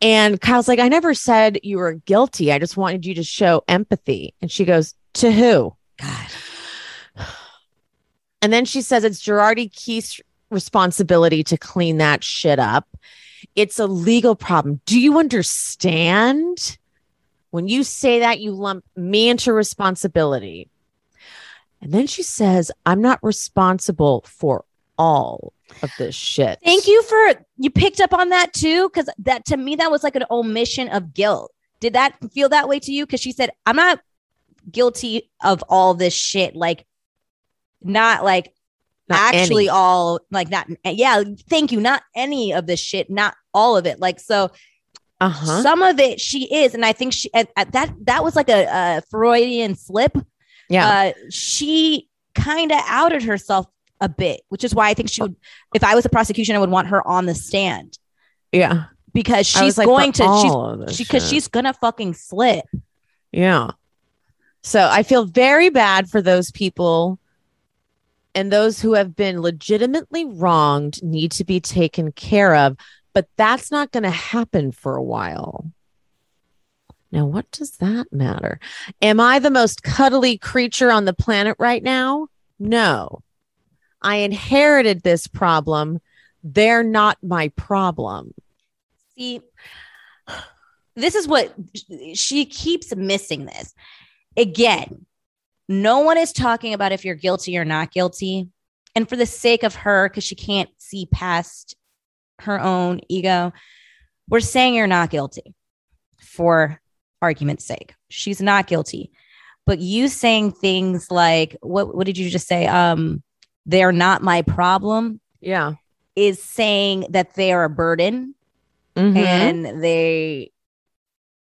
And Kyle's like, I never said you were guilty. I just wanted you to show empathy. And she goes, to who? God. And then she says it's Girardi Keese's responsibility to clean that shit up. It's a legal problem. Do you understand? When you say that, you lump me into responsibility. And then she says, I'm not responsible for all of this shit. Thank you for you picked up on that too, because that to me that was like an omission of guilt. Did that feel that way to you? Because she said, "I'm not guilty of all this shit." Like, not like Not actually any. all like not. Yeah, thank you. Not any of this shit. Not all of it. Like so, Uh-huh. some of it she is, and I think she at, at that that was like a, a Freudian slip. Yeah. Uh, she kind of outed herself a bit, which is why I think she would. If I was the prosecution, I would want her on the stand yeah. because she's like, going to all of this she's because shit. she's gonna fucking slip. Yeah. So I feel very bad for those people and those who have been legitimately wronged need to be taken care of, but that's not going to happen for a while. Now, what does that matter? Am I the most cuddly creature on the planet right now? No. I inherited this problem. They're not my problem. See, this is what she keeps missing. This again. No one is talking about if you're guilty or not guilty, and for the sake of her, because she can't see past her own ego, we're saying you're not guilty for argument's sake. She's not guilty. But you saying things like what what did you just say? Um, they're not my problem Yeah. is saying that they are a burden Mhm. and they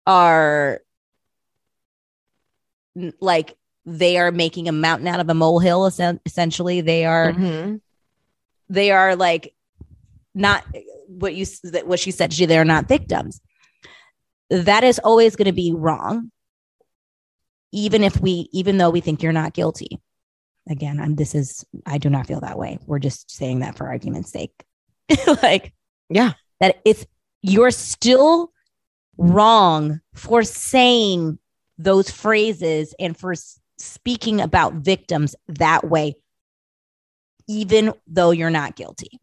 are like they are making a mountain out of a molehill essentially they are Mhm. they are like not what you what she said she they're not victims. That is always going to be wrong even if we even though we think you're not guilty. Again i'm this is i do not feel that way. We're just saying that for argument's sake. *laughs* Like Yeah. that if you're still wrong for saying those phrases and for speaking about victims that way even though you're not guilty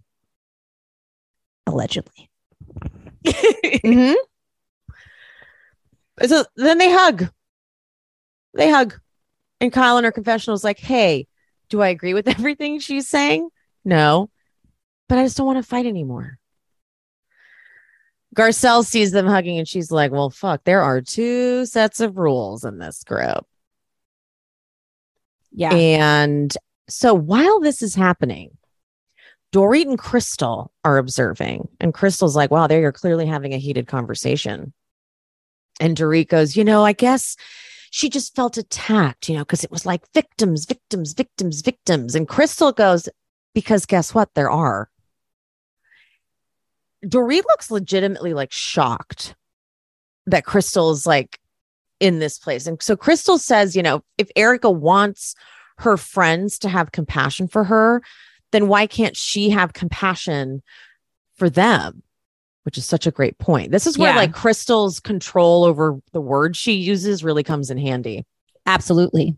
allegedly hmm So then they hug. They hug. And Kyle in her confessional is like, hey, do I agree with *laughs* everything she's saying? No. But I just don't want to fight anymore. Garcelle sees them hugging and she's like, well, fuck, there are two sets of rules in this group. yeah And so while this is happening, Dorit and Crystal are observing. And Crystal's like, wow, they're clearly having a heated conversation. And Dorit goes, you know, I guess she just felt attacked, you know, because it was like victims, victims, victims, victims. And Crystal goes, because guess what? There are. Dorit looks legitimately like shocked that Crystal's like in this place. And so Crystal says, you know, if Erika wants her friends to have compassion for her, then why can't she have compassion for them? Which is such a great point. This is where Yeah. like Crystal's control over the words she uses really comes in handy. absolutely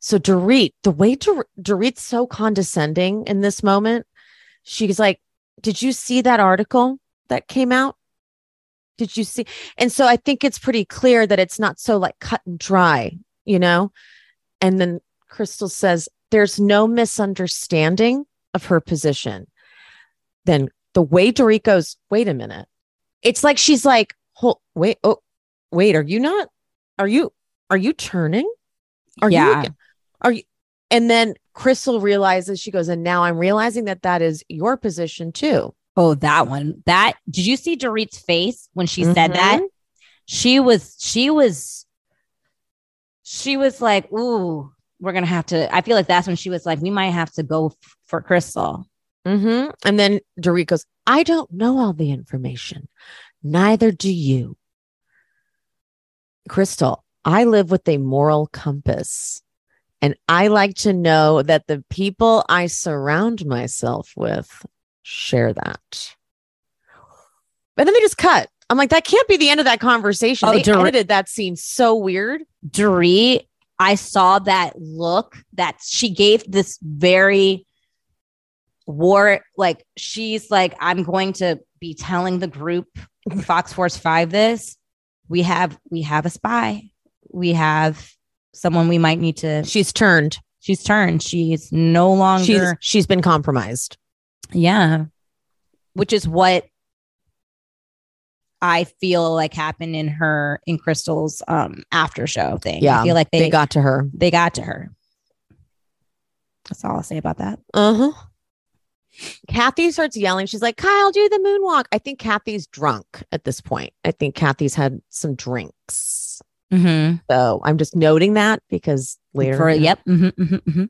So Dorit, the way Dor- Dorit's so condescending in this moment, she's like, "Did you see that article that came out? Did you see?" And so I think it's pretty clear that it's not so like cut and dry, you know. And then Crystal says, there's no misunderstanding of her position, then the way Dorit goes, wait a minute. It's like she's like, hold, wait, oh, wait, are you not? Are you? Are you turning? Are Yeah. you? Are you? And then Crystal realizes she goes, and now I'm realizing that that is your position too. Oh, that one. That did you see Dorit's face when she said that? Mhm. She was, she was, she was like, ooh, we're gonna have to. I feel like that's when she was like, we might have to go f- for Crystal. Mm-hmm. And then Dorit goes, I don't know all the information. Neither do you. Crystal, I live with a moral compass. And I like to know that the people I surround myself with share that. But then they just cut. I'm like, that can't be the end of that conversation. Oh, they Dorit- edited that scene so weird. Dorit, I saw that look that she gave this very war, like she's like, I'm going to be telling the group Fox Force Five this. We have we have a spy. We have someone we might need to. She's turned. She's turned. She's no longer. She's she's been compromised. Yeah. Which is what I feel like happened in her in Crystal's um after show thing. Yeah, I feel like they, They got to her. they got to her. That's all I'll say about that. Uh huh. Kathy starts yelling. She's like, Kyle, do the moonwalk. I think Kathy's drunk at this point. I think Kathy's had some drinks. Mm-hmm. So I'm just noting that because later. For yep. Mm-hmm, mm-hmm, mm-hmm.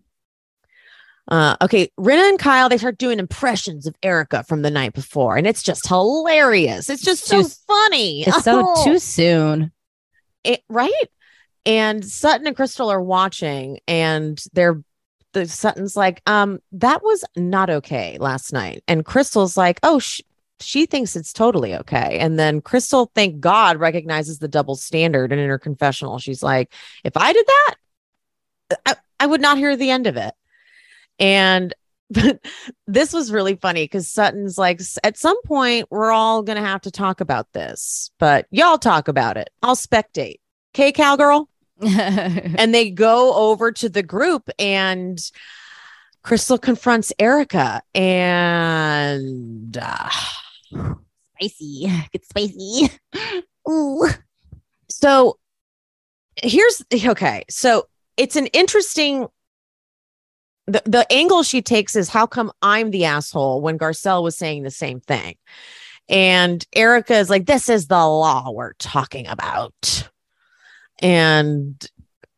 Uh, okay. Rinna and Kyle, they start doing impressions of Erika from the night before. And it's just hilarious. It's just so Too- funny. It's so Oh. *laughs* too soon. it, right? And Sutton and Crystal are watching, and they're the Sutton's like, um, that was not okay last night, and Crystal's like, oh, sh- she thinks it's totally okay, and then Crystal, thank God, recognizes the double standard, and in her confessional, she's like, if I did that, I, I would not hear the end of it, and. *laughs* This was really funny because Sutton's like, at some point, we're all going to have to talk about this, but y'all talk about it. I'll spectate. Okay, cowgirl. *laughs* And they go over to the group, and Crystal confronts Erika, and uh, spicy. Get spicy. Ooh. so here's okay. So it's an interesting. The, the angle she takes is how come I'm the asshole when Garcelle was saying the same thing? And Erika is like, this is the law we're talking about. And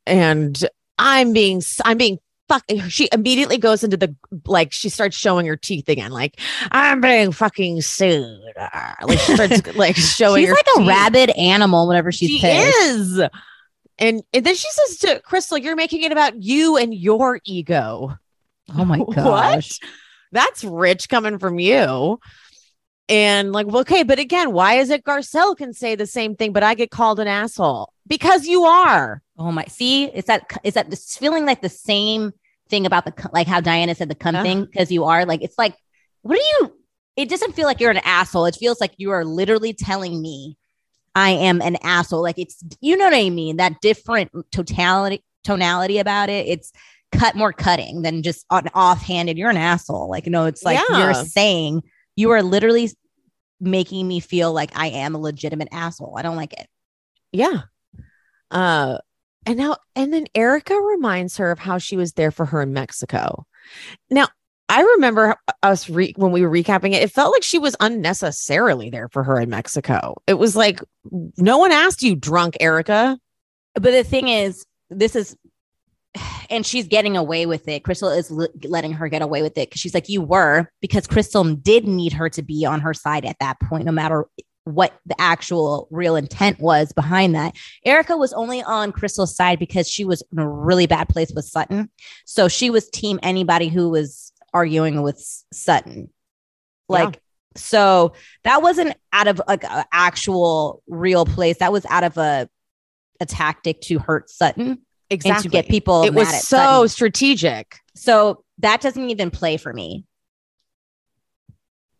and I'm being I'm being fucking she immediately goes into the like she starts showing her teeth again, like I'm being fucking sued. Like she starts *laughs* like showing She's her like a rabid animal whenever she's she pissed. is. And, and then she says to Crystal, You're making it about you and your ego. Oh my *laughs* What? That's rich coming from you. And like, well, okay, but again, why is it Garcelle can say the same thing, but I get called an asshole? Because you are. Oh my! See, it's that is that this feeling like the same thing about the like how Diana said the cum thing because you are like it's like what are you? It doesn't feel like you're an asshole. It feels like you are literally telling me I am an asshole. Like it's you know what I mean. That different totality tonality about it. It's cut more cutting than just an offhanded. You're an asshole. Like no, it's like Yeah. you're saying you are literally making me feel like I am a legitimate asshole. I don't like it. Yeah. Uh, and now, and then Erika reminds her of how she was there for her in Mexico. Now, I remember us re- when we were recapping it, it felt like she was unnecessarily there for her in Mexico. It was like, no one asked you, drunk Erika. but the thing is this is and she's getting away with it crystal is l- letting her get away with it because she's like you were because crystal did need her to be on her side at that point no matter what the actual real intent was behind that erika was only on crystal's side because she was in a really bad place with sutton so she was team anybody who was arguing with sutton like so that wasn't out of like an actual real place that was out of a a tactic to hurt Sutton Exactly. and to get people it mad was at so Sutton. strategic. So that doesn't even play for me.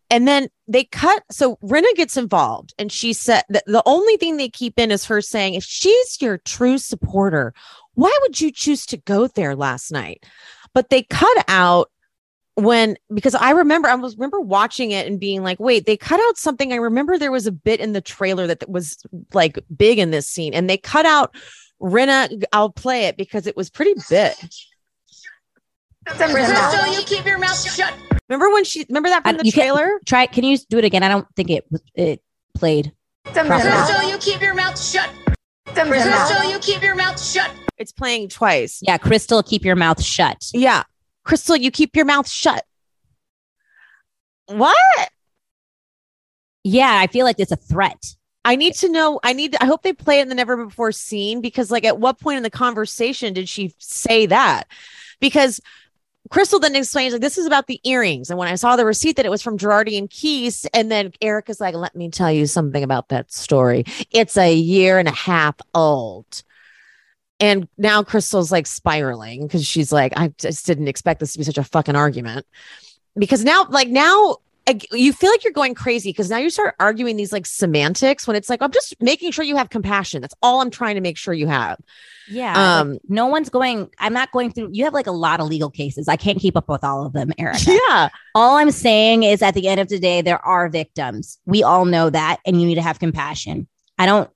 And then they cut. So Rinna gets involved, and she said that the only thing they keep in is her saying, if she's your true supporter, why would you choose to go there last night? but they cut out when because I remember I was remember watching it and being like, wait, they cut out something. I remember there was a bit in the trailer that, that was like big in this scene, and they cut out Rinna. I'll play it because it was pretty big. Crystal, you keep your mouth shut. Remember when she remember that uh, from I- the you can't- trailer? Try. Can you do it again? I don't think it it played. Crystal, you keep your mouth shut. Crystal, you keep your mouth shut. It's playing twice. Yeah, Crystal, keep your mouth shut. Yeah. Crystal, you keep your mouth shut. What? Yeah, I feel like it's a threat. I need to know. I need. I hope they play it in the never before scene because, like, at what point in the conversation did she say that? Because Crystal then explains like this is about the earrings, and when I saw the receipt that it was from Girardi and Keese, and then Erika's like, "Let me tell you something about that story. It's a year and a half old." And now Crystal's like spiraling because she's like, I just didn't expect this to be such a fucking argument. Because now, like, now you feel like you're going crazy because now you start arguing these like semantics when it's like, I'm just making sure you have compassion. That's all I'm trying to make sure you have. Yeah. like, Um, no one's going, I'm not going through, you have like a lot of legal cases. I can't keep up with all of them, Erika. *laughs* Yeah. All I'm saying is at the end of the day, there are victims. We all know that, and you need to have compassion. I don't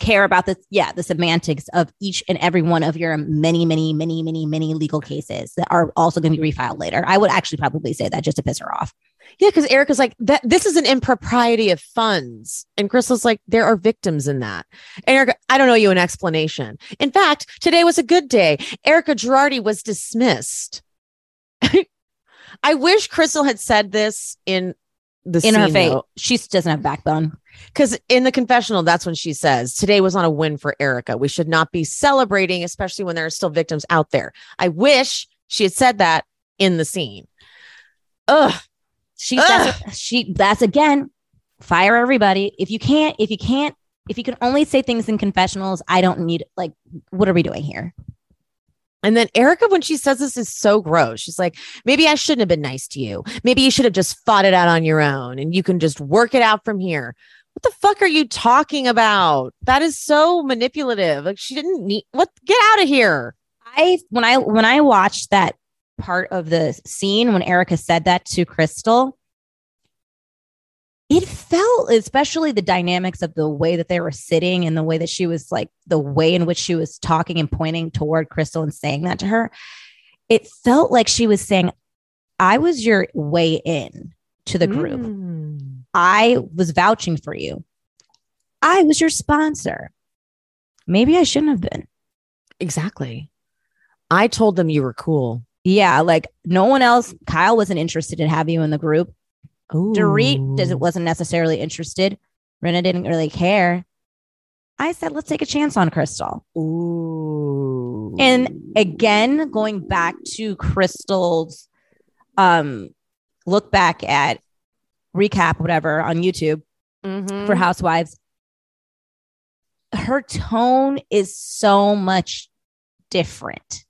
care about the yeah the semantics of each and every one of your many many many many many legal cases that are also going to be refiled later i would actually probably say that just to piss her off Yeah. Because Erika's like, that this is an impropriety of funds. And Crystal's like, there are victims in that. And Erika, I don't know you an explanation. In fact, today was a good day. Erika Girardi was dismissed. *laughs* I wish Crystal had said this in the in her face though. she doesn't have backbone Because in the confessional, that's when she says, Today was not a win for Erika. We should not be celebrating, especially when there are still victims out there. I wish she had said that in the scene. Ugh. she Ugh. that's, she that's again fire everybody if you can't if you can't if you can only say things in confessionals i don't need like what are we doing here And then Erika, when she says this, is so gross. She's like, maybe I shouldn't have been nice to you. Maybe you should have just fought it out on your own and you can just work it out from here. What the fuck are you talking about? That is so manipulative. Like she didn't need what get out of here. I when I when I watched that part of the scene when Erika said that to Crystal, it felt, especially the dynamics of the way that they were sitting and the way that she was like the way in which she was talking and pointing toward Crystal and saying that to her. It felt like she was saying, I was your way in to the group. Mm. I was vouching for you. I was your sponsor. Maybe I shouldn't have been. Exactly. I told them you were cool. Yeah, like no one else. Kyle wasn't interested in having you in the group. Dorit doesn't wasn't necessarily interested. Rinna didn't really care. I said, let's take a chance on Crystal. Ooh. And again, going back to Crystal's um look back at recap, whatever, on YouTube Mhm. for Housewives. Her tone is so much different.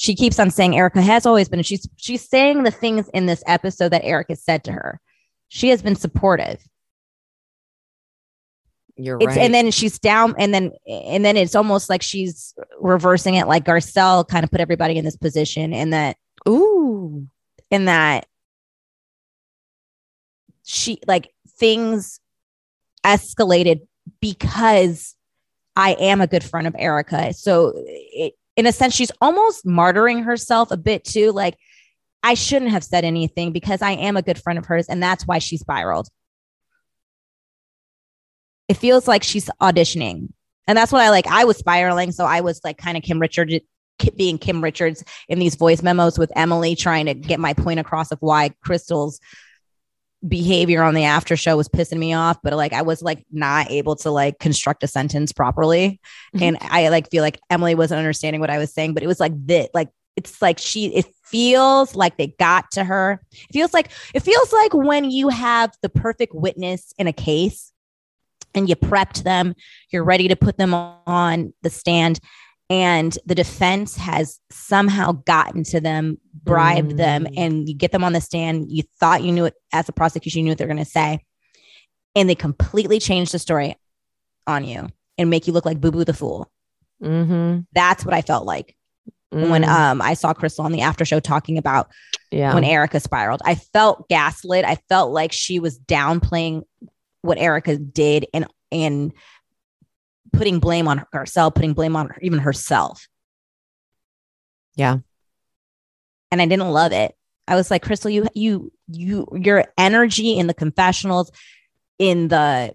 She keeps on saying Erika has always been. She's she's saying the things in this episode that Erika said to her. She has been supportive. you're It's right. and then she's down and then and then it's almost like she's reversing it like Garcelle kind of put everybody in this position and that Ooh. in that she like things escalated because I am a good friend of Erika. So it, in a sense, she's almost martyring herself a bit too. Like I shouldn't have said anything because I am a good friend of hers, and that's why she spiraled. It feels like she's auditioning, and that's what I like. I was spiraling, so I was like kind of Kim Richards, being Kim Richards in these voice memos with Emily, trying to get my point across of why Crystal's behavior on the after show was pissing me off but like i was like not able to like construct a sentence properly. Mm-hmm. And i like feel like emily wasn't understanding what i was saying but it was like that like it's like she it feels like they got to her. It feels like it feels like when you have the perfect witness in a case and you prepped them you're ready to put them on the stand and the defense has somehow gotten to them bribed them Mm. and you get them on the stand you thought you knew it as a prosecution you knew what they're going to say and they completely change the story on you and make you look like boo boo the fool Mm-hmm. that's what i felt like when Mm, um I saw Crystal on the after show talking about yeah. when Erika spiraled. I felt gaslit. I felt like she was downplaying what Erika did and and putting blame on herself, putting blame on her, even herself. Yeah. And I didn't love it. I was like, Crystal, you you you your energy in the confessionals in the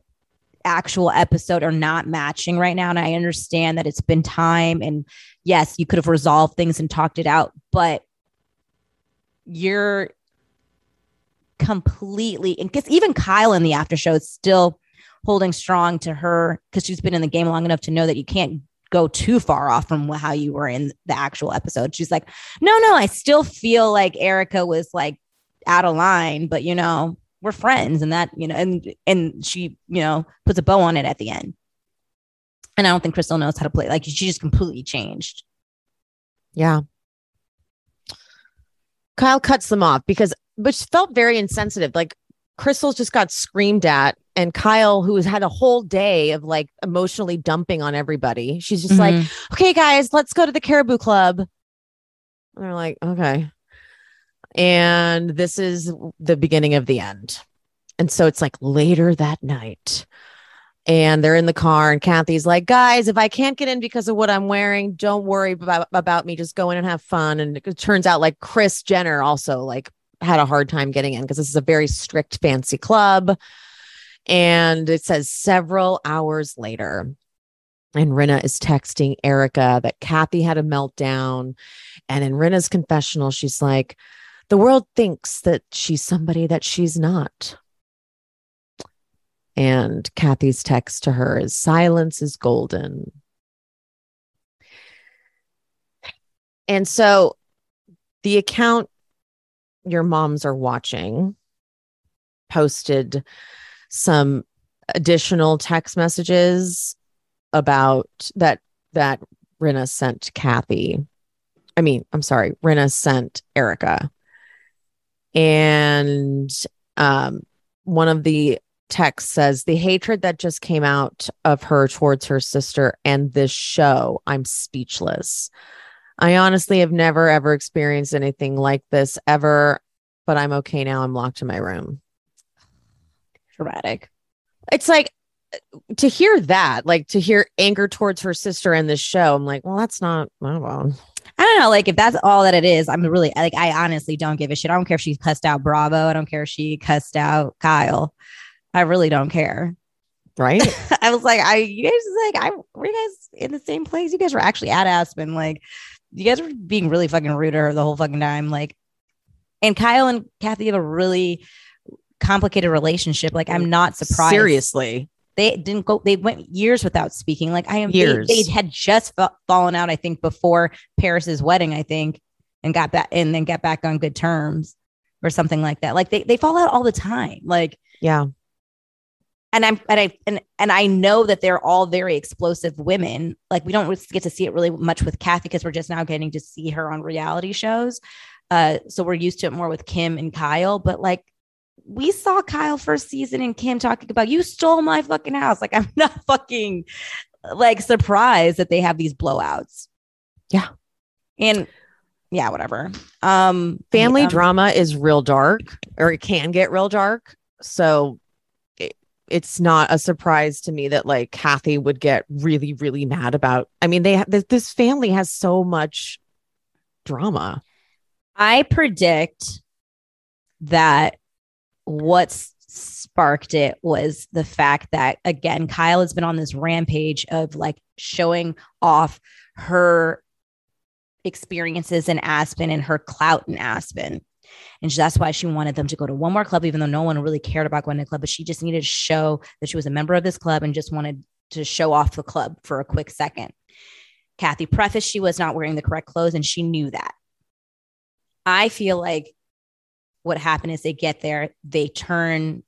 actual episode are not matching right now. And I understand that it's been time and yes, you could have resolved things and talked it out, but you're completely and because even Kyle in the after show is still holding strong to her because she's been in the game long enough to know that you can't go too far off from how you were in the actual episode. She's like, no, no, I still feel like Erika was like out of line, but you know, we're friends and that, you know, and and she, you know, puts a bow on it at the end. And I don't think Crystal knows how to play. Like she just completely changed. Yeah. Kyle cuts them off because, which felt very insensitive. Like Crystal's just got screamed at, and Kyle, who has had a whole day of like emotionally dumping on everybody, she's just like, mm-hmm. okay, guys, let's go to the Caribou Club. And they're like, okay. And this is the beginning of the end. And so it's like later that night. And they're in the car, and Kathy's like, guys, if I can't get in because of what I'm wearing, don't worry about, about me. Just go in and have fun. And it turns out like Kris Jenner also like had a hard time getting in because this is a very strict fancy club. And it says several hours later, and Rinna is texting Erika that Kathy had a meltdown. And in Rinna's confessional, she's like, the world thinks that she's somebody that she's not. And Kathy's text to her is silence is golden. And so the account your moms are watching posted some additional text messages about that that Rinna sent Kathy. I mean, I'm sorry, Rinna sent Erika. And um, one of the texts says the hatred that just came out of her towards her sister and this show, I'm speechless. I honestly have never ever experienced anything like this ever, but I'm okay now. I'm locked in my room. Dramatic. It's like to hear that, like to hear anger towards her sister in this show. I'm like, well, that's not, oh, well. I don't know. Like, if that's all that it is, I'm really like, I honestly don't give a shit. I don't care if she cussed out Bravo. I don't care if she cussed out Kyle. I really don't care. Right. *laughs* I was like, I, you guys, like, I were you guys in the same place? You guys were actually at Aspen. Like, you guys were being really fucking rude to her the whole fucking time. Like, and Kyle and Kathy have a really complicated relationship. Like, I'm not surprised. Seriously. they didn't go they went years without speaking like i am they- Years. they, had just fa- fallen out i think before paris's wedding i think and got back and then get back on good terms or something like that like they, they fall out all the time like Yeah. and i'm and i and, and i know that they're all very explosive women like we don't get to see it really much with kathy because we're just now getting to see her on reality shows uh so we're used to it more with kim and kyle but like we saw Kyle first season and Kim talking about you stole my fucking house. Like I'm *laughs* not fucking like surprised that they have these blowouts. Yeah. And yeah, whatever. Um Family um, drama is real dark or it can get real dark. So it, it's not a surprise to me that like Kathy would get really, really mad about. I mean, they have this, this family has so much drama. I predict that what sparked it was the fact that again Kyle has been on this rampage of like showing off her experiences in Aspen and her clout in Aspen. And that's why she wanted them to go to one more club, even though no one really cared about going to the club. But she just needed to show that she was a member of this club and just wanted to show off the club for a quick second. Kathy prefaced she was not wearing the correct clothes, and she knew that. I feel like what happened is they get there, they turn,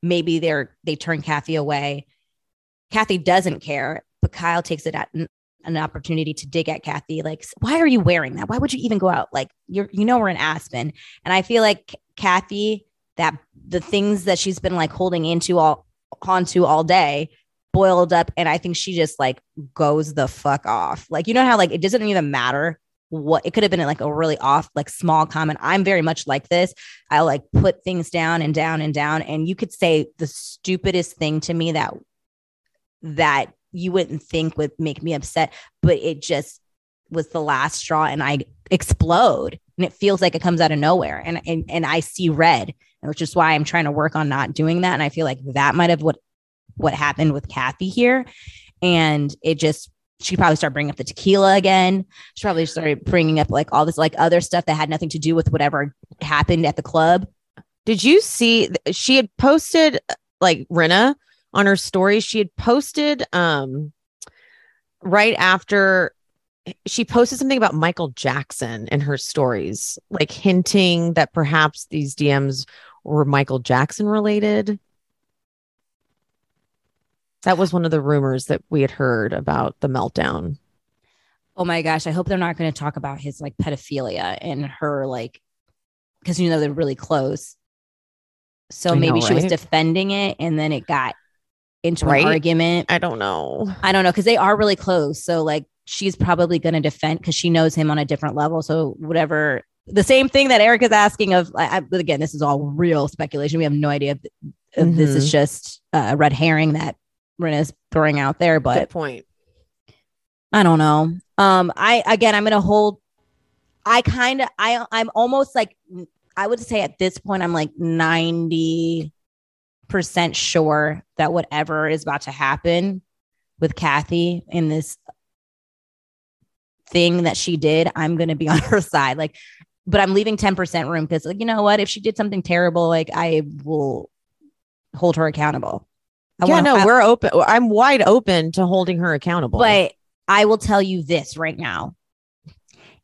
maybe they're they turn Kathy away. Kathy doesn't care, but Kyle takes it at an opportunity to dig at Kathy. Like, why are you wearing that? Why would you even go out? Like, you're you know we're in Aspen, and I feel like Kathy that the things that she's been like holding into all onto all day boiled up, and I think she just like goes the fuck off. Like, you know how like it doesn't even matter what it could have been like a really off, like small comment. I'm very much like this. I like put things down and down and down. And you could say the stupidest thing to me that that you wouldn't think would make me upset, but it just was the last straw and I explode and it feels like it comes out of nowhere and and, and I see red, which is why I'm trying to work on not doing that. And I feel like that might have what what happened with Kathy here. And it just she probably started bringing up the tequila again. She probably started bringing up like all this like other stuff that had nothing to do with whatever happened at the club. Did you see she had posted like Rinna on her story? She had posted um right after she posted something about Michael Jackson in her stories, like hinting that perhaps these DMs were Michael Jackson related. That was one of the rumors that we had heard about the meltdown. Oh my gosh, I hope they're not going to talk about his like pedophilia and her like because you know they're really close. So I know, maybe she was defending it and then it got into Right? an argument. I don't know. I don't know because they are really close. So like she's probably going to defend because she knows him on a different level. So whatever, the same thing that Eric is asking of. I, I- again, this is all real speculation. We have no idea if, if this is mm-hmm. just a red herring that Rinna's throwing out there. But Good point. I don't know. Um, I again, I'm gonna hold. I kind of, I, I'm almost like, I would say at this point, I'm like ninety percent sure that whatever is about to happen with Kathy in this thing that she did, I'm gonna be *laughs* on her side. Like, but I'm leaving ten percent room because, like, you know what? If she did something terrible, like, I will hold her accountable. I yeah, wanna- no, I- we're open. I'm wide open to holding her accountable. but I will tell you this right now.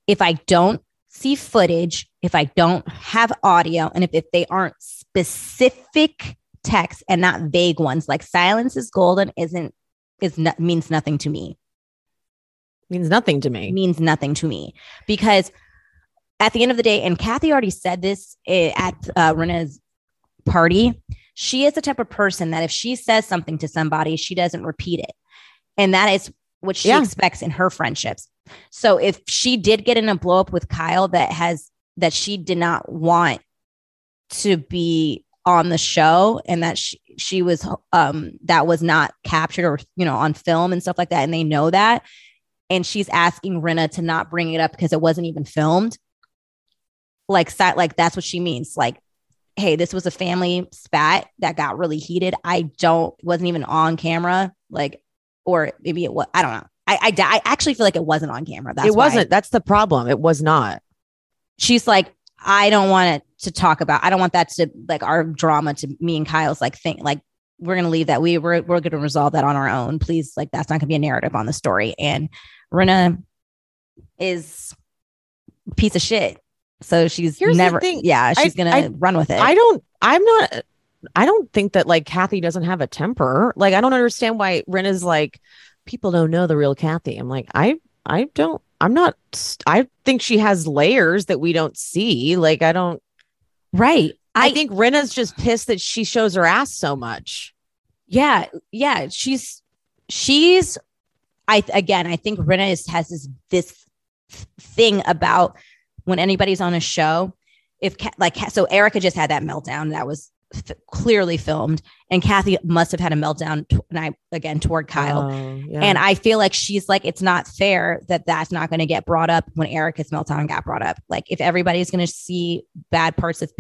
If I don't see footage, if I don't have audio, and if, if they aren't specific texts and not vague ones, like silence is golden isn't is not, means nothing to me. means nothing to me. Means nothing to me because at the end of the day, and Kathy already said this eh, at uh, Rinna's party, she is the type of person that if she says something to somebody, she doesn't repeat it. And that is what she Yeah. expects in her friendships. So if she did get in a blow up with Kyle that has that she did not want to be on the show and that she, she was um that was not captured or you know on film and stuff like that and they know that and she's asking Rinna to not bring it up because it wasn't even filmed like like that's what she means like hey this was a family spat that got really heated. I don't wasn't even on camera like or maybe it was i don't know. I i, I actually feel like it wasn't on camera. That's it wasn't. That's the problem. It was not. she's like i don't want it to talk about i don't want that to like our drama to me and kyle's like thing like we're gonna leave that. We we're, we're gonna resolve that on our own. Please like that's not gonna be a narrative on the story. And Rinna is piece of shit so she's Here's never yeah she's I- gonna I- run with it I don't. I'm not. I don't think that like Kathy doesn't have a temper. Like I don't understand why Rinna's like people don't know the real Kathy. I'm like I I don't. I'm not. I think she has layers that we don't see. Like I don't. right I, think Rinna's just pissed that she shows her ass so much. yeah yeah she's she's i again i think Rinna is has this this thing about when anybody's on a show if like so erika just had that meltdown that was f- clearly filmed and kathy must have had a meltdown t- and i again toward kyle Oh, yeah. and i feel like she's like it's not fair that that's not going to get brought up when erika's meltdown got brought up like if everybody's going to see bad parts of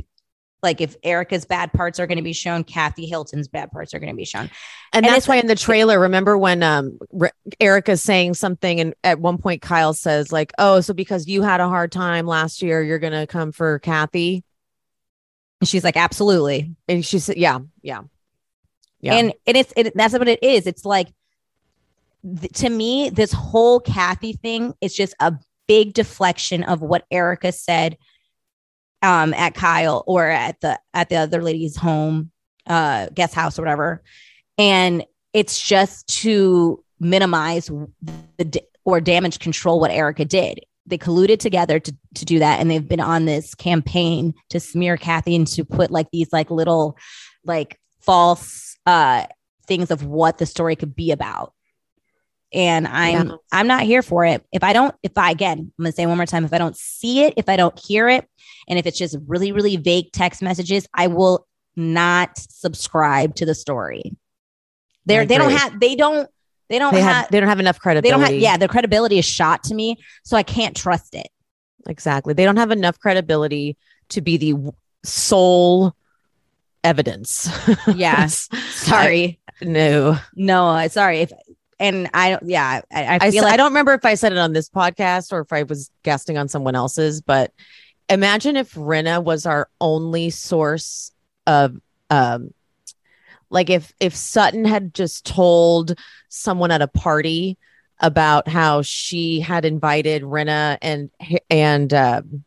like if Erika's bad parts are going to be shown, Kathy Hilton's bad parts are going to be shown. And, And that's why in the trailer, remember when um R- Erika's saying something, and at one point Kyle says like, "Oh, so because you had a hard time last year, you're gonna come for Kathy?" And she's like, absolutely. And she said, "Yeah, yeah, yeah." And and it's it, that's what it is. It's like th- to me, this whole Kathy thing is just a big deflection of what Erika said um at Kyle or at the at the other lady's home, uh guest house or whatever. And it's just to minimize the or damage control what Erika did. They colluded together to, to do that. And they've been on this campaign to smear Kathy and to put like these like little like false uh things of what the story could be about and I'm Yeah. I'm not here for it. If I don't, if I again, I'm gonna say one more time, if I don't see it, if I don't hear it, and if it's just really, really vague text messages, I will not subscribe to the story. They're they don't have they don't they don't They have, have they don't have enough they credibility. don't have yeah, their credibility is shot to me, so I can't trust it. Exactly. They don't have enough credibility to be the sole evidence. *laughs* Yeah. *laughs* Sorry. I- no. no, uh, sorry. If and I don't yeah, I, I I, feel s- like I don't remember if I said it on this podcast or if I was guesting on someone else's, but imagine if Rinna was our only source of um like if if Sutton had just told someone at a party about how she had invited Rinna and and um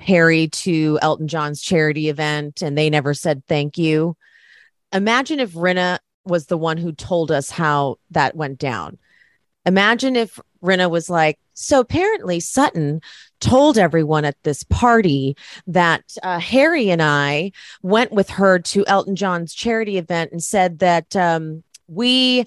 Harry to Elton John's charity event and they never said thank you. Imagine if Rinna was the one who told us how that went down. Imagine if Rinna was like, so apparently Sutton told everyone at this party that uh, Harry and I went with her to Elton John's charity event and said that um, we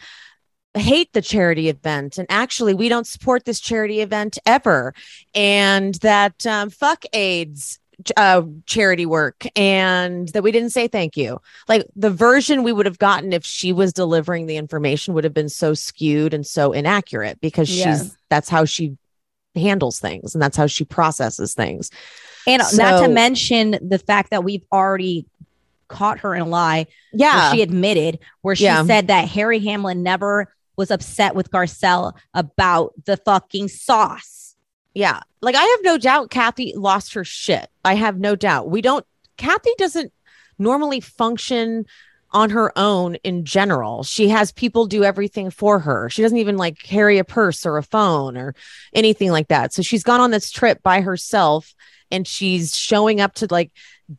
hate the charity event and actually we don't support this charity event ever and that um, fuck AIDS uh, charity work and that we didn't say thank you like the version we would have gotten if she was delivering the information would have been so skewed and so inaccurate because Yeah. she's that's how she handles things and that's how she processes things and not to mention the fact that we've already caught her in a lie yeah she admitted where she Yeah. said that Harry Hamlin never was upset with Garcelle about the fucking sauce. Yeah. Like I have no doubt Kathy lost her shit. I have no doubt. We don't Kathy doesn't normally function on her own in general. She has people do everything for her. She doesn't even like carry a purse or a phone or anything like that. So she's gone on this trip by herself and she's showing up to like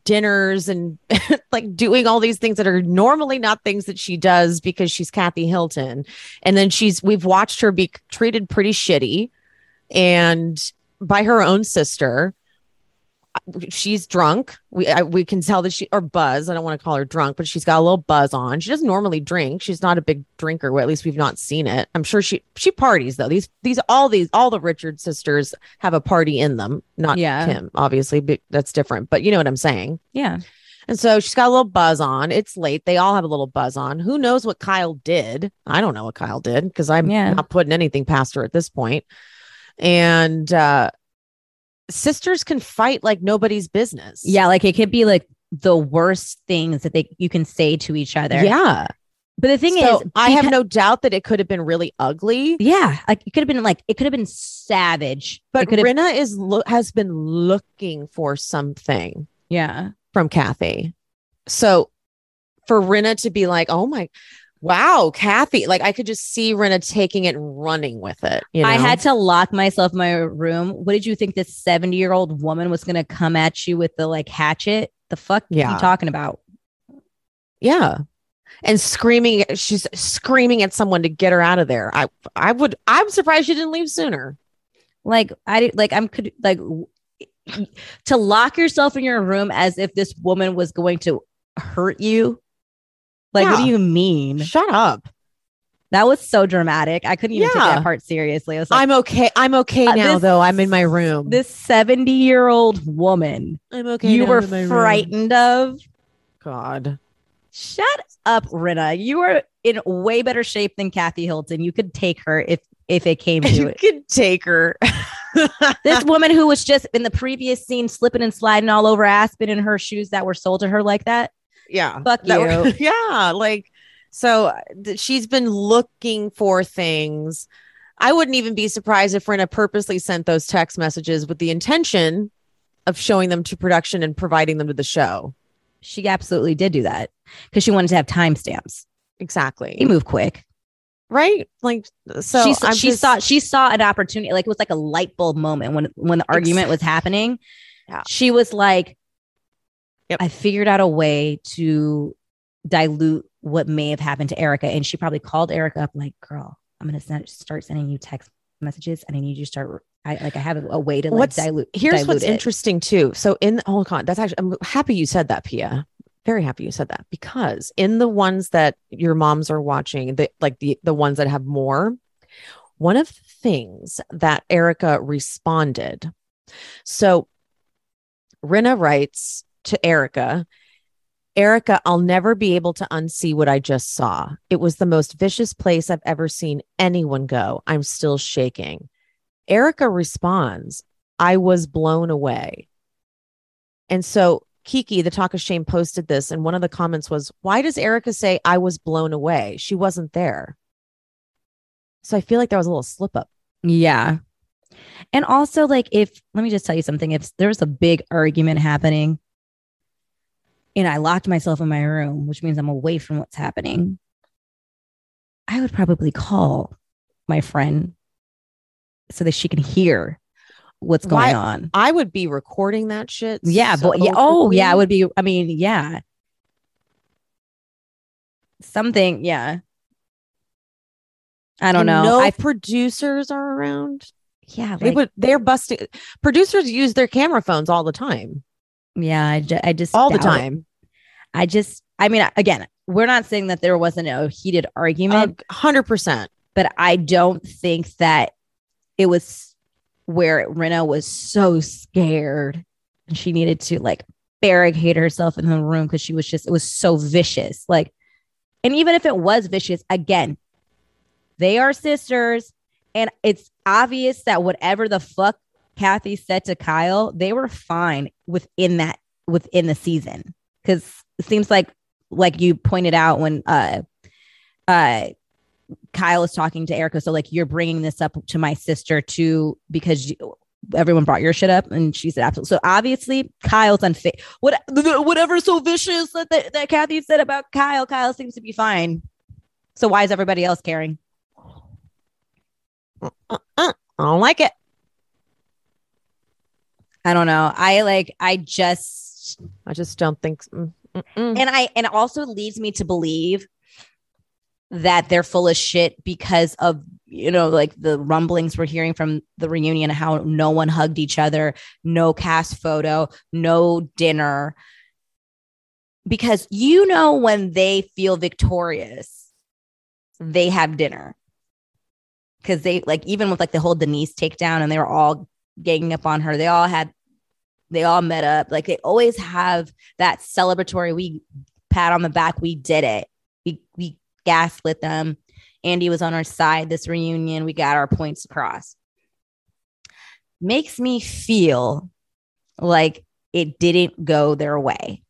dinners and *laughs* like doing all these things that are normally not things that she does because she's Kathy Hilton. And then she's we've watched her be treated pretty shitty and by her own sister. She's drunk. We I, we can tell that she or buzz. I don't want to call her drunk, but she's got a little buzz on. She doesn't normally drink. She's not a big drinker. Well, at least we've not seen it. I'm sure she she parties though. These these all these all the Richard sisters have a party in them. Not Yeah. Kim, obviously. But that's different. But you know what I'm saying. Yeah. And so she's got a little buzz on. It's late. They all have a little buzz on. Who knows what Kyle did? I don't know what Kyle did because I'm Yeah. not putting anything past her at this point. And uh sisters can fight like nobody's business. Yeah, like it could be like the worst things that they you can say to each other. Yeah. But the thing So is, I have no doubt that it could have been really ugly. Yeah, like it could have been like it could have been savage. But it could have Rinna is lo- has been looking for something yeah. from Kathy. So for Rinna to be like, oh my, wow, Kathy, like I could just see Rinna taking it and running with it. You know? I had to lock myself in my room. What did you think this 70 year old woman was going to come at you with the like hatchet? The fuck Yeah. you talking about? yeah. And screaming, she's screaming at someone to get her out of there. I, I would, I'm surprised she didn't leave sooner. Like I like I'm could like to lock yourself in your room as if this woman was going to hurt you. Like, what do you mean? Shut up. That was so dramatic. I couldn't even take that part seriously. I was like, I'm okay. I'm okay Uh, now, this- though. I'm in my room. this 70 year old woman I'm okay. you were my room. frightened of. God. Shut up, Rinna. You are in way better shape than Kathy Hilton. You could take her if if it came *laughs* to You it. You could take her. *laughs* This woman who was just in the previous scene slipping and sliding all over Aspen in her shoes that were sold to her like that. Yeah. Fuck you. were- *laughs* yeah. Like, so uh, th- she's been looking for things. I wouldn't even be surprised if Rinna purposely sent those text messages with the intention of showing them to production and providing them to the show. She absolutely did do that because she wanted to have timestamps. He Exactly. moved quick. Right? Like, so she saw, she just- saw she saw an opportunity. Like it was like a light bulb moment when when the argument was happening. Yeah. She was like, Yep. I figured out a way to dilute what may have happened to Erika. And she probably called Erika up, like, girl, I'm gonna send, start sending you text messages and I need you to start I like I have a, a way to like What's- dilute here's dilute what's it. interesting too. So in oh god, that's actually I'm happy you said that, Pia. Very happy you said that because in the ones that your moms are watching, the like the the ones that have more, one of the things that Erika responded. So Rinna writes to Erika, Erika, I'll never be able to unsee what I just saw. It was the most vicious place I've ever seen anyone go. I'm still shaking. Erika responds, I was blown away. And so Kiki, the talk of shame, posted this, and one of the comments was, Why does Erika say I was blown away? She wasn't there. So I feel like there was a little slip up. Yeah. And also, like, if let me just tell you something, if there's a big argument happening and I locked myself in my room, which means I'm away from what's happening, I would probably call my friend so that she can hear what's going Why- on. I would be recording that shit. Yeah, so but yeah, oh yeah, it quickly. would be. I mean, yeah, something. Yeah, I don't And know. No I producers are around. yeah, they would. They're busting. Producers use their camera phones all the time. Yeah. I, ju- I just All the doubt it. time. I just. I mean, again, we're not saying that there wasn't a heated argument, Hundred percent. but I don't think that it was where Rinna was so scared and she needed to like barricade herself in the room because she was just it was so vicious. Like, and even if it was vicious, again, they are sisters, and it's obvious that whatever the fuck Kathy said to Kyle, they were fine within that within the season because it seems like like you pointed out when uh uh Kyle is talking to Erika. So like you're bringing this up to my sister too because you, everyone brought your shit up, and she said absolutely. So obviously Kyle's unfair. What whatever's so vicious that, that that Kathy said about Kyle, Kyle seems to be fine. So why is everybody else caring? Uh, I don't like it. I don't know. I like. I just I just don't think. mm, mm, mm. and I and also leads me to believe that they're full of shit because of you know like the rumblings we're hearing from the reunion how no one hugged each other no cast photo no dinner because you know when they feel victorious they have dinner because they like even with like the whole denise takedown and they were all ganging up on her. They all had they all met up. Like they always have that celebratory we pat on the back we did it. We we gaslit them. Andy was on our side this reunion we got our points across. Makes me feel like it didn't go their way.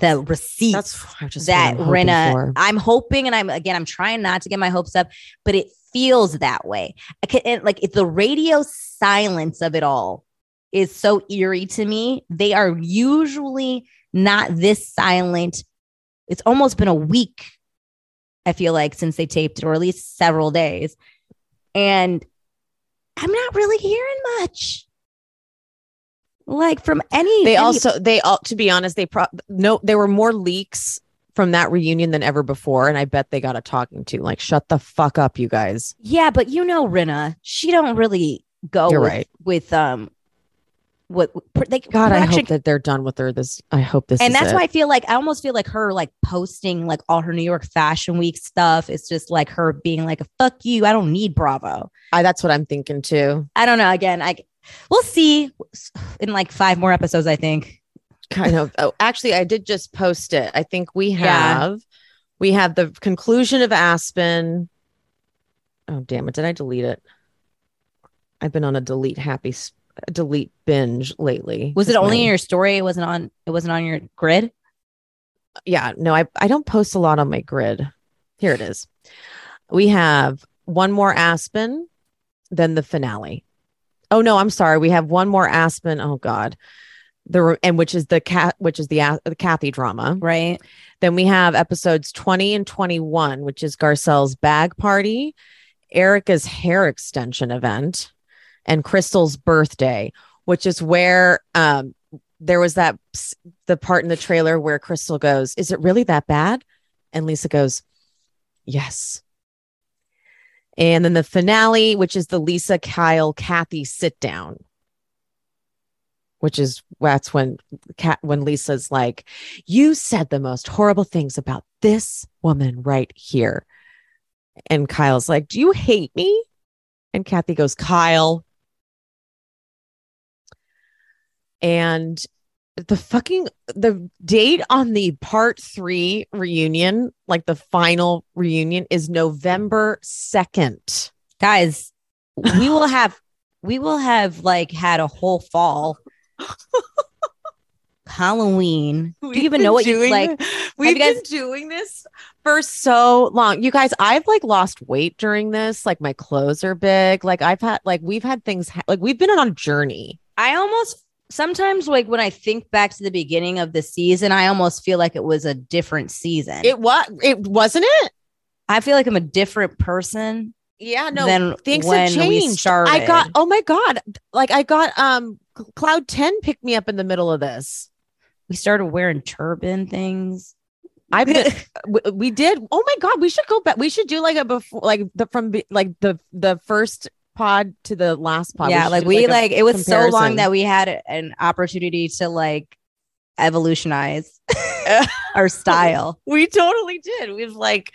The receipts That's that what I'm hoping Rinna, for. I'm hoping, and I'm again, I'm trying not to get my hopes up, but it feels that way. I can, and, like the radio silence of it all is so eerie to me. They are usually not this silent. It's almost been a week, I feel like, since they taped it, or at least several days, and I'm not really hearing much. Like from any, They any- also they all to be honest they pro no there were more leaks from that reunion than ever before, and I bet they got a talking to. Like, shut the fuck up, you guys. Yeah, but you know, Rinna, she don't really go You're with, right. with um what they God, I hope that they're done with her. This I hope this and that's it. why I feel like I almost feel like her like posting like all her New York Fashion Week stuff. It's just like her being like, "Fuck you, I don't need Bravo." I, that's what I'm thinking too. I don't know. Again, I we'll see in like five more episodes. I think. Kind of oh actually i did just post it. I think we Yeah. have we have the conclusion of aspen. Oh damn it did i delete it? I've been on a delete happy delete binge lately. Was it only my- in your story? It wasn't on. It wasn't on your grid. yeah no i i don't post a lot on my grid. Here it is. We have one more aspen then the finale. Oh no i'm sorry. We have one more aspen. Oh god the and which is the cat which is the A- the kathy drama Right. Then we have episodes 20 and 21, which is Garcelle's bag party, Erika's hair extension event, and Crystal's birthday, which is where um, there was that the part in the trailer where Crystal goes, Is it really that bad? And Lisa goes, Yes. And then the finale, which is the Lisa, Kyle, Kathy sit down, which is that's when Cat when Lisa's like, you said the most horrible things about this woman right here. And Kyle's like, Do you hate me? And Kathy goes, Kyle. And the fucking the date on the part three reunion, like the final reunion, is November 2nd. Guys, we *sighs* will have we will have like had a whole fall. Halloween. Do you even know what you like? We've you guys- been doing this for so long. You guys, I've like lost weight during this. Like my clothes are big. Like I've had like we've had things ha- like we've been on a journey. I almost sometimes like when I think back to the beginning of the season, I almost feel like it was a different season. It what it wasn't it? I feel like I'm a different person. Yeah, no, than things have changed. I got oh my god, like I got um Cloud 10 picked me up in the middle of this. We started wearing turban things. I've *laughs* been, we, we did. Oh my god, we should go back. We should do like a before, like the from like the the first pod to the last pod. yeah, should like we a like it was so long that we had an opportunity to like evolutionize *laughs* our style. we totally did. We've like,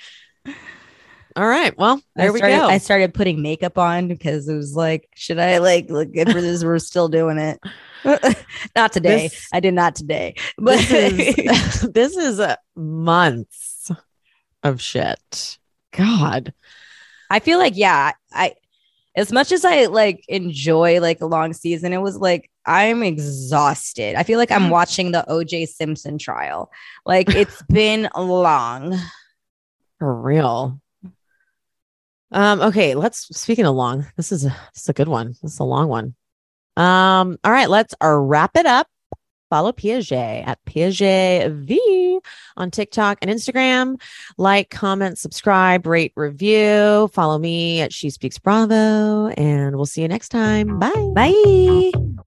all right, well, there I we started, go. I started putting makeup on because it was like, should I like look good for this? We're still doing it. *laughs* not today. This- I did not today. But this is *laughs* *laughs* this is uh, months of shit. God, I feel like yeah, I as much as I like enjoy like a long season, it was like I'm exhausted. I feel like I'm mm. watching the OJ Simpson trial. Like it's been long. for real. Um. Okay. Let's. Speaking of long, this is a this is a good one. This is a long one. Um. All right. Let's uh, wrap it up. Follow Piaget at Piaget V on TikTok and Instagram. Like, comment, subscribe, rate, review. Follow me at She Speaks Bravo, and we'll see you next time. Bye. Bye.